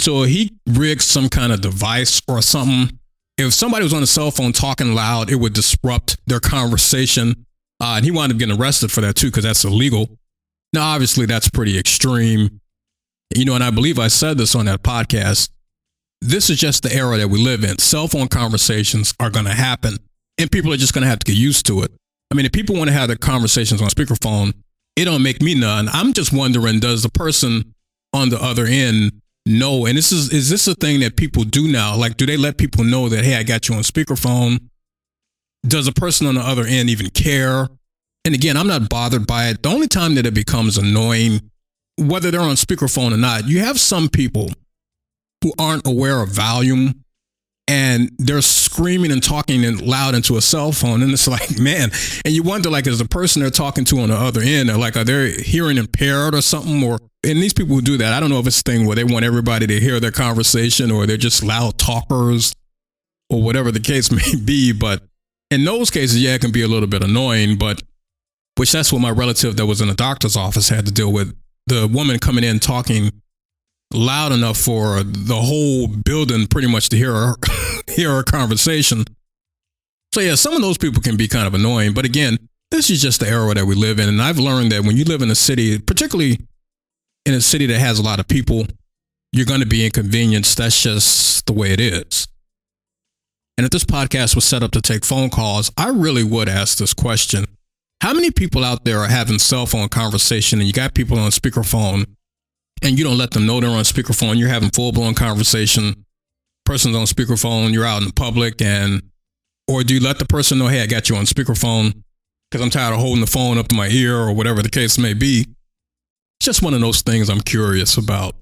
So he rigged some kind of device or something. If somebody was on a cell phone talking loud, it would disrupt their conversation. Uh, and he wound up getting arrested for that too, because that's illegal. Now, obviously, that's pretty extreme. You know, and I believe I said this on that podcast. This is just the era that we live in. Cell phone conversations are going to happen, and people are just going to have to get used to it. I mean, if people want to have their conversations on speakerphone, it don't make me none. I'm just wondering, does the person on the other end know? And this is is this a thing that people do now? Like, do they let people know that hey, I got you on speakerphone? Does the person on the other end even care? And again, I'm not bothered by it. The only time that it becomes annoying, whether they're on speakerphone or not, you have some people who aren't aware of volume and they're screaming and talking and loud into a cell phone. And it's like, man, and you wonder, like, is the person they're talking to on the other end, or like, are they hearing impaired or something? Or, and these people who do that, I don't know if it's a thing where they want everybody to hear their conversation or they're just loud talkers or whatever the case may be. But in those cases, yeah, it can be a little bit annoying, but which that's what my relative that was in the doctor's office had to deal with. The woman coming in talking loud enough for the whole building pretty much to hear her, hear her conversation. So yeah, some of those people can be kind of annoying, but again, this is just the era that we live in, and I've learned that when you live in a city, particularly in a city that has a lot of people, you're going to be inconvenienced. That's just the way it is. And if this podcast was set up to take phone calls, I really would ask this question. How many people out there are having cell phone conversation and you got people on speakerphone and you don't let them know they're on speakerphone. You're having full blown conversation. Person's on speakerphone. You're out in the public, and or do you let the person know, hey, I got you on speakerphone because I'm tired of holding the phone up to my ear or whatever the case may be. It's just one of those things I'm curious about.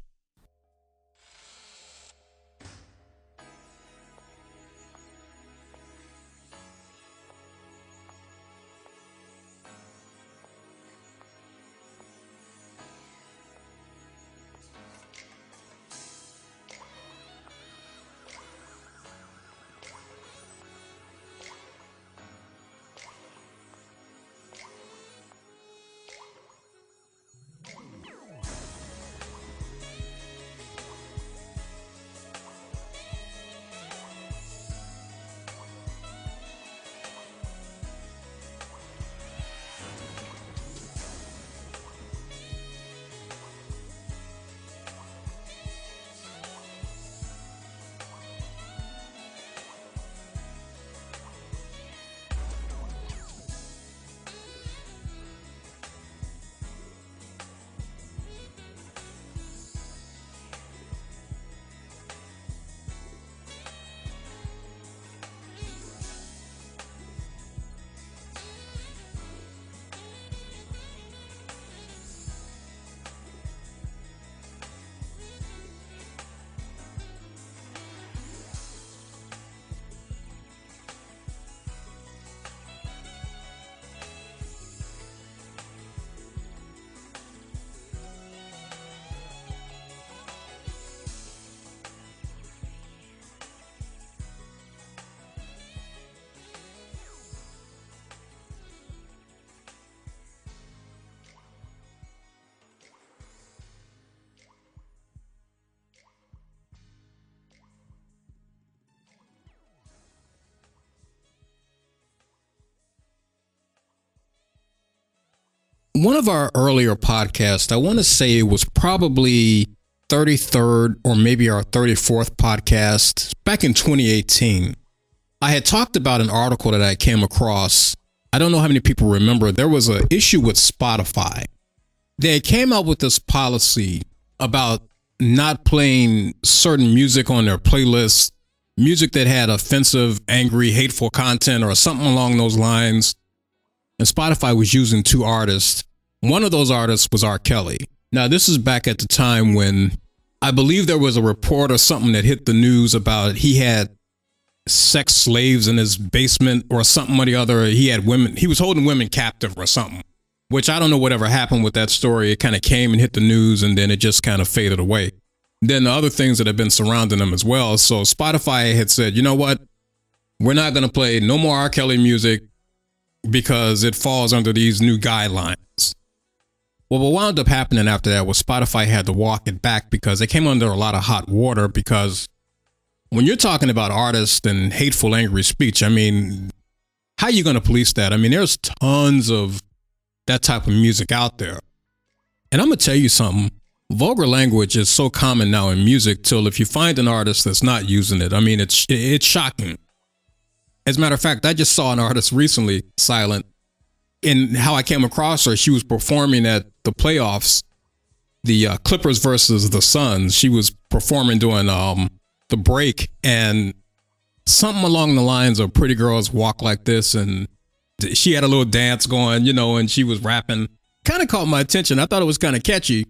One of our earlier podcasts, I want to say it was probably 33rd or maybe our 34th podcast back in 2018. I had talked about an article that I came across. I don't know how many people remember. There was an issue with Spotify. They came out with this policy about not playing certain music on their playlists, music that had offensive, angry, hateful content or something along those lines. And Spotify was using two artists. One of those artists was R. Kelly. Now, this is back at the time when I believe there was a report or something that hit the news about he had sex slaves in his basement or something or the other. He had women, he was holding women captive or something, which I don't know whatever happened with that story. It kind of came and hit the news and then it just kind of faded away. Then the other things that have been surrounding him as well. So Spotify had said, you know what? We're not going to play no more R. Kelly music because it falls under these new guidelines. Well, what wound up happening after that was Spotify had to walk it back because they came under a lot of hot water because when you're talking about artists and hateful, angry speech, I mean, how are you going to police that? I mean, there's tons of that type of music out there. And I'm going to tell you something. Vulgar language is so common now in music till if you find an artist that's not using it, I mean, it's it's shocking. As a matter of fact, I just saw an artist recently, Silent, and how I came across her. She was performing at the playoffs, the uh, Clippers versus the Suns. She was performing during um, the break, and something along the lines of "Pretty Girls Walk Like This," and she had a little dance going, you know, and she was rapping. Kind of caught my attention. I thought it was kind of catchy,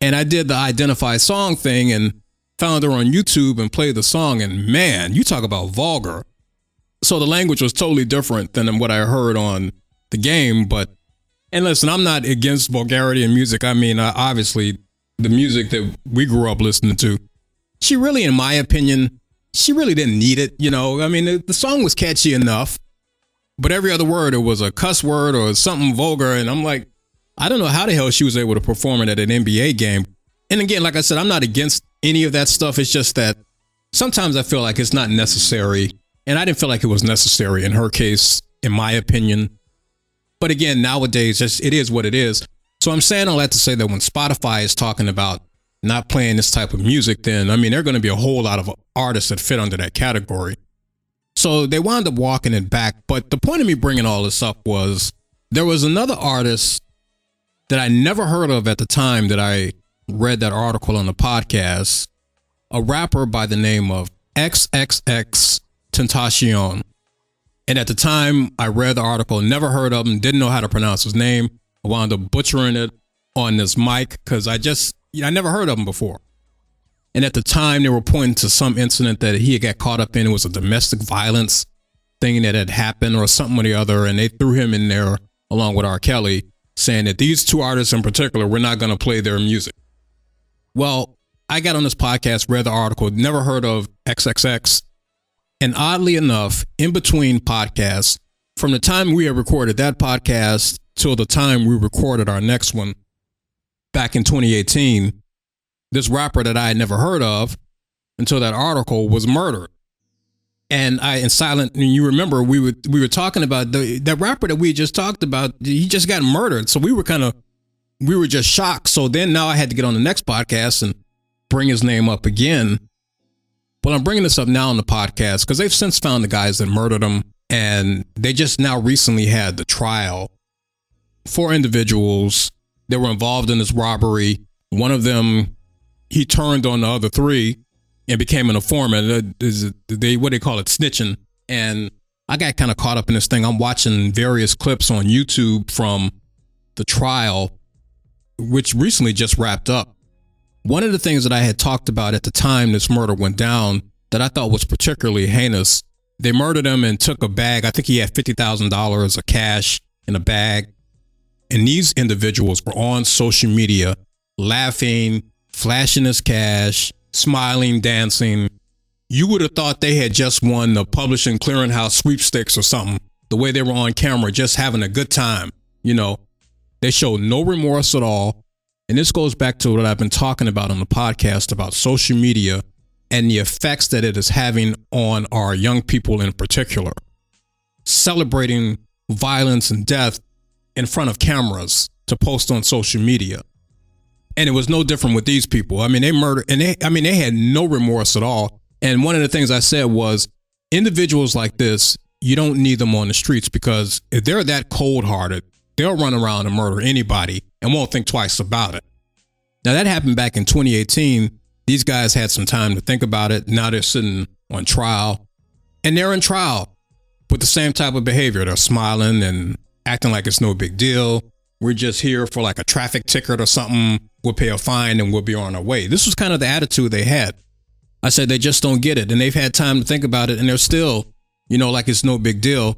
and I did the identify song thing and found her on YouTube and played the song. And man, you talk about vulgar. So the language was totally different than what I heard on the game. But, and listen, I'm not against vulgarity in music. I mean, uh, obviously, the music that we grew up listening to, she really, in my opinion, she really didn't need it. You know, I mean, the, the song was catchy enough, but every other word, it was a cuss word or something vulgar. And I'm like, I don't know how the hell she was able to perform it at an NBA game. And again, like I said, I'm not against any of that stuff. It's just that sometimes I feel like it's not necessary. And I didn't feel like it was necessary in her case, in my opinion. But again, nowadays, it is what it is. So I'm saying all that to say that when Spotify is talking about not playing this type of music, then I mean, there are going to be a whole lot of artists that fit under that category. So they wound up walking it back. But the point of me bringing all this up was there was another artist that I never heard of at the time that I read that article on the podcast, a rapper by the name of XXX Tentacion. And at the time I read the article, never heard of him, didn't know how to pronounce his name. I wound up butchering it on this mic because I just, you know, I never heard of him before. And at the time, they were pointing to some incident that he had got caught up in. It was a domestic violence thing that had happened or something or the other. And they threw him in there along with R. Kelly, saying that these two artists in particular, we're not going to play their music. Well, I got on this podcast, read the article, never heard of XXX. And oddly enough, in between podcasts, from the time we had recorded that podcast till the time we recorded our next one back in 2018, this rapper that I had never heard of until that article was murdered. And I in silent and you remember we were we were talking about the that rapper that we just talked about, he just got murdered. So we were kind of we were just shocked. So then now I had to get on the next podcast and bring his name up again. Well, I'm bringing this up now on the podcast because they've since found the guys that murdered him, and they just now recently had the trial. Four individuals that were involved in this robbery. One of them he turned on the other three and became an informant. Uh, they what they call it snitching. And I got kind of caught up in this thing. I'm watching various clips on YouTube from the trial, which recently just wrapped up. One of the things that I had talked about at the time this murder went down that I thought was particularly heinous, they murdered him and took a bag. I think he had $50,000 of cash in a bag. And these individuals were on social media laughing, flashing his cash, smiling, dancing. You would have thought they had just won the publishing clearinghouse sweepstakes or something. The way they were on camera, just having a good time. You know, they showed no remorse at all. And this goes back to what I've been talking about on the podcast about social media and the effects that it is having on our young people in particular. Celebrating violence and death in front of cameras to post on social media. And it was no different with these people. I mean, they murdered, and they, I mean, they had no remorse at all. And one of the things I said was individuals like this, you don't need them on the streets because if they're that cold hearted, they'll run around and murder anybody and won't think twice about it. Now, that happened back in 2018. These guys had some time to think about it. Now they're sitting on trial, and they're in trial with the same type of behavior. They're smiling and acting like it's no big deal. We're just here for like a traffic ticket or something. We'll pay a fine and we'll be on our way. This was kind of the attitude they had. I said they just don't get it, and they've had time to think about it, and they're still, you know, like it's no big deal.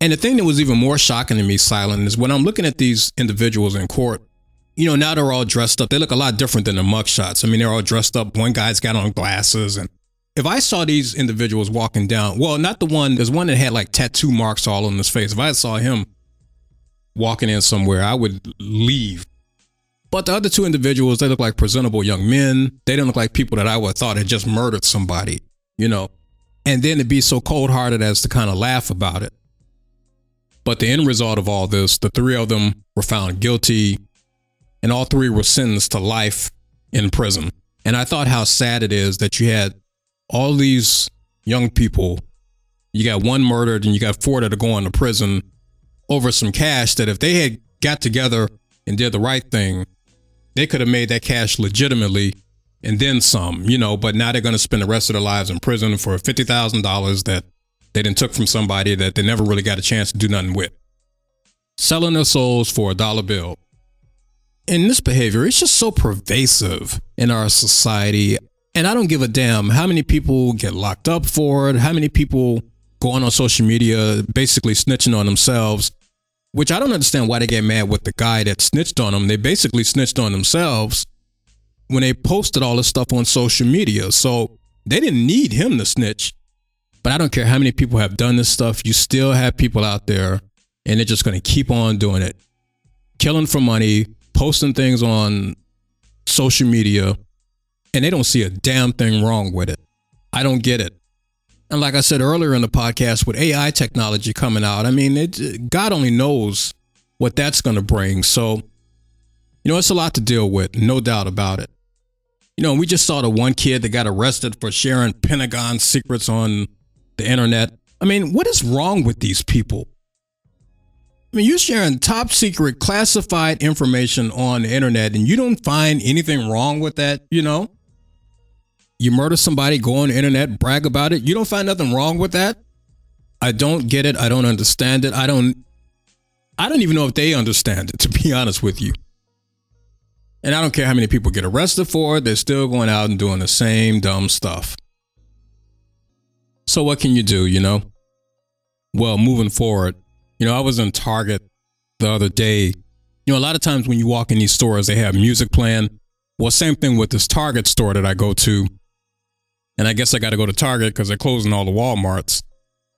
And the thing that was even more shocking to me, Silent, is when I'm looking at these individuals in court, you know, now they're all dressed up. They look a lot different than the mugshots. I mean, they're all dressed up. One guy's got on glasses. And if I saw these individuals walking down, well, not the one, there's one that had like tattoo marks all on his face. If I saw him walking in somewhere, I would leave. But the other two individuals, they look like presentable young men. They don't look like people that I would have thought had just murdered somebody, you know. And then to be so cold hearted as to kind of laugh about it. But the end result of all this, the three of them were found guilty, and all three were sentenced to life in prison. And I thought how sad it is that you had all these young people. You got one murdered, and you got four that are going to prison over some cash that if they had got together and did the right thing, they could have made that cash legitimately and then some, you know, but now they're going to spend the rest of their lives in prison for $50,000 that they then took from somebody that they never really got a chance to do nothing with. Selling their souls for a dollar bill. And this behavior, it's just so pervasive in our society. And I don't give a damn how many people get locked up for it, how many people go on on social media basically snitching on themselves, which I don't understand why they get mad with the guy that snitched on them. They basically snitched on themselves when they posted all this stuff on social media. So they didn't need him to snitch. But I don't care how many people have done this stuff, you still have people out there and they're just going to keep on doing it. Killing for money, posting things on social media, and they don't see a damn thing wrong with it. I don't get it. And like I said earlier in the podcast, with AI technology coming out, I mean, it, God only knows what that's going to bring. So, you know, it's a lot to deal with, no doubt about it. You know, we just saw the one kid that got arrested for sharing Pentagon secrets on the internet. I mean, what is wrong with these people? I mean, you're sharing top secret classified information on the internet and you don't find anything wrong with that, you know? You murder somebody, go on the internet, brag about it. You don't find nothing wrong with that? I don't get it. I don't understand it. I don't I don't even know if they understand it, to be honest with you. And I don't care how many people get arrested for it, they're still going out and doing the same dumb stuff. So what can you do, you know? Well, moving forward, you know, I was in Target the other day. You know, a lot of times when you walk in these stores, they have music playing. Well, same thing with this Target store that I go to. And I guess I got to go to Target because they're closing all the Walmarts.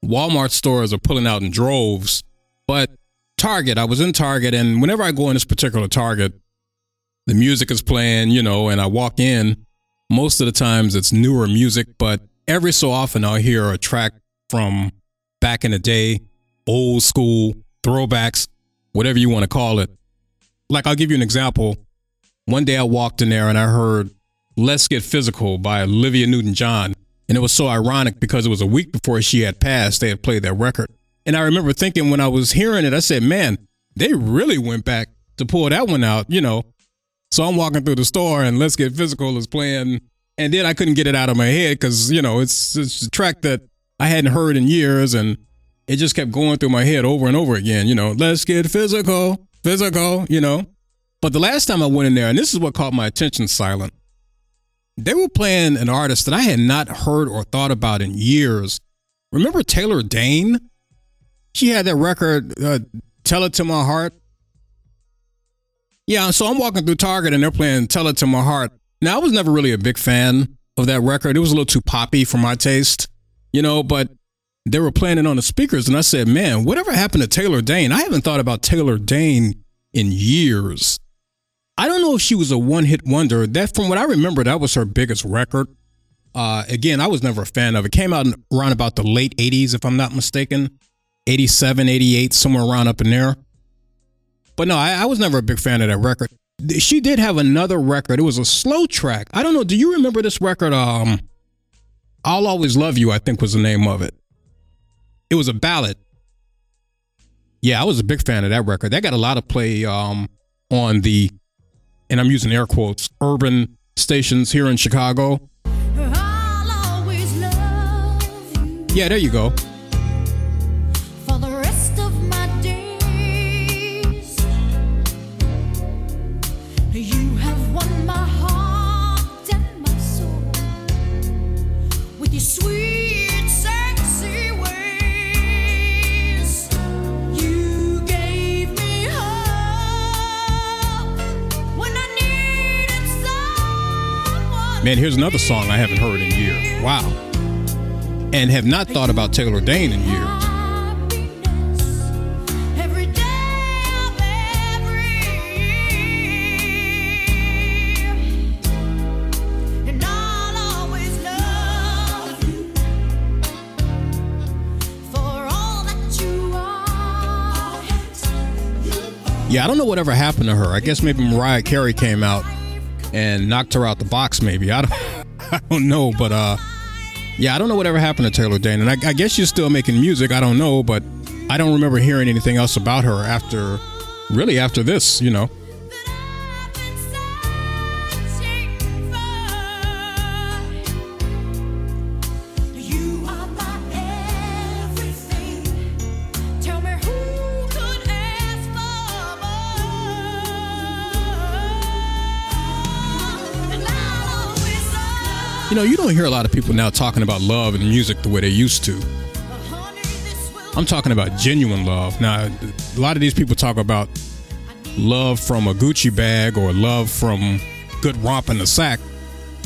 Walmart stores are pulling out in droves. But Target, I was in Target, and whenever I go in this particular Target, the music is playing, you know, and I walk in. Most of the times it's newer music, but every so often I'll hear a track from back in the day, old school, throwbacks, whatever you want to call it. Like, I'll give you an example. One day I walked in there and I heard Let's Get Physical by Olivia Newton John. And it was so ironic because it was a week before she had passed, they had played that record. And I remember thinking when I was hearing it, I said, man, they really went back to pull that one out, you know. So I'm walking through the store and Let's Get Physical is playing and then I couldn't get it out of my head because you know it's it's a track that I hadn't heard in years, and it just kept going through my head over and over again. You know, let's get physical, physical. You know, but the last time I went in there, and this is what caught my attention, silent. They were playing an artist that I had not heard or thought about in years. Remember Taylor Dayne? She had that record, uh, "Tell It to My Heart." Yeah, so I'm walking through Target and they're playing "Tell It to My Heart." Now, I was never really a big fan of that record. It was a little too poppy for my taste, you know, but they were playing it on the speakers. And I said, man, whatever happened to Taylor Dayne? I haven't thought about Taylor Dayne in years. I don't know if she was a one hit wonder. That, from what I remember, that was her biggest record. Uh, again, I was never a fan of it. Came out around about the late 80s, if I'm not mistaken. 87, 88, somewhere around up in there. But no, I, I was never a big fan of that record she did have another record. It was a slow track. I don't know. Do you remember this record? Um, I'll Always Love You, I think was the name of it. It was a ballad. Yeah, I was a big fan of that record. That got a lot of play um, on the, and I'm using air quotes, urban stations here in Chicago. Yeah, there you go. Man, here's another song I haven't heard in years. Wow. And have not thought about Taylor Dayne in years. Every day of every year, and I'll always love you for all that you are. Yeah, I don't know whatever happened to her. I guess maybe Mariah Carey came out and knocked her out the box. Maybe I don't, I don't know, but uh, yeah, I don't know whatever happened to Taylor Dayne, and I, I guess she's still making music. I don't know, but I don't remember hearing anything else about her after, really after this. You know. You know, you don't hear a lot of people now talking about love and music the way they used to. I'm talking about genuine love. Now, a lot of these people talk about love from a Gucci bag or love from good romp in the sack.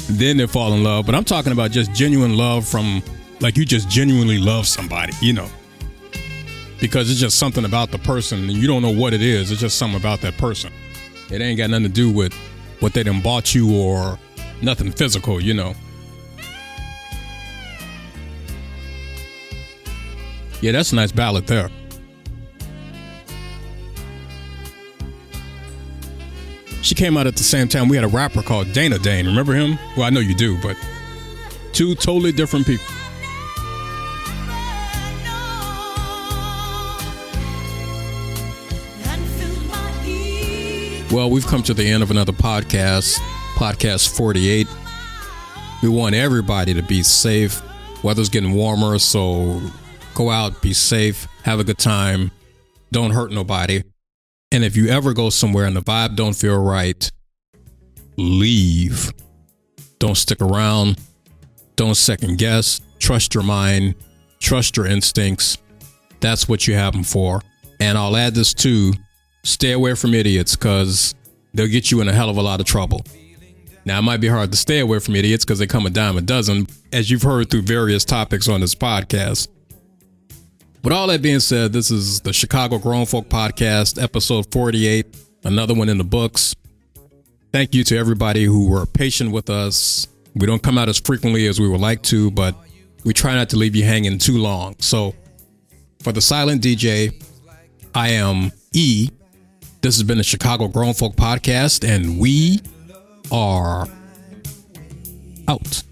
Then they fall in love. But I'm talking about just genuine love from, like, you just genuinely love somebody, you know. Because it's just something about the person and you don't know what it is. It's just something about that person. It ain't got nothing to do with what they done bought you or nothing physical, you know. Yeah, that's a nice ballad there. She came out at the same time. We had a rapper called Dana Dane. Remember him? Well, I know you do, but two totally different people. Well, we've come to the end of another podcast, podcast 48. We want everybody to be safe. Weather's getting warmer, so go out, be safe, have a good time, don't hurt nobody. And if you ever go somewhere and the vibe don't feel right, leave. Don't stick around. Don't second guess. Trust your mind. Trust your instincts. That's what you have them for. And I'll add this too stay away from idiots because they'll get you in a hell of a lot of trouble. Now, it might be hard to stay away from idiots because they come a dime a dozen, as you've heard through various topics on this podcast. With all that being said, this is the Chicago Grown Folk Podcast, episode 48, another one in the books. Thank you to everybody who were patient with us. We don't come out as frequently as we would like to, but we try not to leave you hanging too long. So, for the silent DJ, I am E. This has been the Chicago Grown Folk Podcast, and we are out.